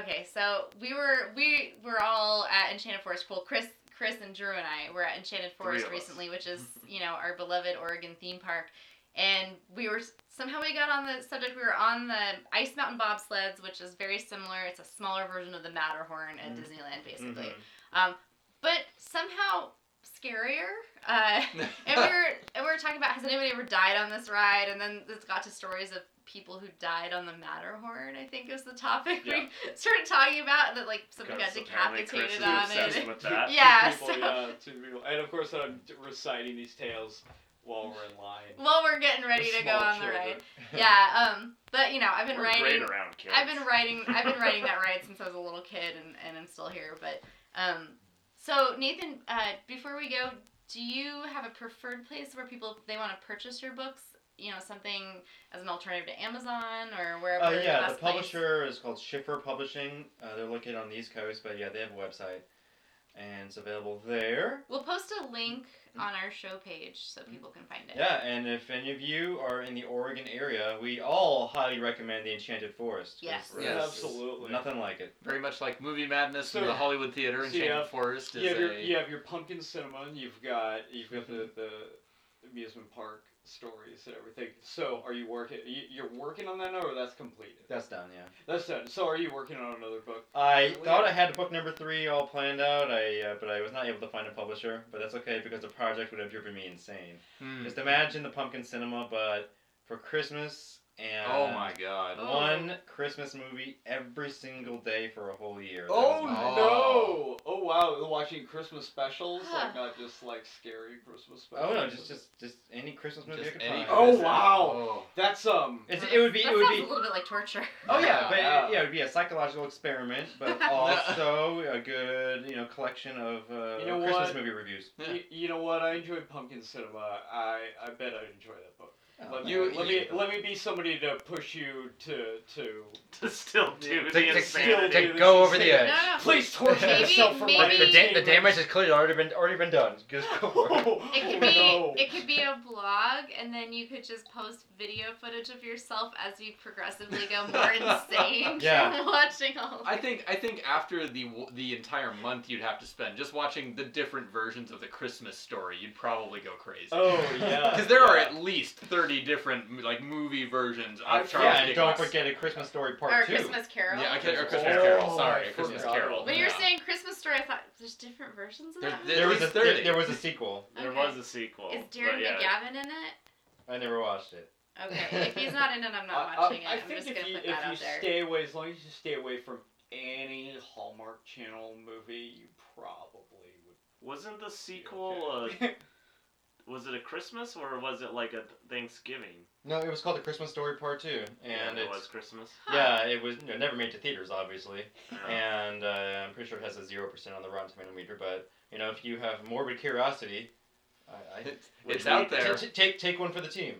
okay, so we were we were all at Enchanted Forest. Cool, Chris, Chris and Drew and I were at Enchanted Forest recently, which is you know our beloved Oregon theme park. And we were somehow we got on the subject. We were on the Ice Mountain bobsleds, which is very similar. It's a smaller version of the Matterhorn at Mhm. Disneyland, basically. Mhm. Um, but somehow scarier. Uh, and we were and we were talking about has anybody ever died on this ride? And then this got to stories of people who died on the Matterhorn. I think was the topic Yeah. we started talking about that like somebody got Because apparently Chris decapitated on it. Yeah, so people, yeah. And of course, I'm reciting these tales while we're in line. while we're getting ready to go on the ride. Yeah, um, but you know I've been We're writing. great around kids. I've been writing. I've been writing that ride since I was a little kid, and, and I'm still here. But um, so Nathan, uh, before we go, do you have a preferred place where people if they want to purchase your books? You know, something as an alternative to Amazon or wherever. Uh, the yeah, the place? publisher is called Schiffer Publishing. Uh, they're located on the East Coast, but yeah, they have a website, and it's available there. We'll post a link mm-hmm. on our show page so mm-hmm. people can find it. Yeah, and if any of you are in the Oregon area, we all highly recommend the Enchanted Forest. Yes. there's Yes. Absolutely. Nothing like it. Very much like Movie Madness So- from the Hollywood Theater. so Enchanted you have- Forest is You have, your, a. you have your pumpkin cinema. and You've got you've got the, mm-hmm. the amusement park stories and everything. So, are you working? You, you're working on that now, or that's completed? That's done, yeah. That's done. So, are you working on another book? I Really? thought I had book number three all planned out, I uh, but I was not able to find a publisher. But that's okay because the project would have driven me insane. Hmm. Just imagine the pumpkin cinema, but for Christmas and Oh my god. Oh. one Christmas movie every single day for a whole year. That Oh, no! Oh wow, watching Christmas specials, Huh. like not just like scary Christmas specials. Oh no, just just just any Christmas movie Just I could any find. Oh, wow. Oh. That's um. It's, it would be That it would be a little bit like torture. Oh yeah, but Yeah. yeah, it would be a psychological experiment, but also a good you know collection of uh, You know Christmas what? movie reviews. Yeah. Y- you know what? I enjoy Pumpkin Cinema. I I bet I'd enjoy that book. Oh. Let me, let me let me be somebody to push you to to to still do Yeah. the To- to- insanity. Still do to go this over the insane- No, edge. no, no. please torture Maybe- yourself for my maybe- The, da- the damage has clearly already been already been done. Just go for it. Oh, It could oh, be no. it could be a blog, and then you could just post video footage of yourself as you progressively go more insane Yeah. from watching all. I think I think after the w- the entire month you'd have to spend just watching the different versions of the Christmas story, you'd probably go crazy. Oh yeah. Because there are yeah. at least thirty different like movie versions I- of Charles yeah, and don't forget a Christmas story part or two. Christmas Carol. Yeah, I can't, or Christmas Oh, Carol. Sorry, I a Christmas forgot Carol. about When you're yeah. saying Christmas story, I thought there's different versions of There- that. there- There was a least there, there was a sequel. There was a sequel. Is Darren but yeah. McGavin in it? I never watched it. Okay, if he's not in it, I'm not I- I- watching I, it. I'm think just if gonna you put if that you out there. stay away, as long as you stay away from any Hallmark Channel movie, you probably would. Wasn't the sequel? would. Uh, was it a Christmas or was it like a Thanksgiving? No, it was called The Christmas Story Part Two, and yeah, it was Christmas. Huh. yeah, it was you know, never made to theaters, obviously, Yeah. and uh, I'm pretty sure it has a zero percent on the Rotten Tomato meter. But you know, if you have morbid curiosity, I, I It's, it's out there. t- take take one for the team.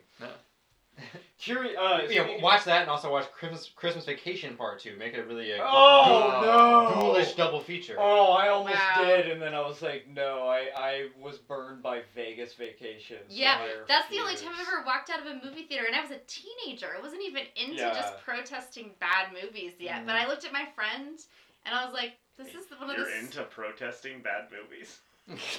Curi- uh, you know, watch that and also watch Christmas Christmas Vacation Part Two. Make it really a Oh no! ghoulish double feature. Oh, I almost Wow. did, and then I was like, no, I, I was burned by Vegas vacation. Yeah, I That's the only time. I've ever walked out of a movie theater, and I was a teenager. I wasn't even into Yeah. just protesting bad movies yet. But Mhm. I looked at my friend, and I was like, "This is the one of You're the into protesting bad movies.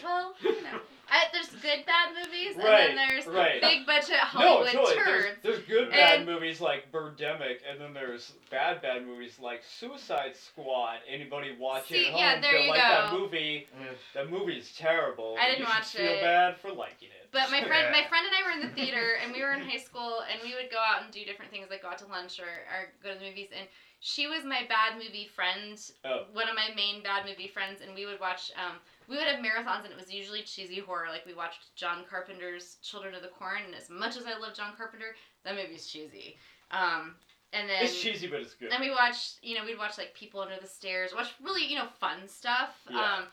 Well, you know, I, there's good bad movies, Right, and then there's right. big budget No, Hollywood totally. turds. There's, there's good bad And- movies like Birdemic, and then there's bad bad movies like Suicide Squad. Anybody watching See, at home yeah, there you like that movie? That movie's terrible. I didn't you should watch feel it. bad for liking it. But my friend, my friend and I were in the theater, and we were in high school, and we would go out and do different things, like go out to lunch or, or go to the movies. And she was my bad movie friend, Oh. one of my main bad movie friends, and we would watch. Um, we would have marathons, and it was usually cheesy horror. Like we watched John Carpenter's Children of the Corn, and as much as I love John Carpenter, that movie's cheesy. Um, and then it's cheesy, but it's good. and we watched, you know, we'd watch like People Under the Stairs, watch really, you know, fun stuff. Yeah. Um,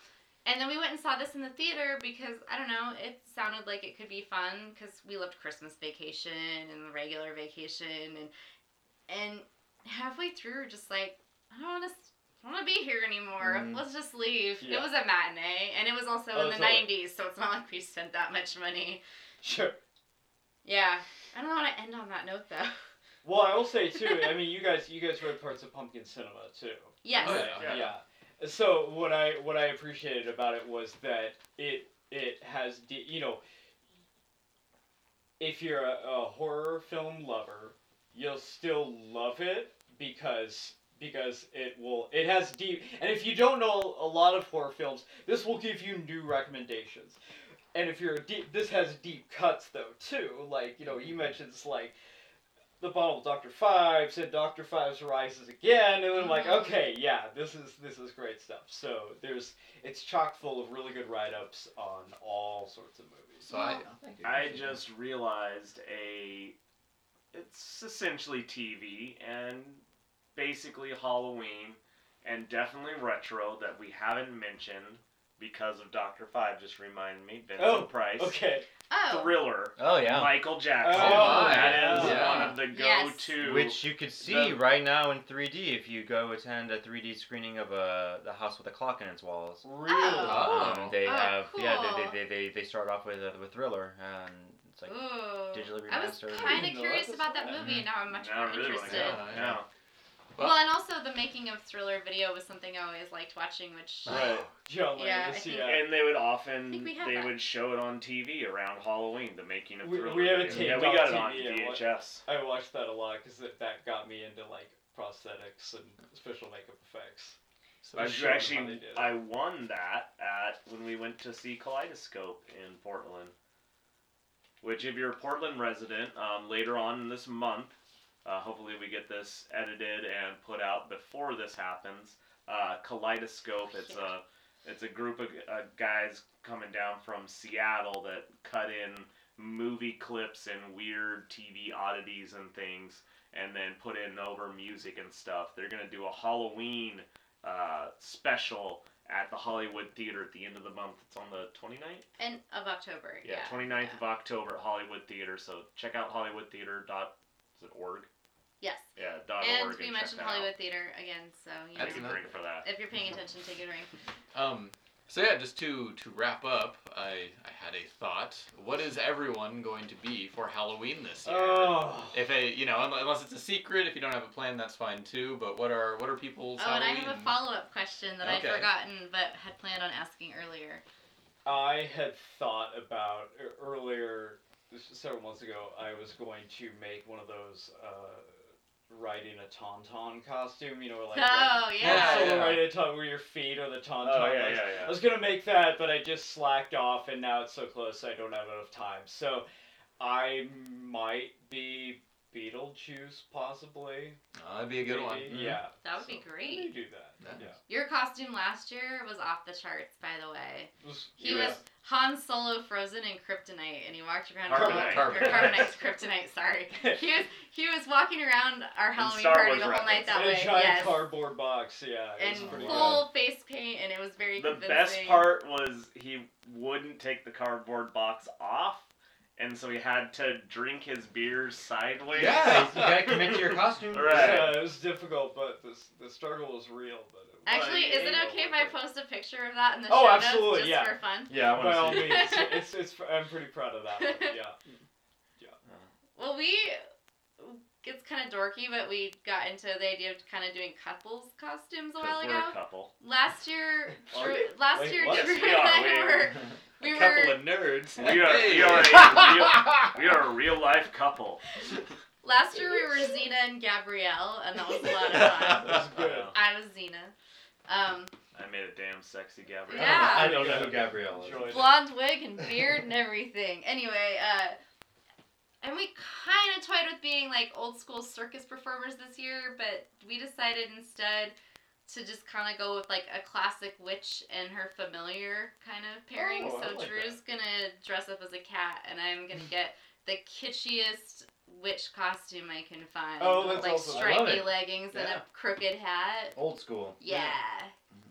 and then we went and saw this in the theater because I don't know, it sounded like it could be fun because we loved Christmas Vacation and the regular Vacation, and and halfway through, we're just like, I don't want to. I don't want to be here anymore. Mhm. Let's just leave. Yeah. It was a matinee, and it was also Oh, in the totally. '90s, so it's not like we spent that much money. Sure. Yeah, I don't want to end on that note though. Well, I will say too. I mean, you guys, you guys read parts of Pumpkin Cinema too. Yes. Oh, yeah. yeah. yeah. So what I what I appreciated about it was that it it has de- you know if you're a, a horror film lover, you'll still love it because because it will it has deep and if you don't know a lot of horror films, this will give you new recommendations. And if you're a deep, this has deep cuts though too. Like you know, you mentioned it's like the bottle of Doctor five said Doctor Phibes rises again, and I'm like, Mhm. okay, yeah, this is this is great stuff. So there's it's chock full of really good write ups on all sorts of movies. So I, I just realized a. It's essentially TV and basically Halloween and definitely retro that we haven't mentioned because of Doctor Phibes. Just reminded me, Vincent Oh, Price. Okay. Oh. Thriller. Oh yeah. Michael Jackson. Oh, that is yeah. one of the go-to. Yes. Which you could see The- right now in 3D if you go attend a 3D screening of a the house with a clock in its walls. Really? Oh. Um, they Oh, have yeah cool. they, they, they, they start off with uh, with Thriller and it's like Ooh. digitally I was kind of curious about that sad. movie, and now I'm much Now more I really interested. go. Yeah, Yeah. Well, and also the making of Thriller video was something I always liked watching, which Right. John Yeah, Landis, think- yeah. And they would often think we have they that. would show it on TV around Halloween, the making of We- Thriller. we have a video. taped Yeah, we on got it on TV and what- VHS. I watched that a lot because that, that got me into like prosthetics and special makeup effects. so I They showed how they actually. I won that at when we went to see Kaleidoscope in Portland. Which, if you're a Portland resident, um, later on in this month, uh, hopefully we get this edited and put out before this happens. Uh, Kaleidoscope, it's a it's a group of uh, guys coming down from Seattle that cut in movie clips and weird TV oddities and things, and then put in over music and stuff. They're gonna do a Halloween uh, special at the Hollywood Theater at the end of the month. It's on the 29th? end of October. Yeah, Yeah, 29th yeah. of October at Hollywood Theater. So check out hollywoodtheater dot is it org? Yes. Yeah, dot And org we check mentioned that Hollywood Theater again, so you know, Out. Take a drink for that. if you're paying attention, take a drink. Um, so yeah, just to to wrap up, I I had a thought. What is everyone going to be for Halloween this year? Oh. If a you know unless it's a secret, if you don't have a plan, that's fine too. But what are what are people's Oh, and I have a follow up question that Okay. I'd forgotten but had planned on asking earlier. I had thought about earlier, several months ago, I was going to make one of those uh, riding a tauntaun costume, you know, like, oh, like oh Yeah, yeah. solo yeah. riding a tauntaun where your feet are the tauntaun. Oh yeah, legs. yeah, I was gonna make that, but I just slacked off, and now it's so close I don't have enough time. So I might be Beetlejuice, possibly. Oh, that'd be a good one. maybe. Mhm. Yeah. That would be great. Maybe do that. Yeah. Yeah. Your costume last year was off the charts, by the way. Was- He Yeah. was Han Solo frozen in kryptonite, and he walked around. Carbonite. Or carbonite's kryptonite. Sorry. He was he was walking around our Halloween party Wars the whole night that in way. a giant Yes. cardboard box. Yeah. And pretty full face paint, and it was very The convincing. best part was he wouldn't take the cardboard box off, and so he had to drink his beer sideways. Yeah. you gotta commit to your costume. Right. Yeah, it was difficult, but the the struggle was real. But it was, Actually, Well, is it okay if I post a picture of that in the Oh, show absolutely, notes just yeah. for fun? Yeah, I by want all to see. means, it's it's I'm pretty proud of that. One. Yeah. Hmm. Well, we it's kind of dorky, but we got into the idea of kind of doing couples costumes a while we're ago. a couple. Last year, Drew, last Wait, year, what? Drew we and are. I We- were we a were couple of nerds. We are, we are a real, we are a real life couple. last year we were Xena and Gabrielle, and that was a lot of That fun. was good. I was Xena. Um, I made a damn sexy Gabrielle. Yeah. I don't know who Gabrielle is. Enjoyed it. blonde wig and beard and everything. Anyway, uh, and we kind of toyed with being like old school circus performers this year, but we decided instead to just kind of go with like a classic witch and her familiar kind of pairing. Oh, so like Drew's gonna dress up as a cat, and I'm gonna mm. get the kitschiest witch costume I can find. Oh, with, that's like awesome. I love stripy it. leggings and a crooked hat. Old school. Yeah. Mm-hmm.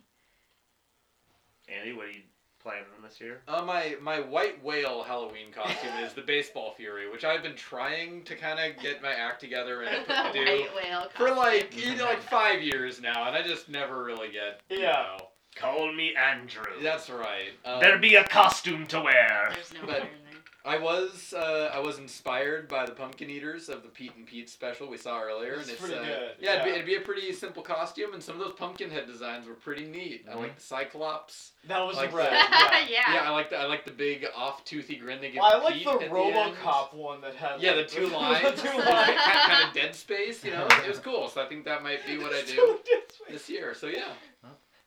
Andy, what are you planning this year? Uh, my my white whale Halloween costume is the baseball fury, which I've been trying to kind of get my act together and put- do White whale for like you know, like five years now, and I just never really get. you Yeah. know. Call me Andrew. that's right. Um, there be a costume to wear. There's no But- wire in there. I was uh, I was inspired by the Pumpkin Eaters of the Pete and Pete special we saw earlier, It's and it's pretty uh, good, Yeah, It'd, be, it'd be a pretty simple costume, and some of those pumpkin head designs were pretty neat. I Mhm. like the Cyclops. That was Like red. that. Yeah. yeah. Yeah, I like the I like the big off toothy grin they give. I like Pete the at end. RoboCop one that had Yeah, the like, two the lines, two lines. kind of dead space. You know, it was cool. So I think that might be what I do Two dead space. this year. So yeah,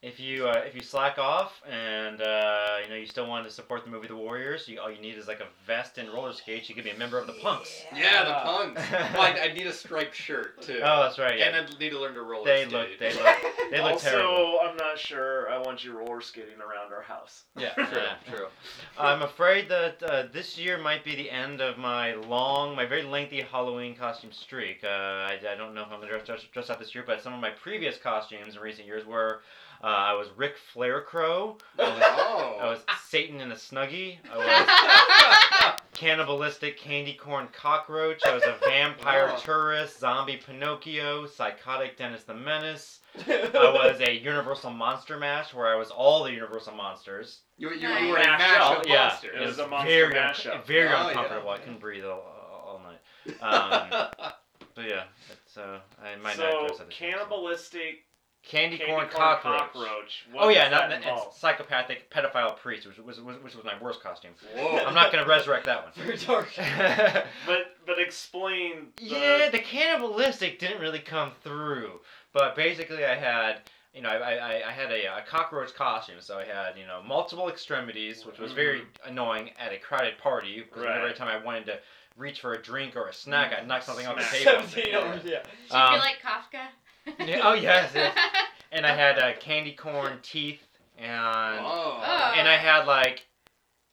If you uh, if you slack off and uh, you know you still want to support the movie The Warriors, you, all you need is like a vest and roller skates. You could be a member of the Punks. yeah, the punks. well, I, I need a striped shirt too. Oh, that's right. Yeah. And I need to learn to roller They skate. look they look they look also, terrible. I'm not sure I want you roller skating around our house. Yeah, true, Yeah. true. I'm afraid that uh, this year might be the end of my long, my very lengthy Halloween costume streak. Uh, I, I don't know if I'm gonna dress, dress, dress up this year, but some of my previous costumes in recent years were uh, I was Ric Flair Crow, I was, Oh. I was Satan in a Snuggie, I was cannibalistic candy corn cockroach, I was a vampire Oh. tourist, zombie Pinocchio, psychotic Dennis the Menace. I was a Universal Monster Mash where I was all the Universal monsters. You, you, you were a Mashup. mash of Yeah, monsters. It was a monster very, mashup. very Oh, yeah. uncomfortable. I couldn't breathe all, all night. Um, but yeah, it's uh, I might not so dress up as cannibalistic candy, candy corn, corn cockroach. cockroach. Oh yeah, not, that it's psychopathic pedophile priest, which was, which was my worst costume. Whoa. I'm not gonna resurrect that one. Very dark. But but explain. The, yeah, the cannibalistic didn't really come through, but basically I had. You know, I, I, I had a, a cockroach costume, so I had, you know, multiple extremities, which was very annoying at a crowded party, because Right. every time I wanted to reach for a drink or a snack, I'd knock something off the Smack table. Seventeen hours. Yeah. Do you Um, feel like Kafka? Yeah, oh, yes, yes. and I had uh, candy corn teeth, and Oh. And I had like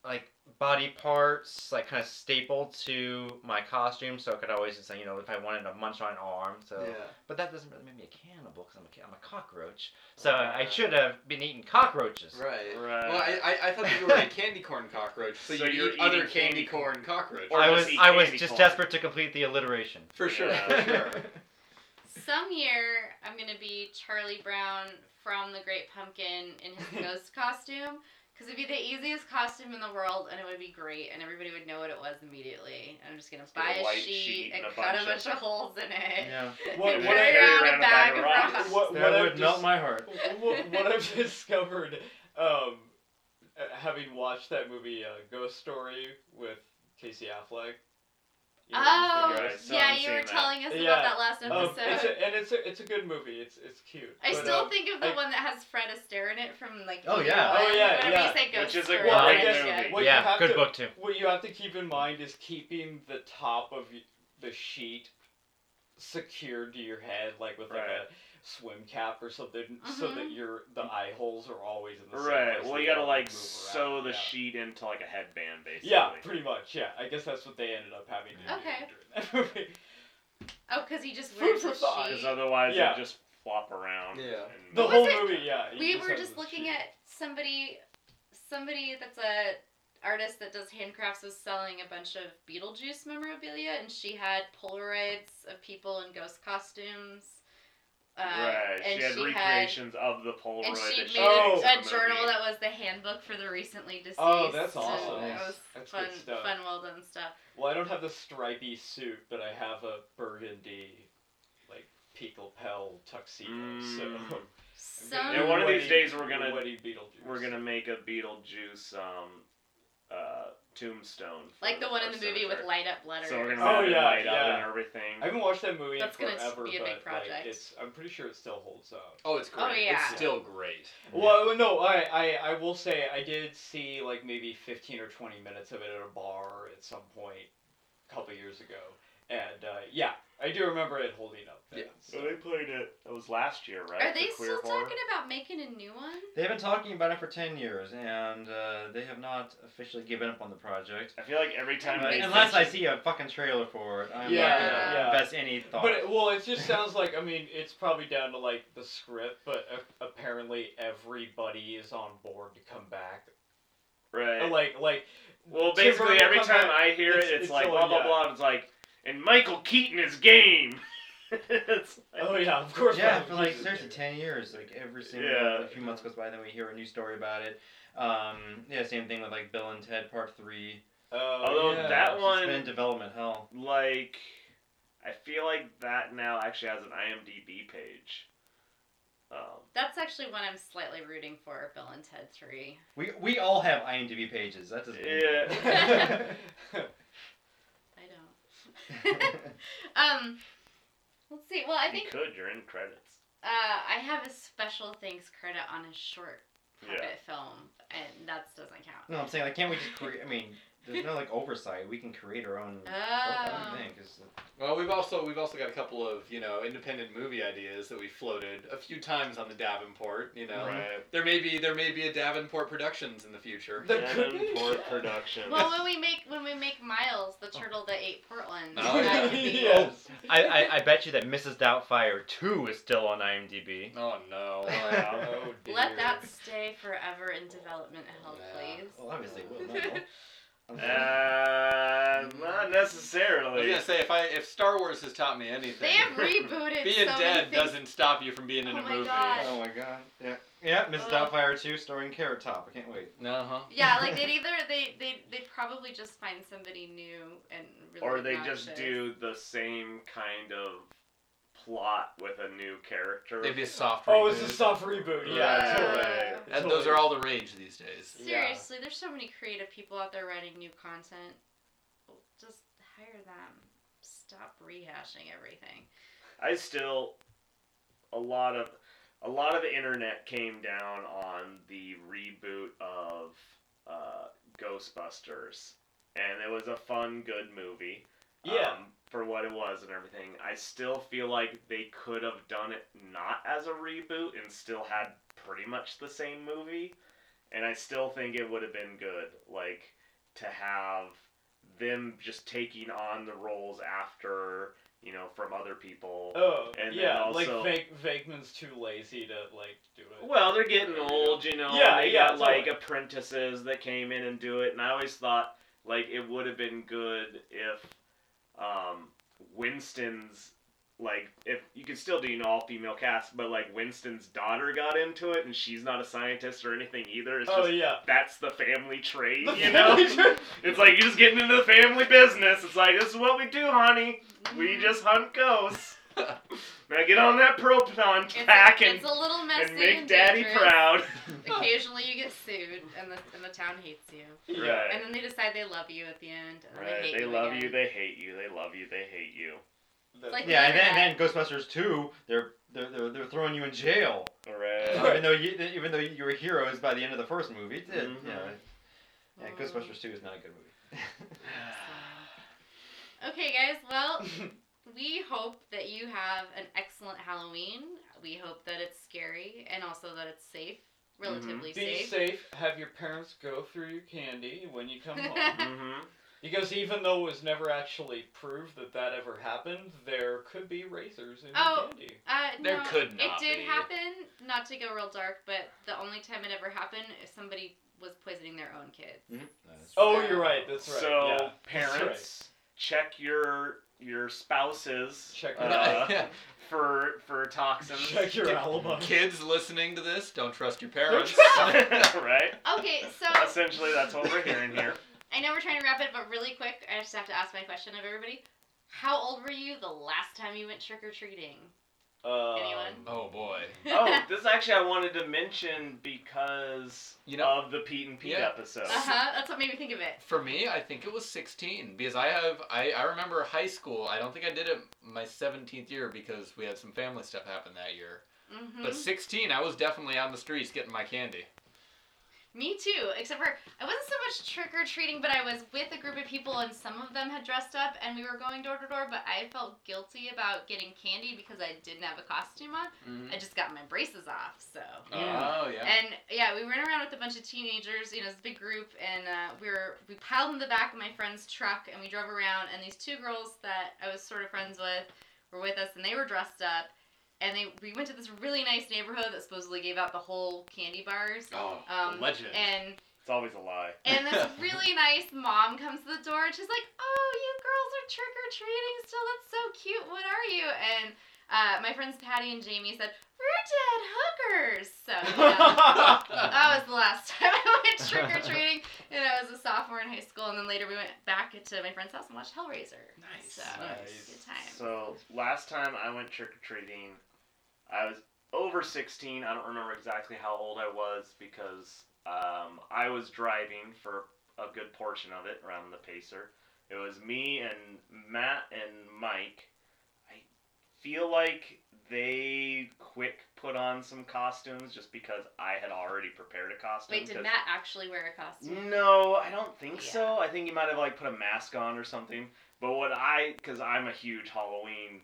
like body parts like kind of stapled to my costume, so I could always just say, you know, if I wanted to munch on an arm. So, Yeah. but that doesn't really make me a cannibal because I'm a, ca- I'm a cockroach. So I should have been eating cockroaches. Right. Right. Well, I, I, I thought that you were a candy corn cockroach, so, So you you're eat other candy, candy corn cockroach. Or I was I was just corn. desperate to complete the alliteration. For sure, Yeah. for sure. Some year I'm gonna be Charlie Brown from The Great Pumpkin in his ghost costume. Because it'd be the easiest costume in the world, and it would be great, and everybody would know what it was immediately. I'm just gonna get buy a a, sheet, sheet and and a cut a bunch bunch of- of holes in it. Yeah. What, and what, carry around around a bag of rocks. rocks. what, That would I've melt my heart. what, what I've discovered, um, uh, having watched that movie uh, Ghost Story with Casey Affleck. You Oh, he's Right, so yeah, you were that. telling us Yeah. about that last Um, episode. it's a, and it's a, it's a good movie. It's it's cute. I But, still um, think of the I- one that has Fred Astaire in it from like. Oh, yeah. one, Oh, yeah, Whenever yeah. you say ghost Which is a story, great movie. get- What you yeah, have good to- book too. What you have to keep in mind is keeping the top of the sheet secured to your head, like with like a swim cap or something, so that Mhm. your the eye holes are always in the same Right. place. Well, so you gotta like sew the yeah. sheet into like a headband, basically. Yeah, pretty much. Yeah, I guess that's what they ended up having to do Okay. during that movie. Oh, because he just Food wears for a sheet. Because otherwise, Yeah. they just flop around. Yeah. and- The What whole was it? movie, yeah. we just were just looking sheet. at somebody somebody that's a artist that does handcrafts was selling a bunch of beetlejuice memorabilia and she had polaroids of people in ghost costumes uh, right. and she had she recreations of the Polaroid. and she that made Oh. a, used a journal movie. that was the handbook for the recently deceased Oh, that's awesome. it Nice. was That's fun good stuff. fun well done stuff Well, I don't have the stripy suit, but I have a burgundy, like Pickle Pell tuxedo. Mm. So some Yeah, one of these days we're gonna- We're gonna make a Beetlejuice um, uh, tombstone. like the one in the movie with light up letters So we're gonna Oh, have it yeah, light up yeah. and everything. I haven't watched that movie That's in gonna forever, be a big but like it's, I'm pretty sure it still holds up. Oh, it's great. Oh, yeah. It's still great. Well, no, I, I, I will say I did see like maybe 15 or 20 minutes of it at a bar at some point a couple years ago, and uh, yeah, I do remember it holding up. then, Yeah. so- So they played it. It was last year, right? are they The still horror? talking about making a new one They've been talking about it for 10 years, and uh, they have not officially given up on the project. I feel like every time Uh, Unless I see a fucking trailer for it, I'm Yeah, not gonna yeah. invest any thought. But it, well, it just sounds like I mean it's probably down to like the script, but a- apparently everybody is on board to come back. right. Uh, Like like Well, basically, every time back, I hear it, it's- it's, it's like all- blah blah yeah. blah. It's like, and Michael Keaton is game. it's like, oh yeah, of course. yeah, for like Keaton's seriously 10 years, like every single Yeah. a few months goes by, then we hear a new story about it. Um, yeah, same thing with like Bill and Ted Part 3. Oh, Although yeah. that It's one- been development hell. like, I feel like that now actually has an IMDb page. Um, That's actually one I'm slightly rooting for, Bill and Ted 3. We, we all have IMDb pages. That doesn't Yeah. I don't. um, let's see. Well, I think you could. You're in credits. uh, I have a special thanks credit on a short puppet Yeah. film, and that doesn't count. No, I'm saying like, can't we just create? I mean, there's no like oversight. We can create our own Oh. profile. I think. 'cause- Well, we've also we've also got a couple of you know independent movie ideas that we floated a few times on the Davenport. You know, Right. there may be there may be a Davenport Productions in the future. There Davenport yeah. Productions. Well, when we make when we make Miles, the turtle that ate Portland, Oh, that yeah. could be. yes. I, I I bet you that Mrs. Doubtfire 2 is still on IMDb. Oh no. Oh, oh, dear. Let that stay forever in development hell, Yeah. please. Well, obviously it will. No. I'm sorry. Uh, not necessarily. I was gonna say if I if Star Wars has taught me anything, They have rebooted being so dead many doesn't stop you from being in Oh a my movie. God. Oh my god. Yeah. Yeah, Mrs. Ugh. Doubtfire 2 starring Carrot Top. I can't wait. Uh huh. Yeah, like they'd either they they they'd probably just find somebody new and really or they just do the same kind of plot with a new character. Maybe a soft. Oh, it's a soft reboot. Yeah, Right. totally. Right. And Totally. those are all the rage these days. Yeah. Seriously, there's so many creative people out there writing new content. Just hire them. Stop rehashing everything. I still a lot of a lot of the internet came down on the reboot of uh, Ghostbusters, and it was a fun, good movie. Yeah. um, for what it was and everything. I still feel like they could have done it not as a reboot and still had pretty much the same movie. And I still think it would have been good, like to have them just taking on the roles after you know from other people. Oh, And yeah, also- like Vag- Venkman's too lazy to like do it. Well, they're getting old, you know. Yeah, they yeah, got like apprentices that came in and do it, and I always thought like it would have been good if um, Winston's like if you could still do you know all female cast, but like Winston's daughter got into it, and she's not a scientist or anything either. It's oh just yeah. that's the family trait, The you know. It's like you're just getting into the family business. It's like this is what we do, honey. We just hunt ghosts. now get on that proton It's, pack a, and it's a little messy and make and daddy proud. Occasionally you get sued and the and the town hates you. Yeah. Right. And then they decide they love you at the end and Right. they hate They you love again. you, they hate you, they love you, they hate you. Like- Yeah, and then, and then Ghostbusters 2, they're, they're, they're, they're throwing you in jail. Right. Right. Even though you even though you were heroes by the end of the first movie. It, Mhm. yeah, yeah, Mm. Ghostbusters 2 is not a good movie. Okay, guys. Well, we hope that you have an excellent Halloween. We hope that it's scary and also that it's safe, relatively Be safe. safe. Have your parents go through your candy when you come home. Mm-hmm. because even though it was never actually proved that that ever happened, there could be razors in Oh. your candy. Uh, There no, could It did be. happen. Not to go real dark, but the only time it ever happened is somebody was poisoning their own kids. Oh, So- you're right. That's right. So yeah, that's parents, check your your spouses Check your uh, Yeah. for for toxins. Check your alibi. Kids listening to this, don't trust your parents. right? Okay, so Essentially, that's what we're hearing here. I know we're trying to wrap it, but really quick, I just have to ask my question of everybody. How old were you the last time you went trick or treating? Um, Anyone? oh boy. Oh, this actually I wanted to mention because You know- of the Pete and Pete Yeah. episode. Uh huh. That's what made me think of it. For me, I think it was 16 because I have I, I remember high school. I don't think I did it my 17th year because we had some family stuff happen that year. hmm But 16, I was definitely on the streets getting my candy. Me too, except for I wasn't so much trick or treating, but I was with a group of people and some of them had dressed up and we were going door to door, but I felt guilty about getting candy because I didn't have a costume on. I just got my braces off, so. Oh yeah. And yeah, we ran around with a bunch of teenagers, you know, this big group, and uh, we were we piled in the back of my friend's truck, and we drove around, and these two girls that I was sort of friends with were with us, and they were dressed up, and they we went to this really nice neighborhood that supposedly gave out the whole candy bars, oh, um, legend. and It's always a lie. and this really nice mom comes to the door, and she's like, "Oh, you girls are trick or treating still? That's so cute. What are you?" And uh, my friends Patty and Jamie said, "We're dead hookers." So. Yeah. That was the last time I went trick or treating, and I was a sophomore in high school. And then later we went back to my friend's house and watched Hellraiser. Nice, So, nice. Good time. So last time I went trick or treating, I was over 16. I don't remember exactly how old I was because um, I was driving for a good portion of it around the Pacer. It was me and Matt and Mike. I feel like they quick put on some costumes just because I had already prepared a costume. Wait, did 'cause- Matt actually wear a costume? no, I don't think so. I think he might have like put a mask on or something. But what I, because I'm a huge Halloween.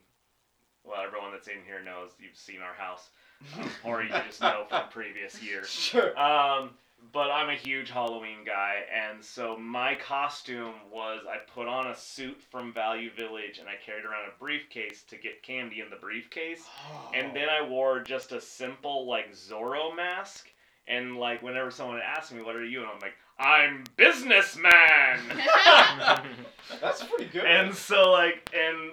Well, everyone that's in here knows you've seen our house, um, or you just know from previous years. Sure. Um, but I'm a huge Halloween guy, and so my costume was I put on a suit from Value Village, and I carried around a briefcase to get candy in the briefcase. And then I wore just a simple like Zorro mask. And like whenever someone asked me, "What are you?" and I'm like, "I'm businessman." That's pretty good. and so like, and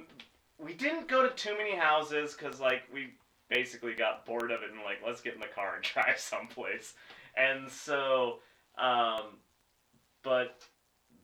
we didn't go to too many houses because like we basically got bored of it and like let's get in the car and drive someplace. And so, um, but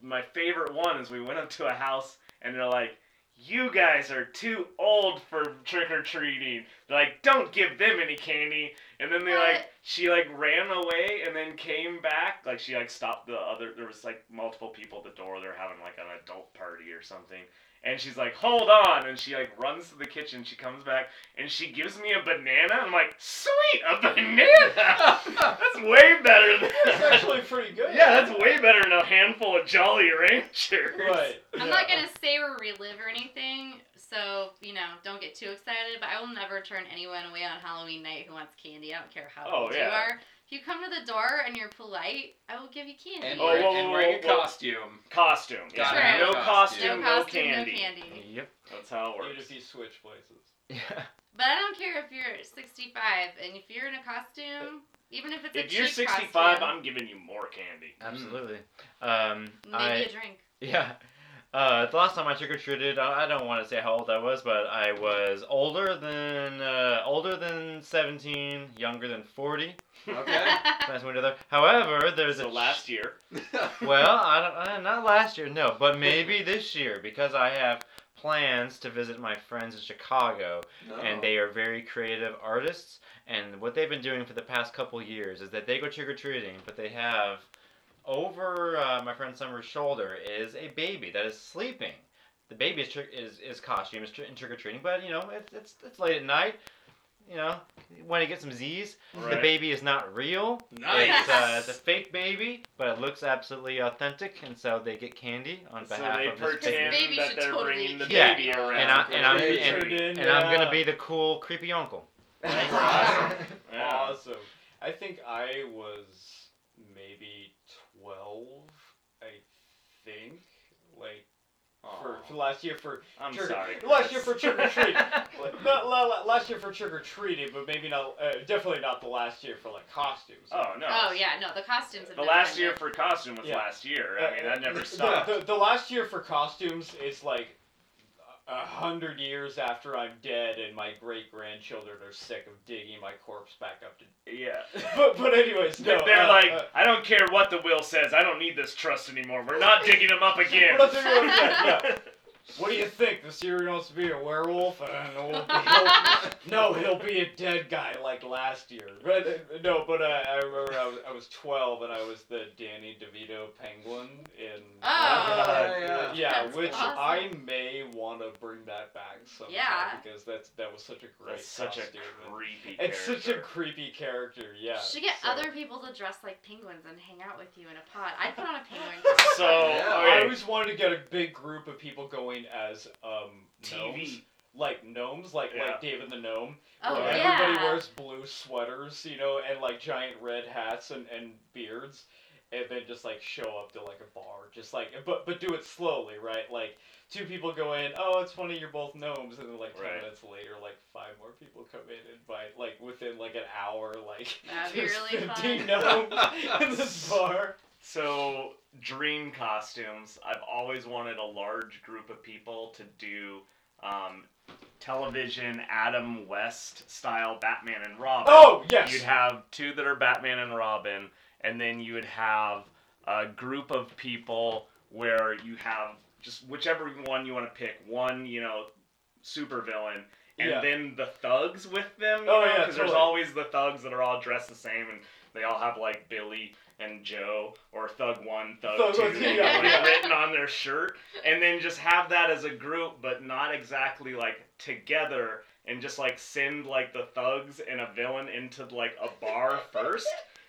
my favorite one is we went up to a house and they're like, "You guys are too old for trick or treating." They're like, "Don't give them any candy." And then they like, she like ran away and then came back. Like she like stopped the other. There was like multiple people at the door. They're having like an adult party or something. And she's like, "Hold on!" And she like runs to the kitchen. She comes back and she gives me a banana. I'm like, "Sweet, a banana! that's way better than That's actually pretty good. yeah, that's way better than a handful of Jolly Ranchers." Right. I'm yeah. not gonna say or relive or anything, so you know, don't get too excited. But I will never turn anyone away on Halloween night who wants candy. I don't care how Oh, old you are. If you come to the door and you're polite, I will give you candy. and, Oh, wearing, whoa, and whoa, wearing whoa, a whoa. costume. Costume. Yeah. Gotta No costume, no no, candy. no candy. Yep. That's how it Even works. if you switch places. Yeah. But I don't care if you're 65 and if you're in a costume, even if it's a If you're cheap 65, costume, I'm giving you more candy. Absolutely. Um, maybe I, a drink. Yeah. Uh, the last time I trick or treated, I I don't want to say how old I was, but I was older than uh, older than seventeen, younger than forty. Okay. Nice one together. However, there's So a last year, well, I don't, uh, not last year, no, but maybe this year because I have plans to visit my friends in Chicago, and they are very creative artists. And what they've been doing for the past couple years is that they go trick or treating, but they have over uh, my friend Summer's shoulder is a baby that is sleeping. The baby is trick is is costume is tr- trick or treating, but you know it's, it's it's late at night. You know, want to get some Z's. The baby is not real. Nice. It's, uh, it's a fake baby, but it looks absolutely authentic, and so they get candy on So behalf they of this pretend baby. baby that they're totally bringing the eat Yeah, baby around. And, I, and I'm the They and, in, and I'm gonna be the cool, creepy uncle. That's awesome. Yeah. Awesome. I think I was maybe twelve. I think like for, Aw. for last year for I'm trick- sorry. last year for trick or treat. not, la- la- last year for trick or treating, but maybe not. Uh, definitely not the last year for like costumes. Oh no. Oh yeah, no, the costumes have The last fun, year for costume was Yeah. last year. I mean, that never The- The, the, last year for costumes is like a hundred years after I'm dead, and my great grandchildren are sick of digging my corpse back up to. Yeah. But but anyways, no. They're uh, like, uh, I don't care what the will says. I don't need this trust anymore. We're not digging him up again. We're not digging him up again, yeah. What do you think? This year he wants to be a werewolf? Uh, no, he'll, no, he'll be a dead guy like last year. But, uh, no, but uh, I remember I was, I was 12 and I was the Danny DeVito penguin in. Oh. yeah. Yeah, That's which awesome. I may want to bring that back sometime Yeah. because that's that was such a great That's such a costume. and creepy it's such a creepy character, yeah. You should get so- other people to dress like penguins and hang out with you in a pod. I'd put on a penguin. So, Yeah. I always wanted to get a big group of people going as um gnomes. TV. like gnomes, like Yeah. like David the gnome. Oh where yeah. Everybody wears blue sweaters, you know, and like giant red hats and, and beards, and then just like show up to like a bar, just like but but do it slowly, right? Like two people go in, oh, it's funny you're both gnomes, and then like ten Right. minutes later, like five more people come in, and by like within like an hour, like That'd be there's really fun. fifteen gnomes in this bar. So, dream costumes. I've always wanted a large group of people to do um, television Adam West style Batman and Robin. Oh yes. You'd have two that are Batman and Robin, and then you would have a group of people where you have just whichever one you want to pick. One, you know, supervillain, and Yeah. then the thugs with them. Oh, know, yeah, because there's always the thugs that are all dressed the same, and they all have like Billy and Joe or Thug One, Thug, Thug Two, yeah, know, written on their shirt, and then just have that as a group, but not exactly like together, and just like send like the thugs and a villain into like a bar first.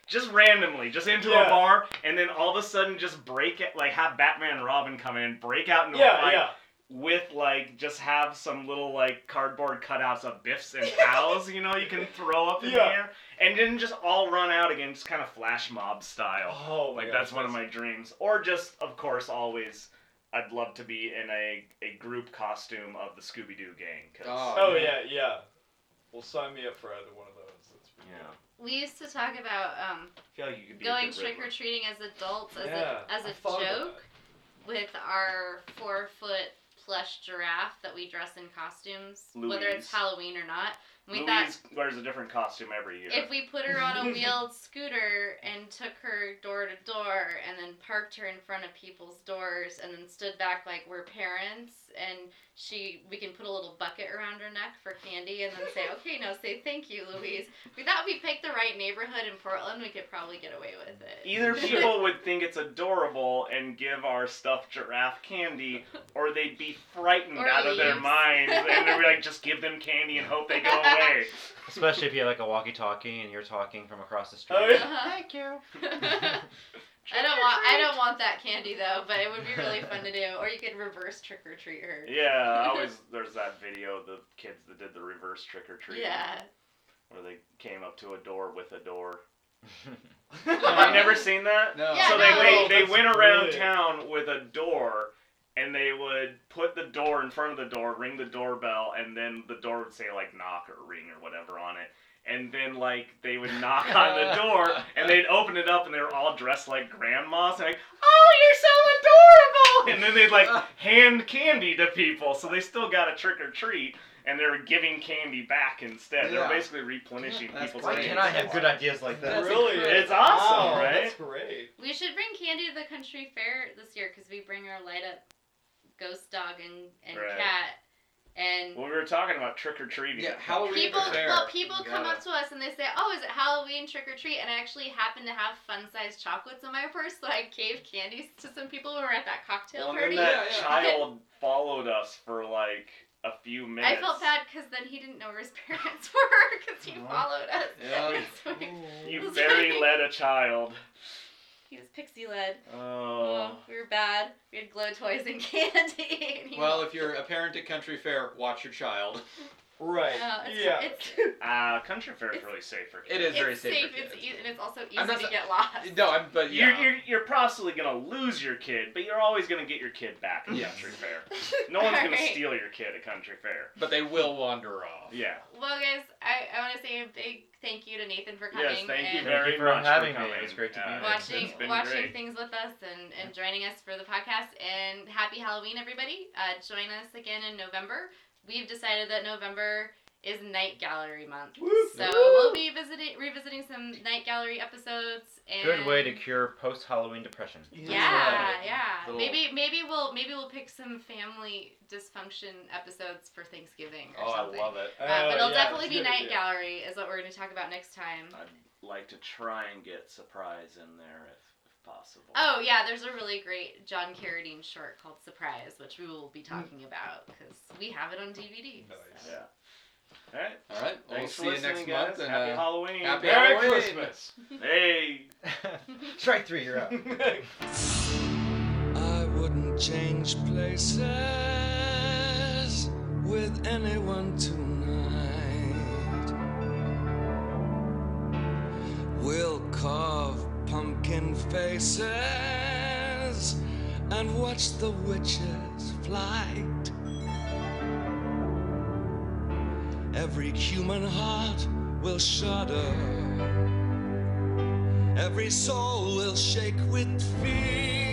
Just randomly, just into Yeah. a bar, and then all of a sudden just break it, like have Batman and Robin come in, break out into a Yeah, fight yeah. With like just have some little like cardboard cutouts of Biffs and cows, you know, you can throw up in the air, and then just all run out again, just kind of flash mob style. Oh my Like gosh, that's one of my dreams. Or just, of course, always, I'd love to be in a, a group costume of the Scooby Doo gang. 'cause- Oh, Oh yeah, yeah. Well, sign me up for either one of those. That's pretty yeah. We used to talk about um, feel like you could be going trick or treating as adults as Yeah, a as I a thought about joke with our four foot plush giraffe that we dress in costumes, whether it's Halloween or not. We Louise thought wears a different costume every year. if we put her on a wheeled scooter and took her door to door and then parked her in front of people's doors and then stood back like we're parents and she we can put a little bucket around her neck for candy and then say okay now say thank you louise we thought we picked the right neighborhood in portland we could probably get away with it Either people would think it's adorable and give our stuffed giraffe candy, or they'd be frightened Or out of their minds and they'd be like, just give them candy and hope they go away. Especially if you have like a walkie-talkie and you're talking from across the street. Oh, yeah. Uh-huh. Thank you. I don't want I don't want that candy though, but it would be really fun to do. Or you could reverse trick or treat her. Yeah, I always there's that video of the kids that did the reverse trick or treat. Yeah. Where they came up to a door with a door. I've you never seen that? No. Yeah, so no. they, they, they went around brilliant. town with a door and they would put the door in front of the door, ring the doorbell, and then the door would say like knock or ring or whatever on it. And then like they would knock on the door and they'd open it up and they were all dressed like grandmas and like, Oh, you're so adorable and then they'd like hand candy to people. So they still got a trick or treat and they were giving candy back instead. They Yeah. were basically replenishing That's people's Why great. can't I have good ideas like that? That's really incredible. It's awesome, wow, right? That's great. We should bring candy to the country fair this year because we bring our light up ghost dog and, and Right. cat. And Well, we were talking about trick or treating. Yeah, Halloween people, fair. well, people You come gotta- up to us and they say, "Oh, is it Halloween trick or treat?" And I actually happen to have fun-sized chocolates in my purse, so I gave candies to some people who were at that cocktail Well, and party. then that Yeah, yeah. child followed us for like a few minutes. I felt bad because then he didn't know where his parents were because he Aw. followed us. Yeah. So he, You very led a child. He was pixie led. Oh. Oh, we were bad. We had glow toys and candy. and Well, if you're a parent at country fair, watch your child. Right. Uh, it's, yeah. it's, Ah, country fair is really safe for It kids. is very it's safe safe. for It's kids. e- and it's also easy not to get lost. No, I'm. But yeah. You're, you're, you're possibly gonna lose your kid, but you're always gonna get your kid back at Yes. country fair. No one's gonna Alright. steal your kid at country fair. But they will wander off. Yeah. Well, guys, I, I want to say a big thank you to Nathan for coming. Yes, thank you and very you for much having me. coming. It was great to be Yeah, here. watching watching great. things with us and, and joining us for the podcast. And happy Halloween, everybody! Uh, join us again in November. We've decided that November is Night Gallery month, Woo! so we'll be visiting revisiting some Night Gallery episodes. And Good way to cure post Halloween depression. Yeah, right. yeah. Little- Maybe maybe we'll maybe we'll pick some family dysfunction episodes for Thanksgiving or Oh, I love it. Uh, but it'll yeah, definitely be Night idea. Gallery, is what we're going to talk about next time. I'd like to try and get surprise in there if, if possible. Oh yeah, there's a really great John Carradine short called Surprise, which we will be talking about because we have it on DVD. Nice. so. Yeah. All right. All right. We'll Thanks see for you listening, next guys. month. And, Happy uh, Halloween. happy Merry Halloween. Christmas. Hey. Strike three, you're up. I wouldn't change places with anyone tonight. Faces and watch the witches' flight. Every human heart will shudder. Every soul will shake with fear.